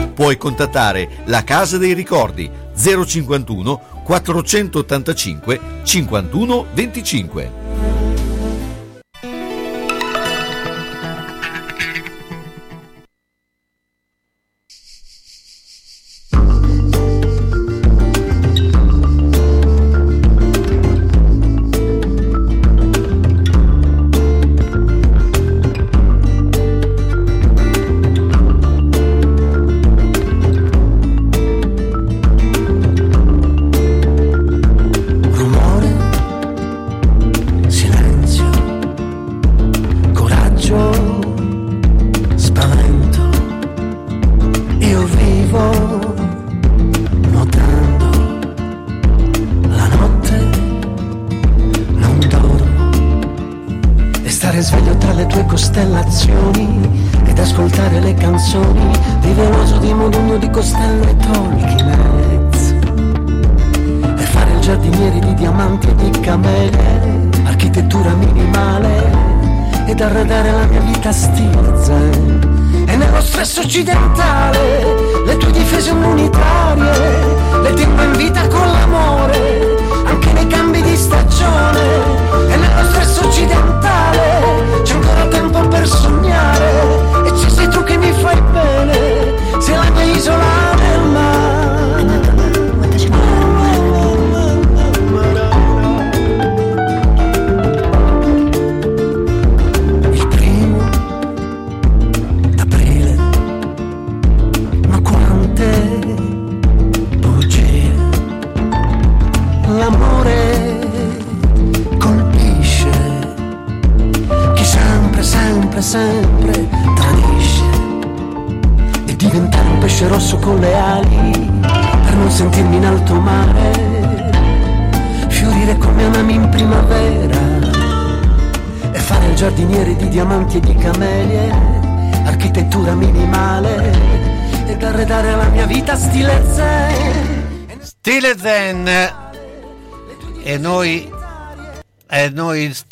Puoi contattare la Casa dei Ricordi 051 485 51 25.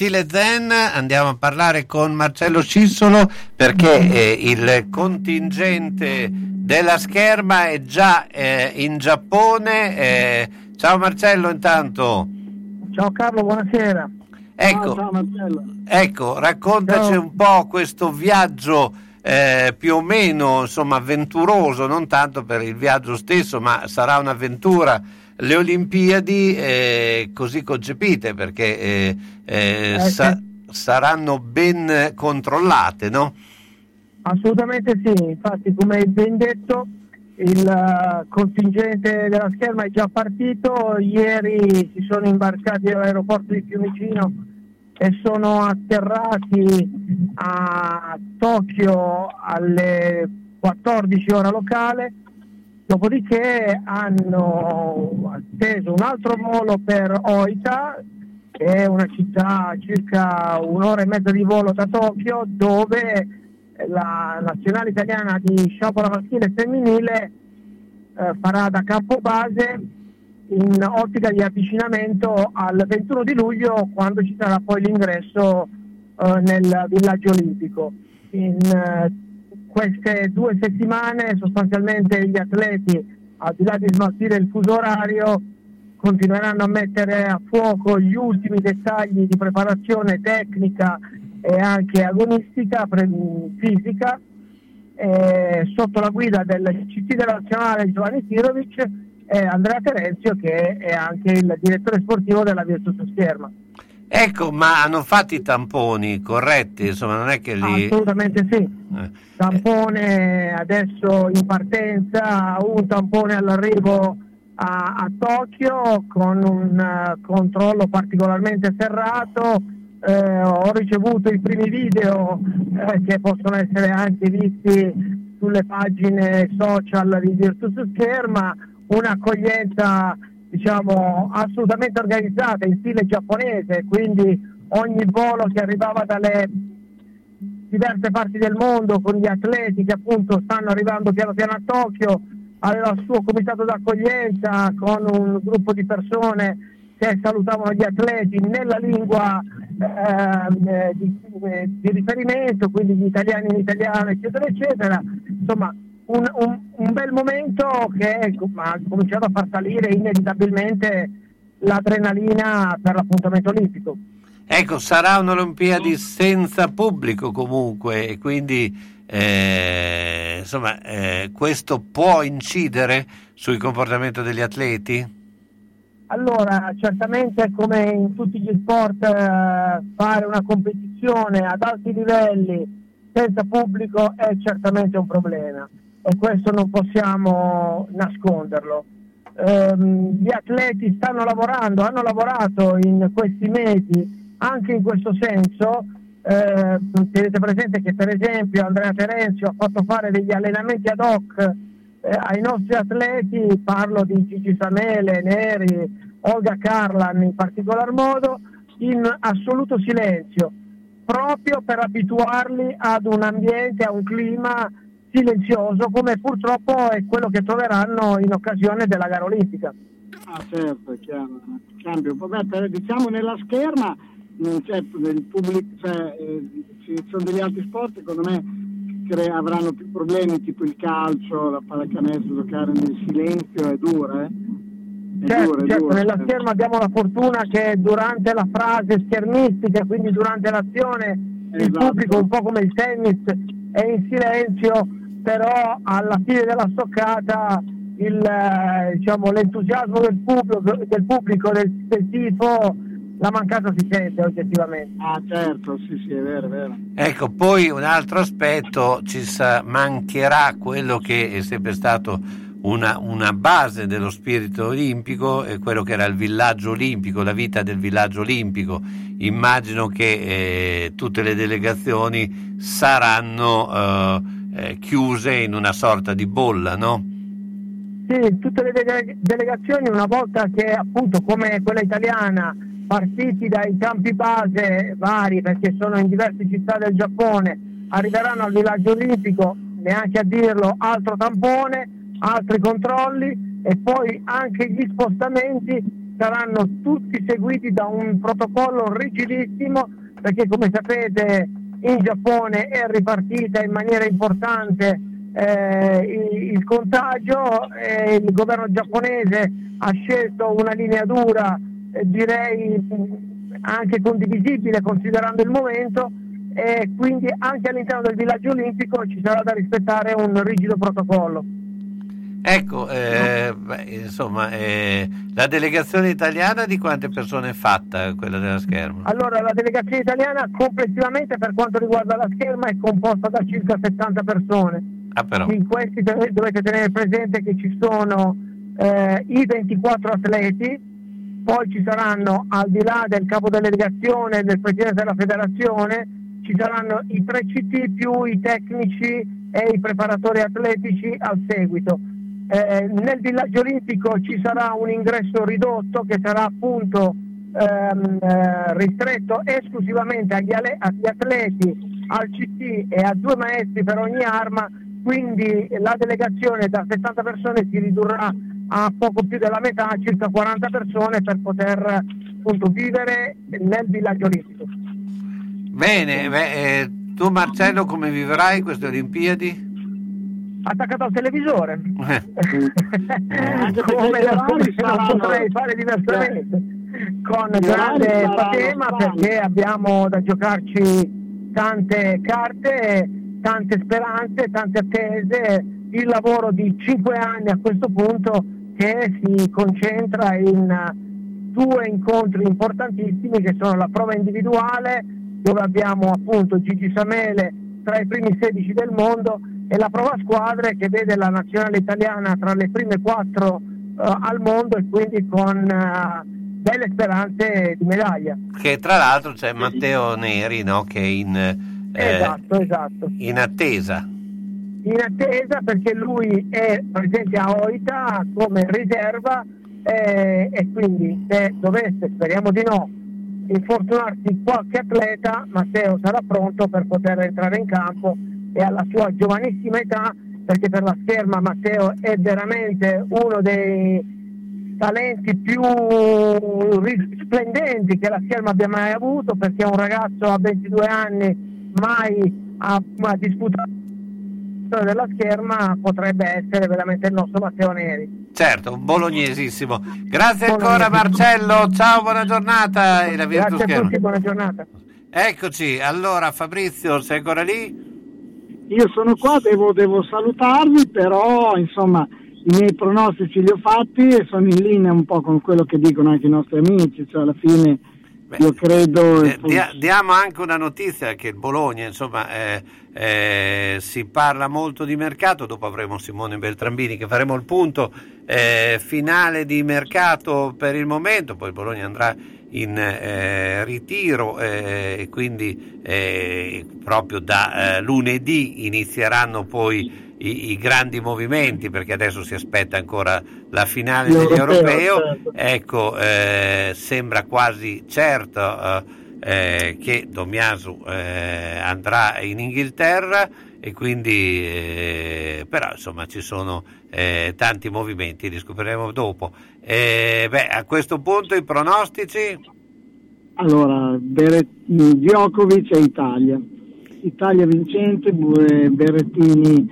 Stile Zen andiamo a parlare con Marcello Cissolo perché eh, il contingente della scherma è già eh, in Giappone. eh. ciao Marcello intanto. Ciao Carlo, buonasera. Ecco, Ciao, Marcello. ecco, raccontaci Ciao. un po' questo viaggio eh, più o meno insomma avventuroso, non tanto per il viaggio stesso, ma sarà un'avventura. Le Olimpiadi eh, così concepite perché eh, eh, Eh, sa- saranno ben controllate, no? Assolutamente sì, infatti come hai ben detto il eh, contingente della scherma è già partito, ieri si sono imbarcati all'aeroporto di Fiumicino e sono atterrati a Tokyo alle 14 ora locale, dopodiché hanno atteso un altro volo per Oita, che è una città a circa un'ora e mezza di volo da Tokyo, dove la nazionale italiana di sciabola maschile e femminile eh, farà da campo base in ottica di avvicinamento al 21 di luglio quando ci sarà poi l'ingresso eh, nel villaggio olimpico. In eh, queste due settimane sostanzialmente gli atleti, al di là di smaltire il fuso orario, continueranno a mettere a fuoco gli ultimi dettagli di preparazione tecnica e anche agonistica, fisica, eh, sotto la guida del CT nazionale Giovanni Sirovic e Andrea Terenzio che è anche il direttore sportivo della Virtus Scherma. Ecco, ma hanno fatto i tamponi corretti, insomma, non è che li... Assolutamente sì. Eh. Tampone adesso in partenza, un tampone all'arrivo a, a Tokyo con un eh, controllo particolarmente serrato. Eh, ho ricevuto i primi video eh, che possono essere anche visti sulle pagine social di Virtus Scherma, un'accoglienza diciamo assolutamente organizzata in stile giapponese, quindi ogni volo che arrivava dalle diverse parti del mondo con gli atleti che appunto stanno arrivando piano piano a Tokyo aveva il suo comitato d'accoglienza con un gruppo di persone che salutavano gli atleti nella lingua ehm, eh, di, eh, di riferimento, quindi gli italiani in italiano, eccetera, eccetera. Insomma, un, un- un bel momento che ha cominciato a far salire inevitabilmente l'adrenalina per l'appuntamento olimpico. Ecco, sarà un'Olimpiadi senza pubblico comunque e quindi eh, insomma eh, questo può incidere sul comportamento degli atleti? Allora, certamente come in tutti gli sport eh, fare una competizione ad alti livelli senza pubblico è certamente un problema questo non possiamo nasconderlo. Ehm, gli atleti stanno lavorando, hanno lavorato in questi mesi anche in questo senso. Eh, tenete presente che per esempio Andrea Terenzio ha fatto fare degli allenamenti ad hoc eh, ai nostri atleti, parlo di Gigi Samele, Neri, Olga Carlan in particolar modo, in assoluto silenzio, proprio per abituarli ad un ambiente, a un clima silenzioso come purtroppo è quello che troveranno in occasione della gara olimpica. Ah certo, è chiaro. Cambio. Vabbè, per- diciamo nella scherma non c'è del pubblico, cioè, eh, ci sono degli altri sport secondo me cre- avranno più problemi tipo il calcio, la pallacanestro, giocare nel silenzio è dura, eh? È Certo, dura, è certo, dura, nella eh. scherma abbiamo la fortuna che durante la frase schermistica, quindi durante l'azione, il Esatto. pubblico, un po' come il tennis, è in silenzio, però alla fine della stoccata il, eh, diciamo, l'entusiasmo del pubblico, del, pubblico del, del tifo, la mancata si sente oggettivamente. Ah certo, sì sì, è vero, è vero. Ecco, poi un altro aspetto, ci sa- mancherà quello che è sempre stato una, una base dello spirito olimpico, è quello che era il villaggio olimpico, la vita del villaggio olimpico. Immagino che eh, tutte le delegazioni saranno eh, eh, chiuse in una sorta di bolla, no? Sì, tutte le dele- delegazioni una volta che appunto come quella italiana partiti dai campi base vari perché sono in diverse città del Giappone arriveranno al villaggio olimpico neanche a dirlo altro tampone altri controlli e poi anche gli spostamenti saranno tutti seguiti da un protocollo rigidissimo perché come sapete in Giappone è ripartita in maniera importante eh, il, contagio e il governo giapponese ha scelto una linea dura, eh, direi anche condivisibile considerando il momento e quindi anche all'interno del villaggio olimpico ci sarà da rispettare un rigido protocollo. Ecco, eh, beh, insomma, eh, la delegazione italiana di quante persone è fatta, quella della scherma? Allora, la delegazione italiana complessivamente per quanto riguarda la scherma è composta da circa 70 persone. Ah. In questi dov- dovete tenere presente che ci sono eh, i 24 atleti, poi ci saranno al di là del capo delegazione e del presidente della federazione, ci saranno i 3 CT più i tecnici e i preparatori atletici al seguito. Eh, nel villaggio olimpico ci sarà un ingresso ridotto che sarà appunto ehm, eh, ristretto esclusivamente agli, ale- agli atleti, al CT e a due maestri per ogni arma, quindi la delegazione da 70 persone si ridurrà a poco più della metà, circa 40 persone per poter appunto vivere nel villaggio olimpico. Bene, beh, eh, tu Marcello come vivrai queste Olimpiadi? Attaccato al televisore. Anche perché come, come non potrei fare diversamente. Con grande patema perché abbiamo da giocarci tante carte, tante speranze, tante attese, il lavoro di cinque anni a questo punto che si concentra in eh, due incontri importantissimi che sono la prova individuale dove abbiamo appunto Gigi Samele tra i primi 16 del mondo e la prova squadre che vede la nazionale italiana tra le prime quattro eh, al mondo e quindi con eh, belle speranze di medaglia. Che tra l'altro c'è Matteo Neri, no? Che è in, eh, Esatto, esatto. in attesa. in attesa perché lui è presente a Oita come riserva eh, e quindi se dovesse, speriamo di no, infortunarsi qualche atleta, Matteo sarà pronto per poter entrare in campo e alla sua giovanissima età perché per la scherma Matteo è veramente uno dei talenti più risplendenti che la scherma abbia mai avuto perché è un ragazzo a 22 anni mai ha, ha disputato della scherma potrebbe essere veramente il nostro Matteo Neri Certo, un bolognesissimo. Grazie ancora Marcello, ciao, buona giornata. E la grazie a tutti buona giornata Eccoci, allora Fabrizio, sei ancora lì? Io sono qua, devo, devo salutarvi, però insomma i miei pronostici li ho fatti e sono in linea un po' con quello che dicono anche i nostri amici, cioè alla fine io credo... Eh, dia- diamo anche una notizia che il Bologna, insomma, eh, eh, si parla molto di mercato, dopo avremo Simone Beltrambini che faremo il punto eh, finale di mercato per il momento, poi il Bologna andrà in eh, ritiro eh, e quindi eh, proprio da eh, lunedì inizieranno poi i, i grandi movimenti perché adesso si aspetta ancora la finale L'europeo, dell'Europeo certo. ecco sembra quasi certo eh, che Domiasu eh, andrà in Inghilterra e quindi eh, però insomma ci sono eh, tanti movimenti li scopriremo dopo Eh, beh, a questo punto i pronostici Allora, Bere- Djokovic e Italia. Italia vincente, Bu- Berrettini,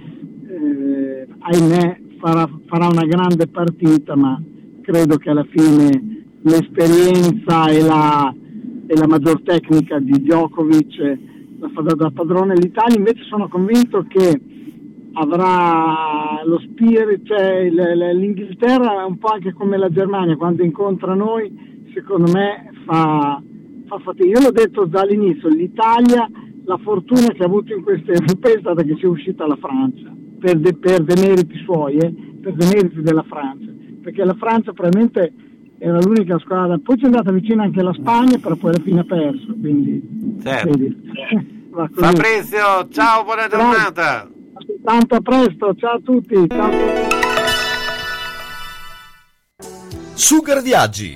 eh, ahimè, farà, farà una grande partita, ma credo che alla fine l'esperienza e la, e la maggior tecnica di Djokovic eh, la farà da padrone. L'Italia invece sono convinto che avrà lo spirit, cioè l'Inghilterra è un po' anche come la Germania, quando incontra noi, secondo me fa, fa fatica. Io l'ho detto già all'inizio, l'Italia, la fortuna che ha avuto in queste europee è stata che sia uscita la Francia, per, de- per demeriti suoi, eh, per demeriti della Francia, perché la Francia probabilmente era l'unica squadra, poi c'è andata vicino anche la Spagna, però poi alla fine ha perso, quindi Certo. così. Fabrizio ciao buona Grazie. Tanto a presto, ciao a tutti. Ciao. Sugar Viaggi,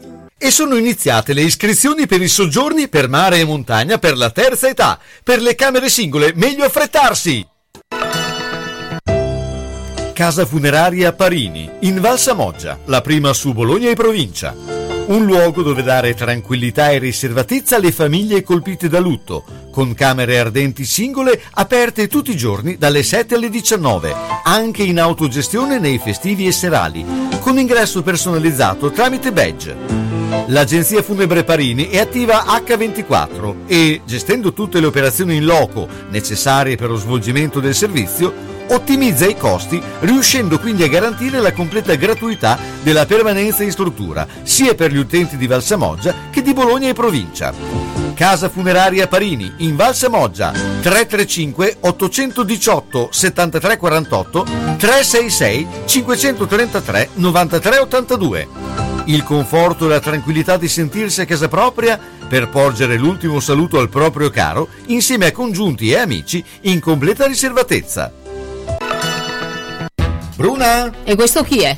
E sono iniziate le iscrizioni per i soggiorni per mare e montagna per la terza età. Per le camere singole, meglio affrettarsi! Casa funeraria Parini, in Val Samoggia, la prima su Bologna e provincia. Un luogo dove dare tranquillità e riservatezza alle famiglie colpite da lutto, con camere ardenti singole aperte tutti i giorni dalle 7 alle 19, anche in autogestione nei festivi e serali, con ingresso personalizzato tramite badge. L'agenzia funebre Parini è attiva H24 e, gestendo tutte le operazioni in loco necessarie per lo svolgimento del servizio, ottimizza i costi, riuscendo quindi a garantire la completa gratuità della permanenza in struttura, sia per gli utenti di Valsamoggia che di Bologna e provincia. Casa funeraria Parini in Valsamoggia 335 818 7348 366 533 9382. Il conforto e la tranquillità di sentirsi a casa propria per porgere l'ultimo saluto al proprio caro insieme a congiunti e amici in completa riservatezza. Bruna? E questo chi è?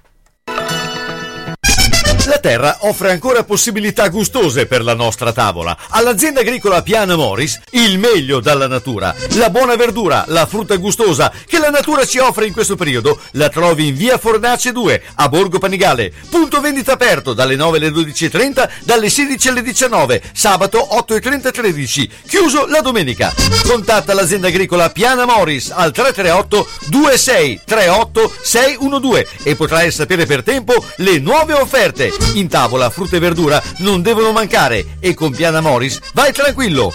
La terra offre ancora possibilità gustose per la nostra tavola. All'azienda agricola Piana Moris il meglio dalla natura. La buona verdura, la frutta gustosa che la natura ci offre in questo periodo la trovi in via Fornace 2 a Borgo Panigale. Punto vendita aperto dalle 9 alle 12.30, dalle 16 alle 19, sabato 8 e 30 e 13, chiuso la domenica. Contatta l'azienda agricola Piana Moris al 338 26 38 612 e potrai sapere per tempo le nuove offerte. In tavola frutta e verdura non devono mancare e con Piana Moris vai tranquillo.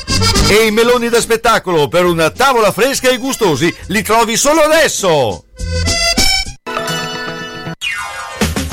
E i meloni da spettacolo per una tavola fresca e gustosi li trovi solo adesso.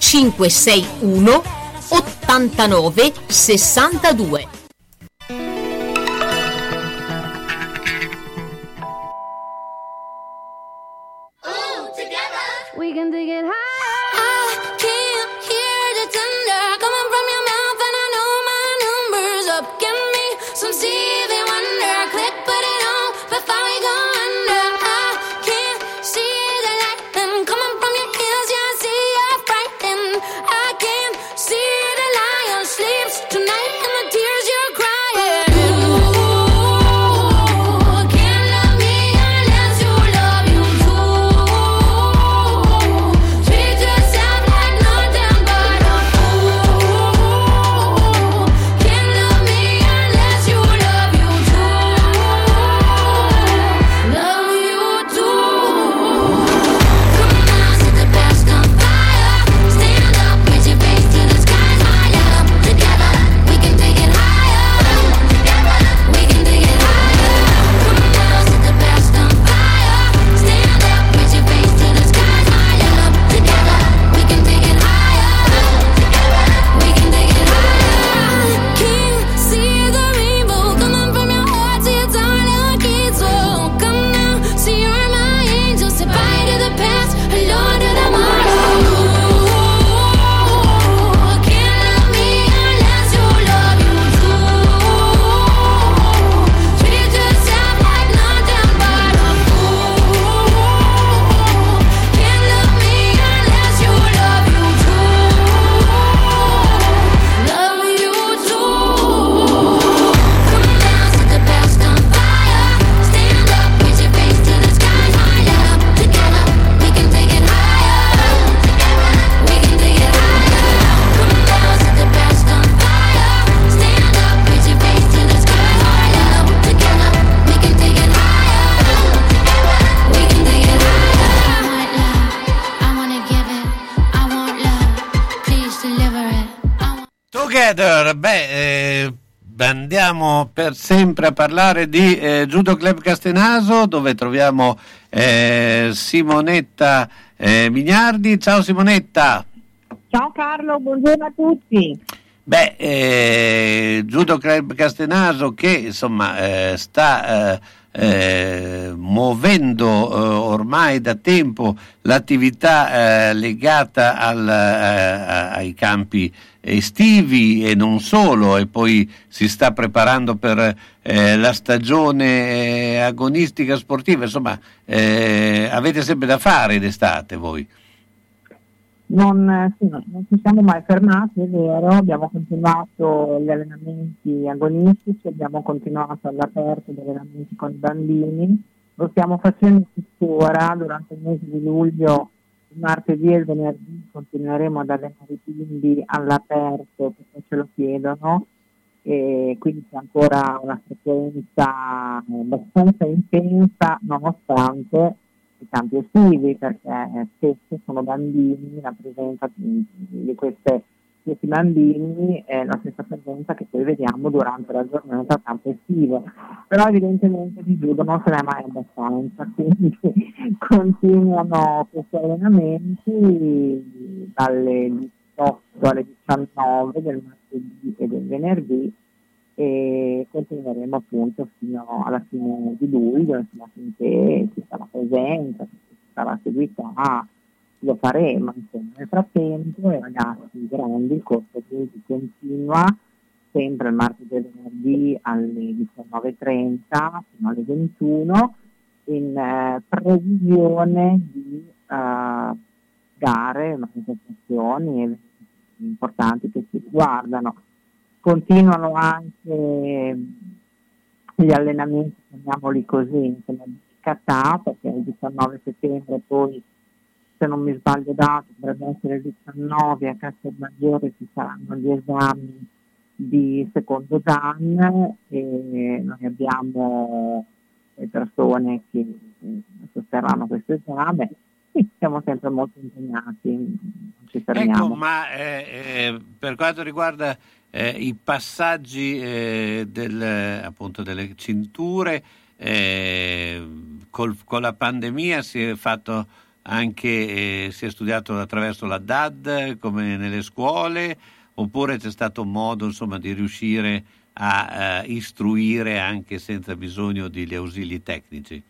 561 89 62. Together, beh, eh, andiamo per sempre a parlare di eh, Judo Club Castenaso dove troviamo eh, Simonetta eh, Mignardi. Ciao Simonetta. Ciao Carlo, buongiorno a tutti. Beh, eh, Judo Club Castenaso che insomma eh, sta eh, muovendo eh, ormai da tempo l'attività eh, legata al, ai campi estivi e non solo e poi si sta preparando per eh, la stagione eh, agonistica sportiva. Insomma eh, avete sempre da fare d'estate voi. Non, eh, sì, no, non ci siamo mai fermati, è vero, abbiamo continuato gli allenamenti agonistici, abbiamo continuato all'aperto degli allenamenti con i bambini, lo stiamo facendo tuttora durante il mese di luglio, martedì e il venerdì continueremo ad allenare i bimbi all'aperto perché ce lo chiedono e quindi c'è ancora una frequenza abbastanza intensa nonostante i campi estivi perché spesso sono bambini, la presenza di, di queste, questi bambini è la stessa presenza che poi vediamo durante la giornata a campo estivo, però evidentemente di judo non se n'è mai abbastanza, quindi continuano questi allenamenti dalle 18 alle 19 del martedì e del venerdì e continueremo appunto fino alla fine di luglio, insomma, finché ci sarà presenza, ci sarà seguità, lo faremo. Insomma. Nel frattempo i ragazzi grandi, il corso quindi continua sempre il martedì e venerdì alle 19.30 fino alle 21 in eh, previsione di eh, gare, manifestazioni, importanti che ci riguardano. Continuano anche gli allenamenti, chiamiamoli così, insomma, di Catà, perché il 19 settembre poi, se non mi sbaglio dato, dovrebbe essere il 19, a Castelmaggiore ci saranno gli esami di secondo Dan e noi abbiamo persone che sosterranno questo esame e siamo sempre molto impegnati, non ci fermiamo. Ecco, ma eh, eh, per quanto riguarda eh, i passaggi eh, del, appunto delle cinture, eh, col- con la pandemia si è fatto anche, eh, si è studiato attraverso la DAD come nelle scuole, oppure c'è stato modo insomma, di riuscire a eh, istruire anche senza bisogno di ausili tecnici?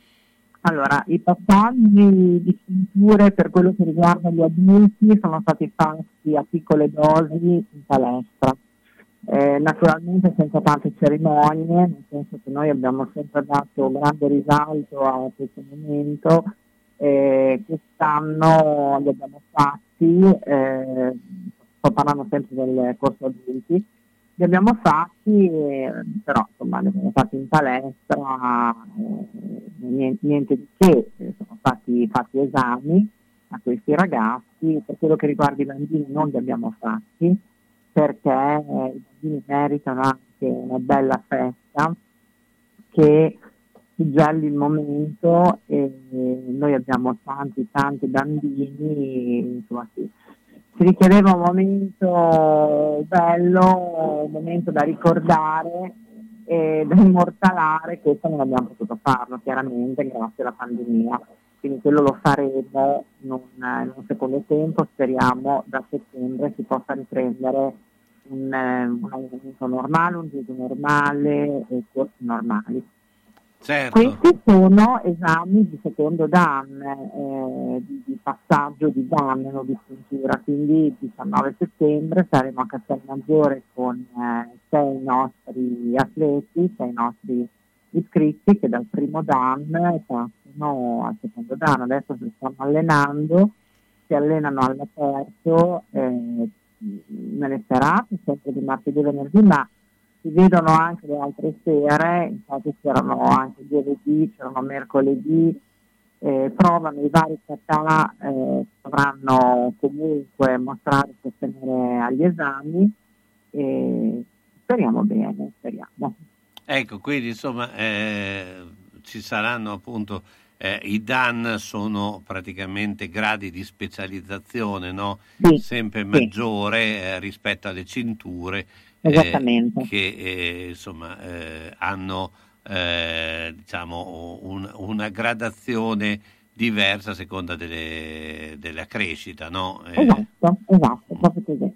Allora, i passaggi di cinture per quello che riguarda gli adulti sono stati fatti a piccole dosi in palestra. Eh, naturalmente senza tante cerimonie, nel senso che noi abbiamo sempre dato grande risalto a questo momento. Eh, quest'anno li abbiamo fatti, eh, sto parlando sempre del corso adulti, li abbiamo fatti, eh, però insomma li abbiamo fatti in palestra, eh, niente, niente di che, sono stati fatti esami a questi ragazzi, per quello che riguarda i bambini non li abbiamo fatti, perché eh, i bambini meritano anche una bella festa che si gelli il momento e noi abbiamo tanti tanti bambini, insomma sì, si richiedeva un momento bello, un momento da ricordare e da immortalare, questo non abbiamo potuto farlo chiaramente grazie alla pandemia, quindi quello lo faremo in un, in un secondo tempo, speriamo da settembre si possa riprendere un, eh, un allenamento normale, un giro normale e corsi normali. Certo. Questi sono esami di secondo Dan, eh, di, di passaggio di Dan, non di struttura, quindi il 19 settembre saremo a Castelmaggiore con eh, sei nostri atleti, sei nostri iscritti che dal primo Dan passano al secondo Dan, adesso si stanno allenando, si allenano all'aperto eh, nelle serate, sempre di martedì e venerdì, ma si vedono anche le altre sere, infatti c'erano anche giovedì, c'erano mercoledì, eh, provano i vari kata, eh, dovranno comunque mostrare e sostenere agli esami e speriamo bene, speriamo. Ecco, quindi insomma eh, ci saranno appunto eh, i DAN sono praticamente gradi di specializzazione no? Sì, sempre sì. maggiore eh, rispetto alle cinture Esattamente. che eh, insomma eh, hanno eh, diciamo un- una gradazione diversa a seconda delle- della crescita. No? Eh, Esatto, esatto, proprio così.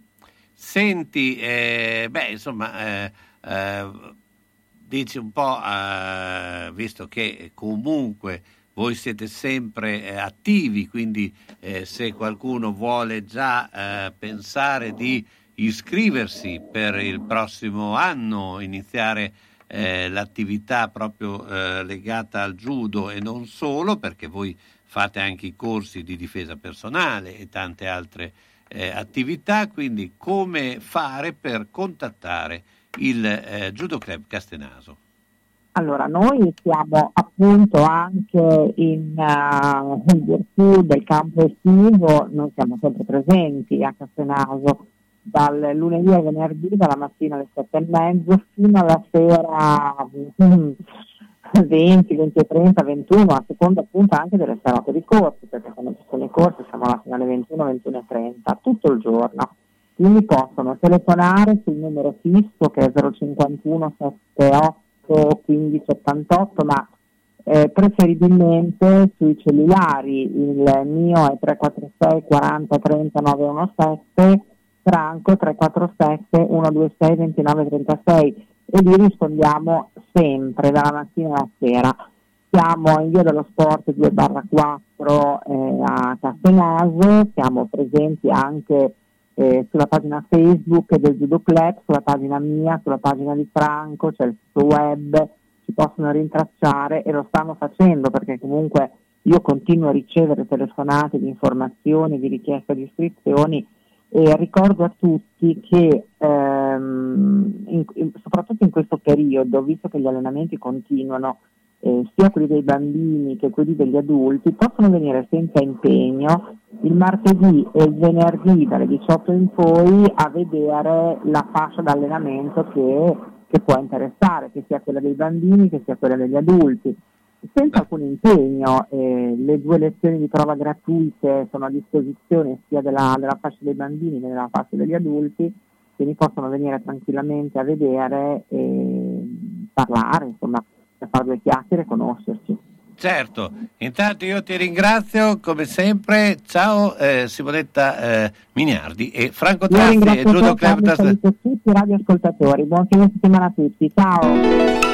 Senti, eh, beh, insomma, eh, eh, dici un po', eh, visto che comunque voi siete sempre eh, attivi, quindi eh, se qualcuno vuole già eh, pensare di iscriversi per il prossimo anno, iniziare eh, l'attività proprio eh, legata al judo e non solo, perché voi fate anche i corsi di difesa personale e tante altre eh, attività, quindi come fare per contattare il eh, Judo Club Castenaso? Allora, noi siamo appunto anche in, eh, in virtù del campo estivo, noi siamo sempre presenti a Castenaso dal lunedì al venerdì, dalla mattina alle sette e mezzo fino alla sera mm, 20, 20 e 30, 21, a seconda appunto anche delle serate di corsi, perché quando ci sono i corsi siamo là fino alle 21, 21 e 30, tutto il giorno. Quindi possono telefonare sul numero fisso che è 051 78 15 88, ma eh, preferibilmente sui cellulari, il mio è 346 40 30 917 Franco 347 126 2936 e lì rispondiamo sempre dalla mattina alla sera. Siamo in via dello sport 2 barra 4 eh, a Castenaso, siamo presenti anche eh, sulla pagina Facebook del Judo Club, sulla pagina mia, sulla pagina di Franco, c'è il sito web, ci possono rintracciare e lo stanno facendo perché comunque io continuo a ricevere telefonate di informazioni, di richieste di iscrizioni e ricordo a tutti che ehm, in- in- soprattutto in questo periodo, visto che gli allenamenti continuano, eh, sia quelli dei bambini che quelli degli adulti, possono venire senza impegno il martedì e il venerdì dalle 18 in poi a vedere la fascia d'allenamento che, che può interessare, che sia quella dei bambini che sia quella degli adulti. Senza alcun impegno, eh, le due lezioni di prova gratuite sono a disposizione sia della, della fascia dei bambini che della fascia degli adulti, quindi possono venire tranquillamente a vedere e parlare, insomma, per fare due chiacchiere e conoscerci. Certo, intanto io ti ringrazio come sempre, ciao eh, Simonetta eh, Miniardi e Franco Io Tratti e Giudo Club saluto tutti i radioascoltatori, buon fine settimana a tutti, ciao!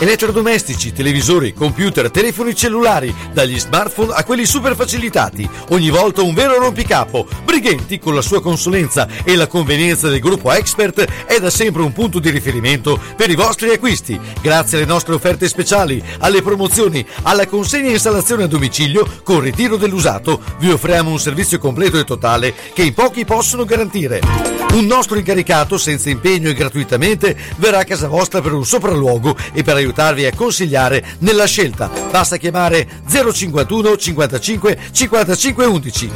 Elettrodomestici, televisori, computer, telefoni cellulari, dagli smartphone a quelli super facilitati. Ogni volta un vero rompicapo. Brighenti, con la sua consulenza e la convenienza del gruppo Expert, è da sempre un punto di riferimento per i vostri acquisti. Grazie alle nostre offerte speciali, alle promozioni, alla consegna e installazione a domicilio con ritiro dell'usato, vi offriamo un servizio completo e totale che in pochi possono garantire. Un nostro incaricato, senza impegno e gratuitamente, verrà a casa vostra per un sopralluogo e per aiutarvi a consigliare nella scelta. Basta chiamare 051 55 55 11.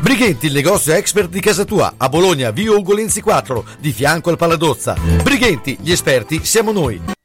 Brighenti, il negozio expert di casa tua, a Bologna, via Ugolenzi 4, di fianco al Paladozza. Brighenti, gli esperti siamo noi.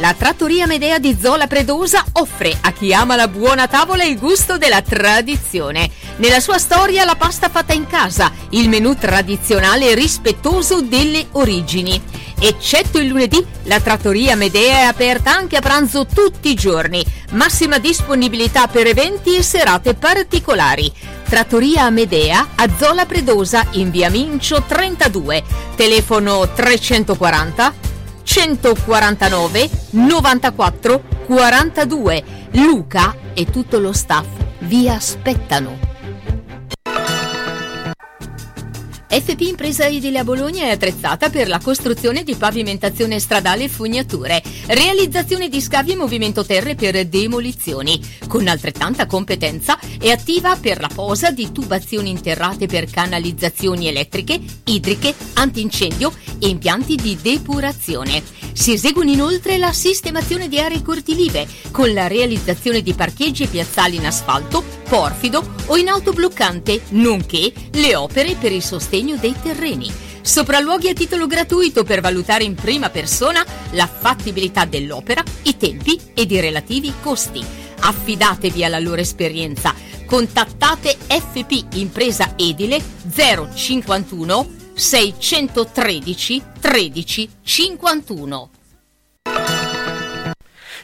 La trattoria Medea di Zola Predosa offre a chi ama la buona tavola il gusto della tradizione. Nella sua storia la pasta fatta in casa, il menù tradizionale rispettoso delle origini. Eccetto il lunedì, la trattoria Medea è aperta anche a pranzo tutti i giorni. Massima disponibilità per eventi e serate particolari. Trattoria Amedea a Zola Predosa in via Mincio 32. Telefono 340 149 94 42. Luca e tutto lo staff vi aspettano. FP Impresa Edile a Bologna è attrezzata per la costruzione di pavimentazione stradale e fognature, realizzazione di scavi e movimento terre per demolizioni. Con altrettanta competenza è attiva per la posa di tubazioni interrate per canalizzazioni elettriche, idriche, antincendio e impianti di depurazione. Si eseguono inoltre la sistemazione di aree cortilive con la realizzazione di parcheggi e piazzali in asfalto, porfido o in autobloccante, nonché le opere per il sostegno dei terreni. Sopralluoghi a titolo gratuito per valutare in prima persona la fattibilità dell'opera, i tempi ed i relativi costi. Affidatevi alla loro esperienza. Contattate FP Impresa Edile 051 613 13 51.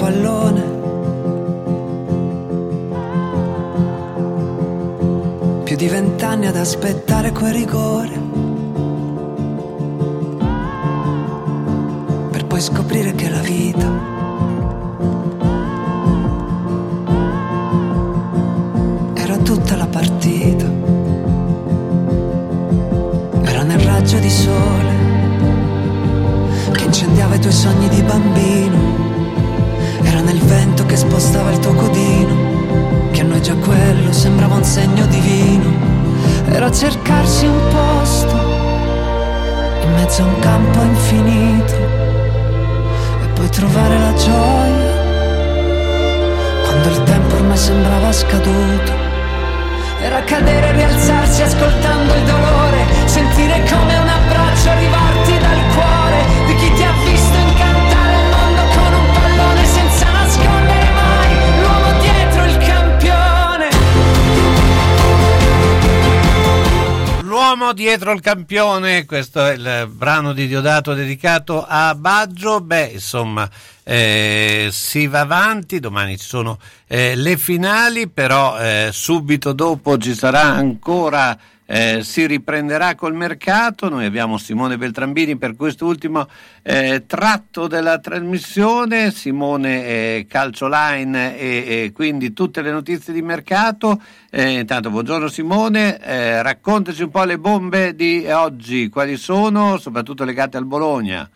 Pallone. Più di vent'anni ad aspettare quel rigore. Per poi scoprire che la vita era tutta la partita. Era nel raggio di sole che incendiava i tuoi sogni di bambino. Era nel vento che spostava il tuo codino, che a noi già quello sembrava un segno divino. Era cercarsi un posto in mezzo a un campo infinito e poi trovare la gioia quando il tempo ormai sembrava scaduto. Era cadere e rialzarsi ascoltando il dolore, sentire come un abbraccio arrivarti dal cuore di chi ti ha visto L'uomo dietro il campione, questo è il brano di Diodato dedicato a Baggio. Beh, insomma, eh, si va avanti, domani ci sono eh, le finali, però eh, subito dopo ci sarà ancora, eh, si riprenderà col mercato. Noi abbiamo Simone Beltrambini per quest'ultimo eh, tratto della trasmissione, Simone eh, Calcioline e, e quindi tutte le notizie di mercato. Eh, intanto buongiorno Simone, eh, raccontaci un po' le bombe di oggi, quali sono, soprattutto legate al Bologna.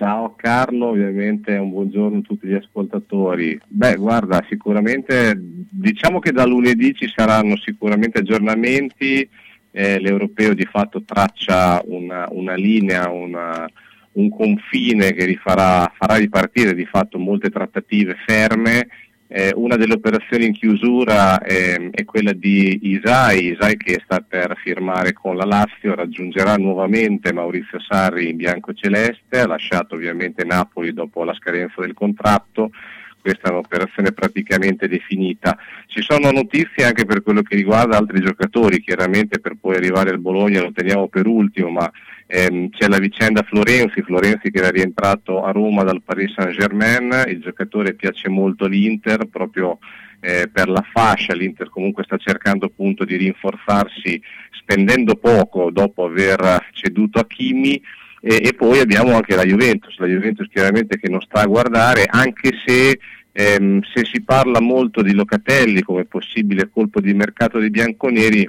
Ciao Carlo, ovviamente un buongiorno a tutti gli ascoltatori. Beh, guarda, sicuramente diciamo che da lunedì ci saranno sicuramente aggiornamenti, eh, l'europeo di fatto traccia una, una linea, una- un confine che rifarà, farà ripartire di fatto molte trattative ferme. Eh, una delle operazioni in chiusura ehm, è quella di Isai, Isai che sta per firmare con la Lazio, raggiungerà nuovamente Maurizio Sarri in bianco-celeste, ha lasciato ovviamente Napoli dopo la scadenza del contratto, questa è un'operazione praticamente definita. Ci sono notizie anche per quello che riguarda altri giocatori, chiaramente per poi arrivare al Bologna lo teniamo per ultimo, ma ehm, c'è la vicenda Florenzi, Florenzi che era rientrato a Roma dal Paris Saint Germain, il giocatore piace molto l'Inter proprio eh, per la fascia, l'Inter comunque sta cercando appunto di rinforzarsi spendendo poco dopo aver ceduto a Kimi e, e poi abbiamo anche la Juventus, la Juventus chiaramente che non sta a guardare anche se, ehm, se si parla molto di Locatelli come possibile colpo di mercato dei bianconeri,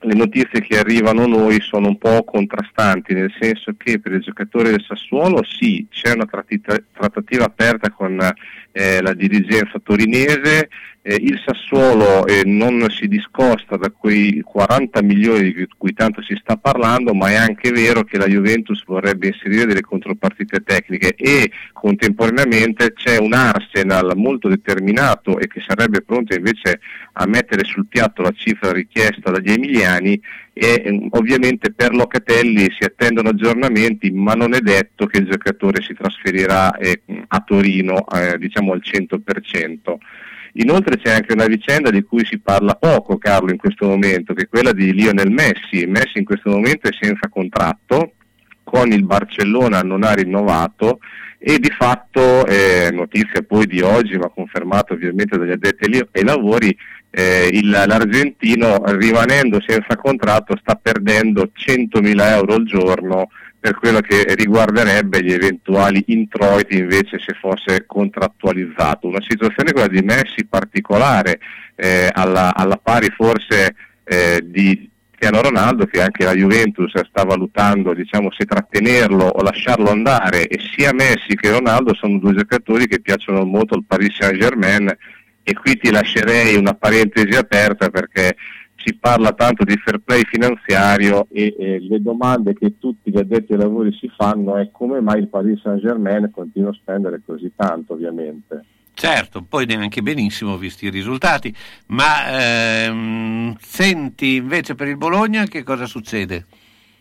le notizie che arrivano a noi sono un po' contrastanti, nel senso che per il giocatore del Sassuolo sì, c'è una trattativa aperta con eh, la dirigenza torinese, eh, il Sassuolo eh, non si discosta da quei 40 milioni di cui tanto si sta parlando, ma è anche vero che la Juventus vorrebbe inserire delle contropartite tecniche e contemporaneamente c'è un Arsenal molto determinato e che sarebbe pronto invece a mettere sul piatto la cifra richiesta dagli emiliani e ehm, ovviamente per Locatelli si attendono aggiornamenti ma non è detto che il giocatore si trasferirà eh, a Torino eh, diciamo al 100%. Inoltre c'è anche una vicenda di cui si parla poco, Carlo, in questo momento, che è quella di Lionel Messi. Messi in questo momento è senza contratto, con il Barcellona non ha rinnovato e di fatto, eh, notizia poi di oggi, ma confermata ovviamente dagli addetti ai lavori, eh, il- l'argentino rimanendo senza contratto sta perdendo 100.000 euro al giorno per quello che riguarderebbe gli eventuali introiti invece se fosse contrattualizzato. Una situazione quella di Messi particolare, eh, alla, alla pari forse eh, di Cristiano Ronaldo che anche la Juventus sta valutando diciamo, se trattenerlo o lasciarlo andare e sia Messi che Ronaldo sono due giocatori che piacciono molto al Paris Saint Germain e qui ti lascerei una parentesi aperta perché si parla tanto di fair play finanziario e eh, le domande che tutti gli addetti ai lavori si fanno è come mai il Paris Saint Germain continua a spendere così tanto ovviamente. Certo, poi neanche benissimo visti i risultati, ma ehm, senti invece per il Bologna che cosa succede?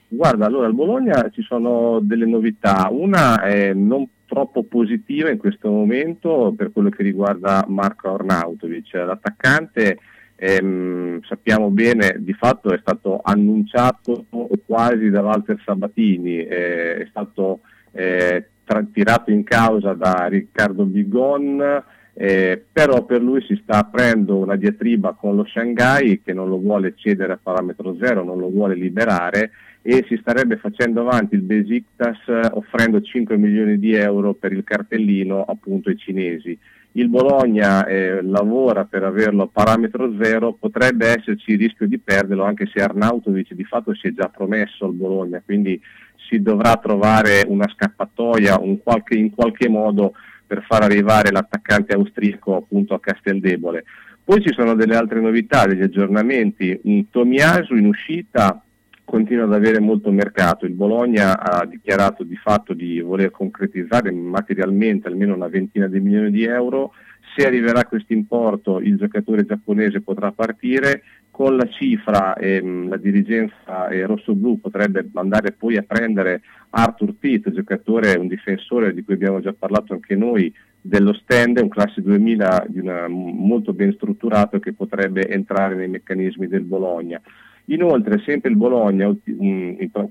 Guarda, allora al Bologna ci sono delle novità, una è non troppo positiva in questo momento per quello che riguarda Marco Arnautovic, l'attaccante ehm, sappiamo bene di fatto è stato annunciato quasi da Walter Sabatini, eh, è stato eh, tra- tirato in causa da Riccardo Bigon, eh, però per lui si sta aprendo una diatriba con lo Shanghai che non lo vuole cedere a parametro zero, non lo vuole liberare e si starebbe facendo avanti il Besiktas eh, offrendo 5 milioni di euro per il cartellino appunto ai cinesi. Il Bologna eh, lavora per averlo a parametro zero, potrebbe esserci il rischio di perderlo anche se Arnautovic di fatto si è già promesso al Bologna, quindi si dovrà trovare una scappatoia un qualche, in qualche modo per far arrivare l'attaccante austriaco appunto a Casteldebole. Poi ci sono delle altre novità, degli aggiornamenti. Un Tomiasu in uscita continua ad avere molto mercato. Il Bologna ha dichiarato di fatto di voler concretizzare materialmente almeno una ventina di milioni di euro. Se arriverà questo importo il giocatore giapponese potrà partire. Con la cifra ehm, la dirigenza eh, rossoblù potrebbe andare poi a prendere Arthur Pitt, giocatore, un difensore di cui abbiamo già parlato anche noi, dello stand, un classe 2000 di una, molto ben strutturato che potrebbe entrare nei meccanismi del Bologna. Inoltre, sempre il Bologna,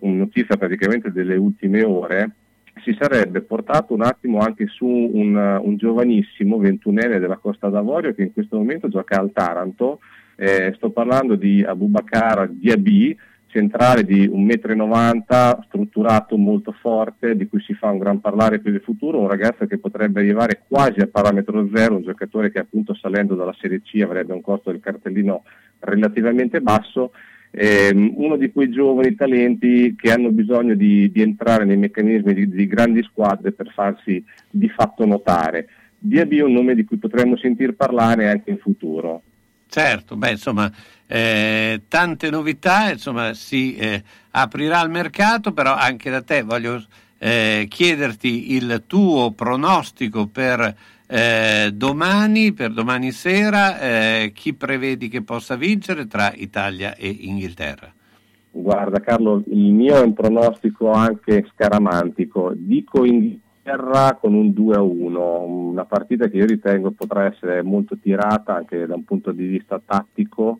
notizia praticamente delle ultime ore, si sarebbe portato un attimo anche su un, un giovanissimo ventunenne della Costa d'Avorio che in questo momento gioca al Taranto, eh, sto parlando di Abubakar Diaby, centrale di 1,90 m, strutturato molto forte, di cui si fa un gran parlare per il futuro, un ragazzo che potrebbe arrivare quasi a parametro zero, un giocatore che appunto salendo dalla Serie C avrebbe un costo del cartellino relativamente basso, ehm, uno di quei giovani talenti che hanno bisogno di, di entrare nei meccanismi di, di grandi squadre per farsi di fatto notare. Diaby è un nome di cui potremmo sentir parlare anche in futuro. Certo, beh, insomma, eh, tante novità, insomma, si eh, aprirà il mercato, però anche da te voglio eh, chiederti il tuo pronostico per eh, domani, per domani sera, eh, chi prevedi che possa vincere tra Italia e Inghilterra? Guarda Carlo, il mio è un pronostico anche scaramantico. Dico Inghilterra con un 2 a 1, una partita che io ritengo potrà essere molto tirata anche da un punto di vista tattico.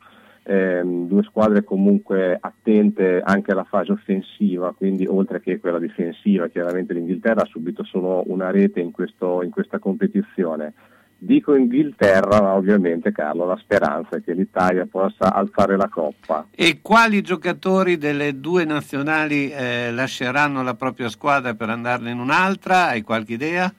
Ehm, due squadre comunque attente anche alla fase offensiva, quindi oltre che quella difensiva, chiaramente l'Inghilterra ha subito solo una rete in, questo- in questa competizione. Dico Inghilterra, ma ovviamente Carlo la speranza è che l'Italia possa alzare la coppa. E quali giocatori delle due nazionali eh, lasceranno la propria squadra per andarne in un'altra? Hai qualche idea?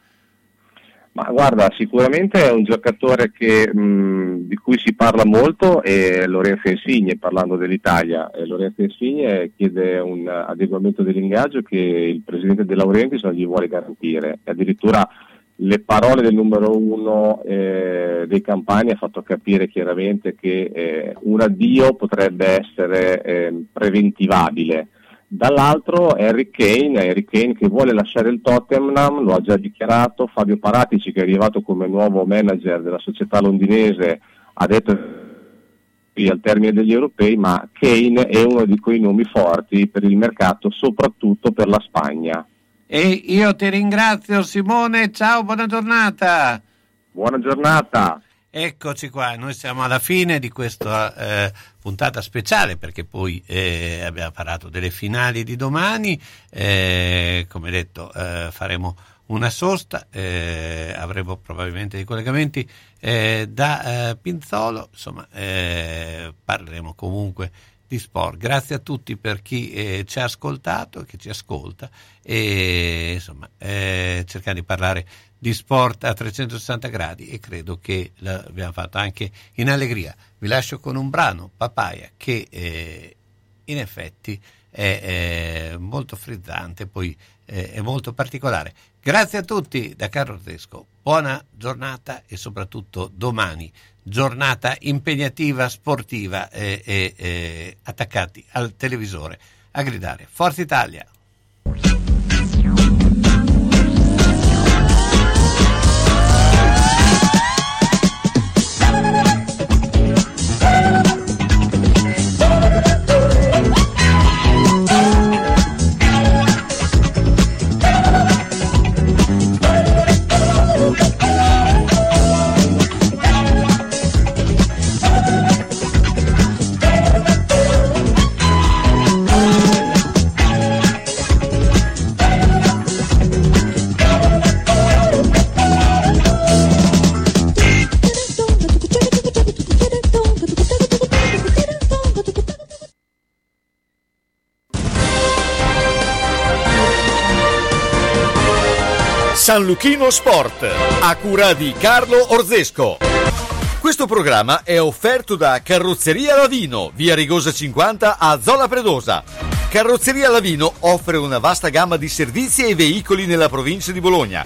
Ma guarda, sicuramente è un giocatore che, mh, di cui si parla molto è Lorenzo Insigne, parlando dell'Italia. E Lorenzo Insigne chiede un adeguamento dell'ingaggio che il presidente De Laurentiis non gli vuole garantire. Addirittura le parole del numero uno eh, dei Campani ha fatto capire chiaramente che eh, un addio potrebbe essere eh, preventivabile. Dall'altro Harry Kane, Harry Kane che vuole lasciare il Tottenham, lo ha già dichiarato, Fabio Paratici che è arrivato come nuovo manager della società londinese ha detto al termine degli europei, ma Kane è uno di quei nomi forti per il mercato, soprattutto per la Spagna. E io ti ringrazio Simone, ciao, buona giornata. Buona giornata. Eccoci qua, noi siamo alla fine di questa eh, puntata speciale perché poi eh, abbiamo parlato delle finali di domani, eh, come detto eh, faremo una sosta, eh, avremo probabilmente dei collegamenti eh, da Pinzolo, insomma parleremo comunque di sport. Grazie a tutti per chi ci ha ascoltato, che ci ascolta e insomma cercare di parlare di sport a 360 gradi e credo che l'abbiamo fatto anche in allegria. Vi lascio con un brano, Papaya, che eh, in effetti è, è molto frizzante, poi eh, è molto particolare. Grazie a tutti da Carlo Tesco, buona giornata e soprattutto domani, giornata impegnativa, sportiva e, e- e attaccati al televisore a gridare Forza Italia! San Luchino Sport, a cura di Carlo Orzesco. Questo programma è offerto da Carrozzeria Lavino, via Rigosa 50 a Zola Predosa. Carrozzeria Lavino offre una vasta gamma di servizi e veicoli nella provincia di Bologna.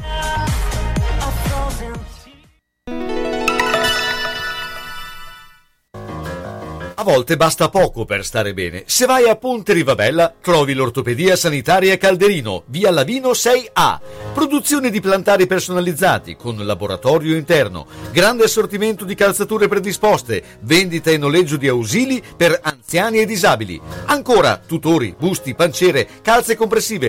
A volte basta poco per stare bene. Se vai a Ponte Rivabella, trovi l'ortopedia sanitaria Calderino, via Lavino 6A. Produzione di plantari personalizzati, con laboratorio interno, grande assortimento di calzature predisposte, vendita e noleggio di ausili per anziani e disabili. Ancora, tutori, busti, panciere, calze compressive,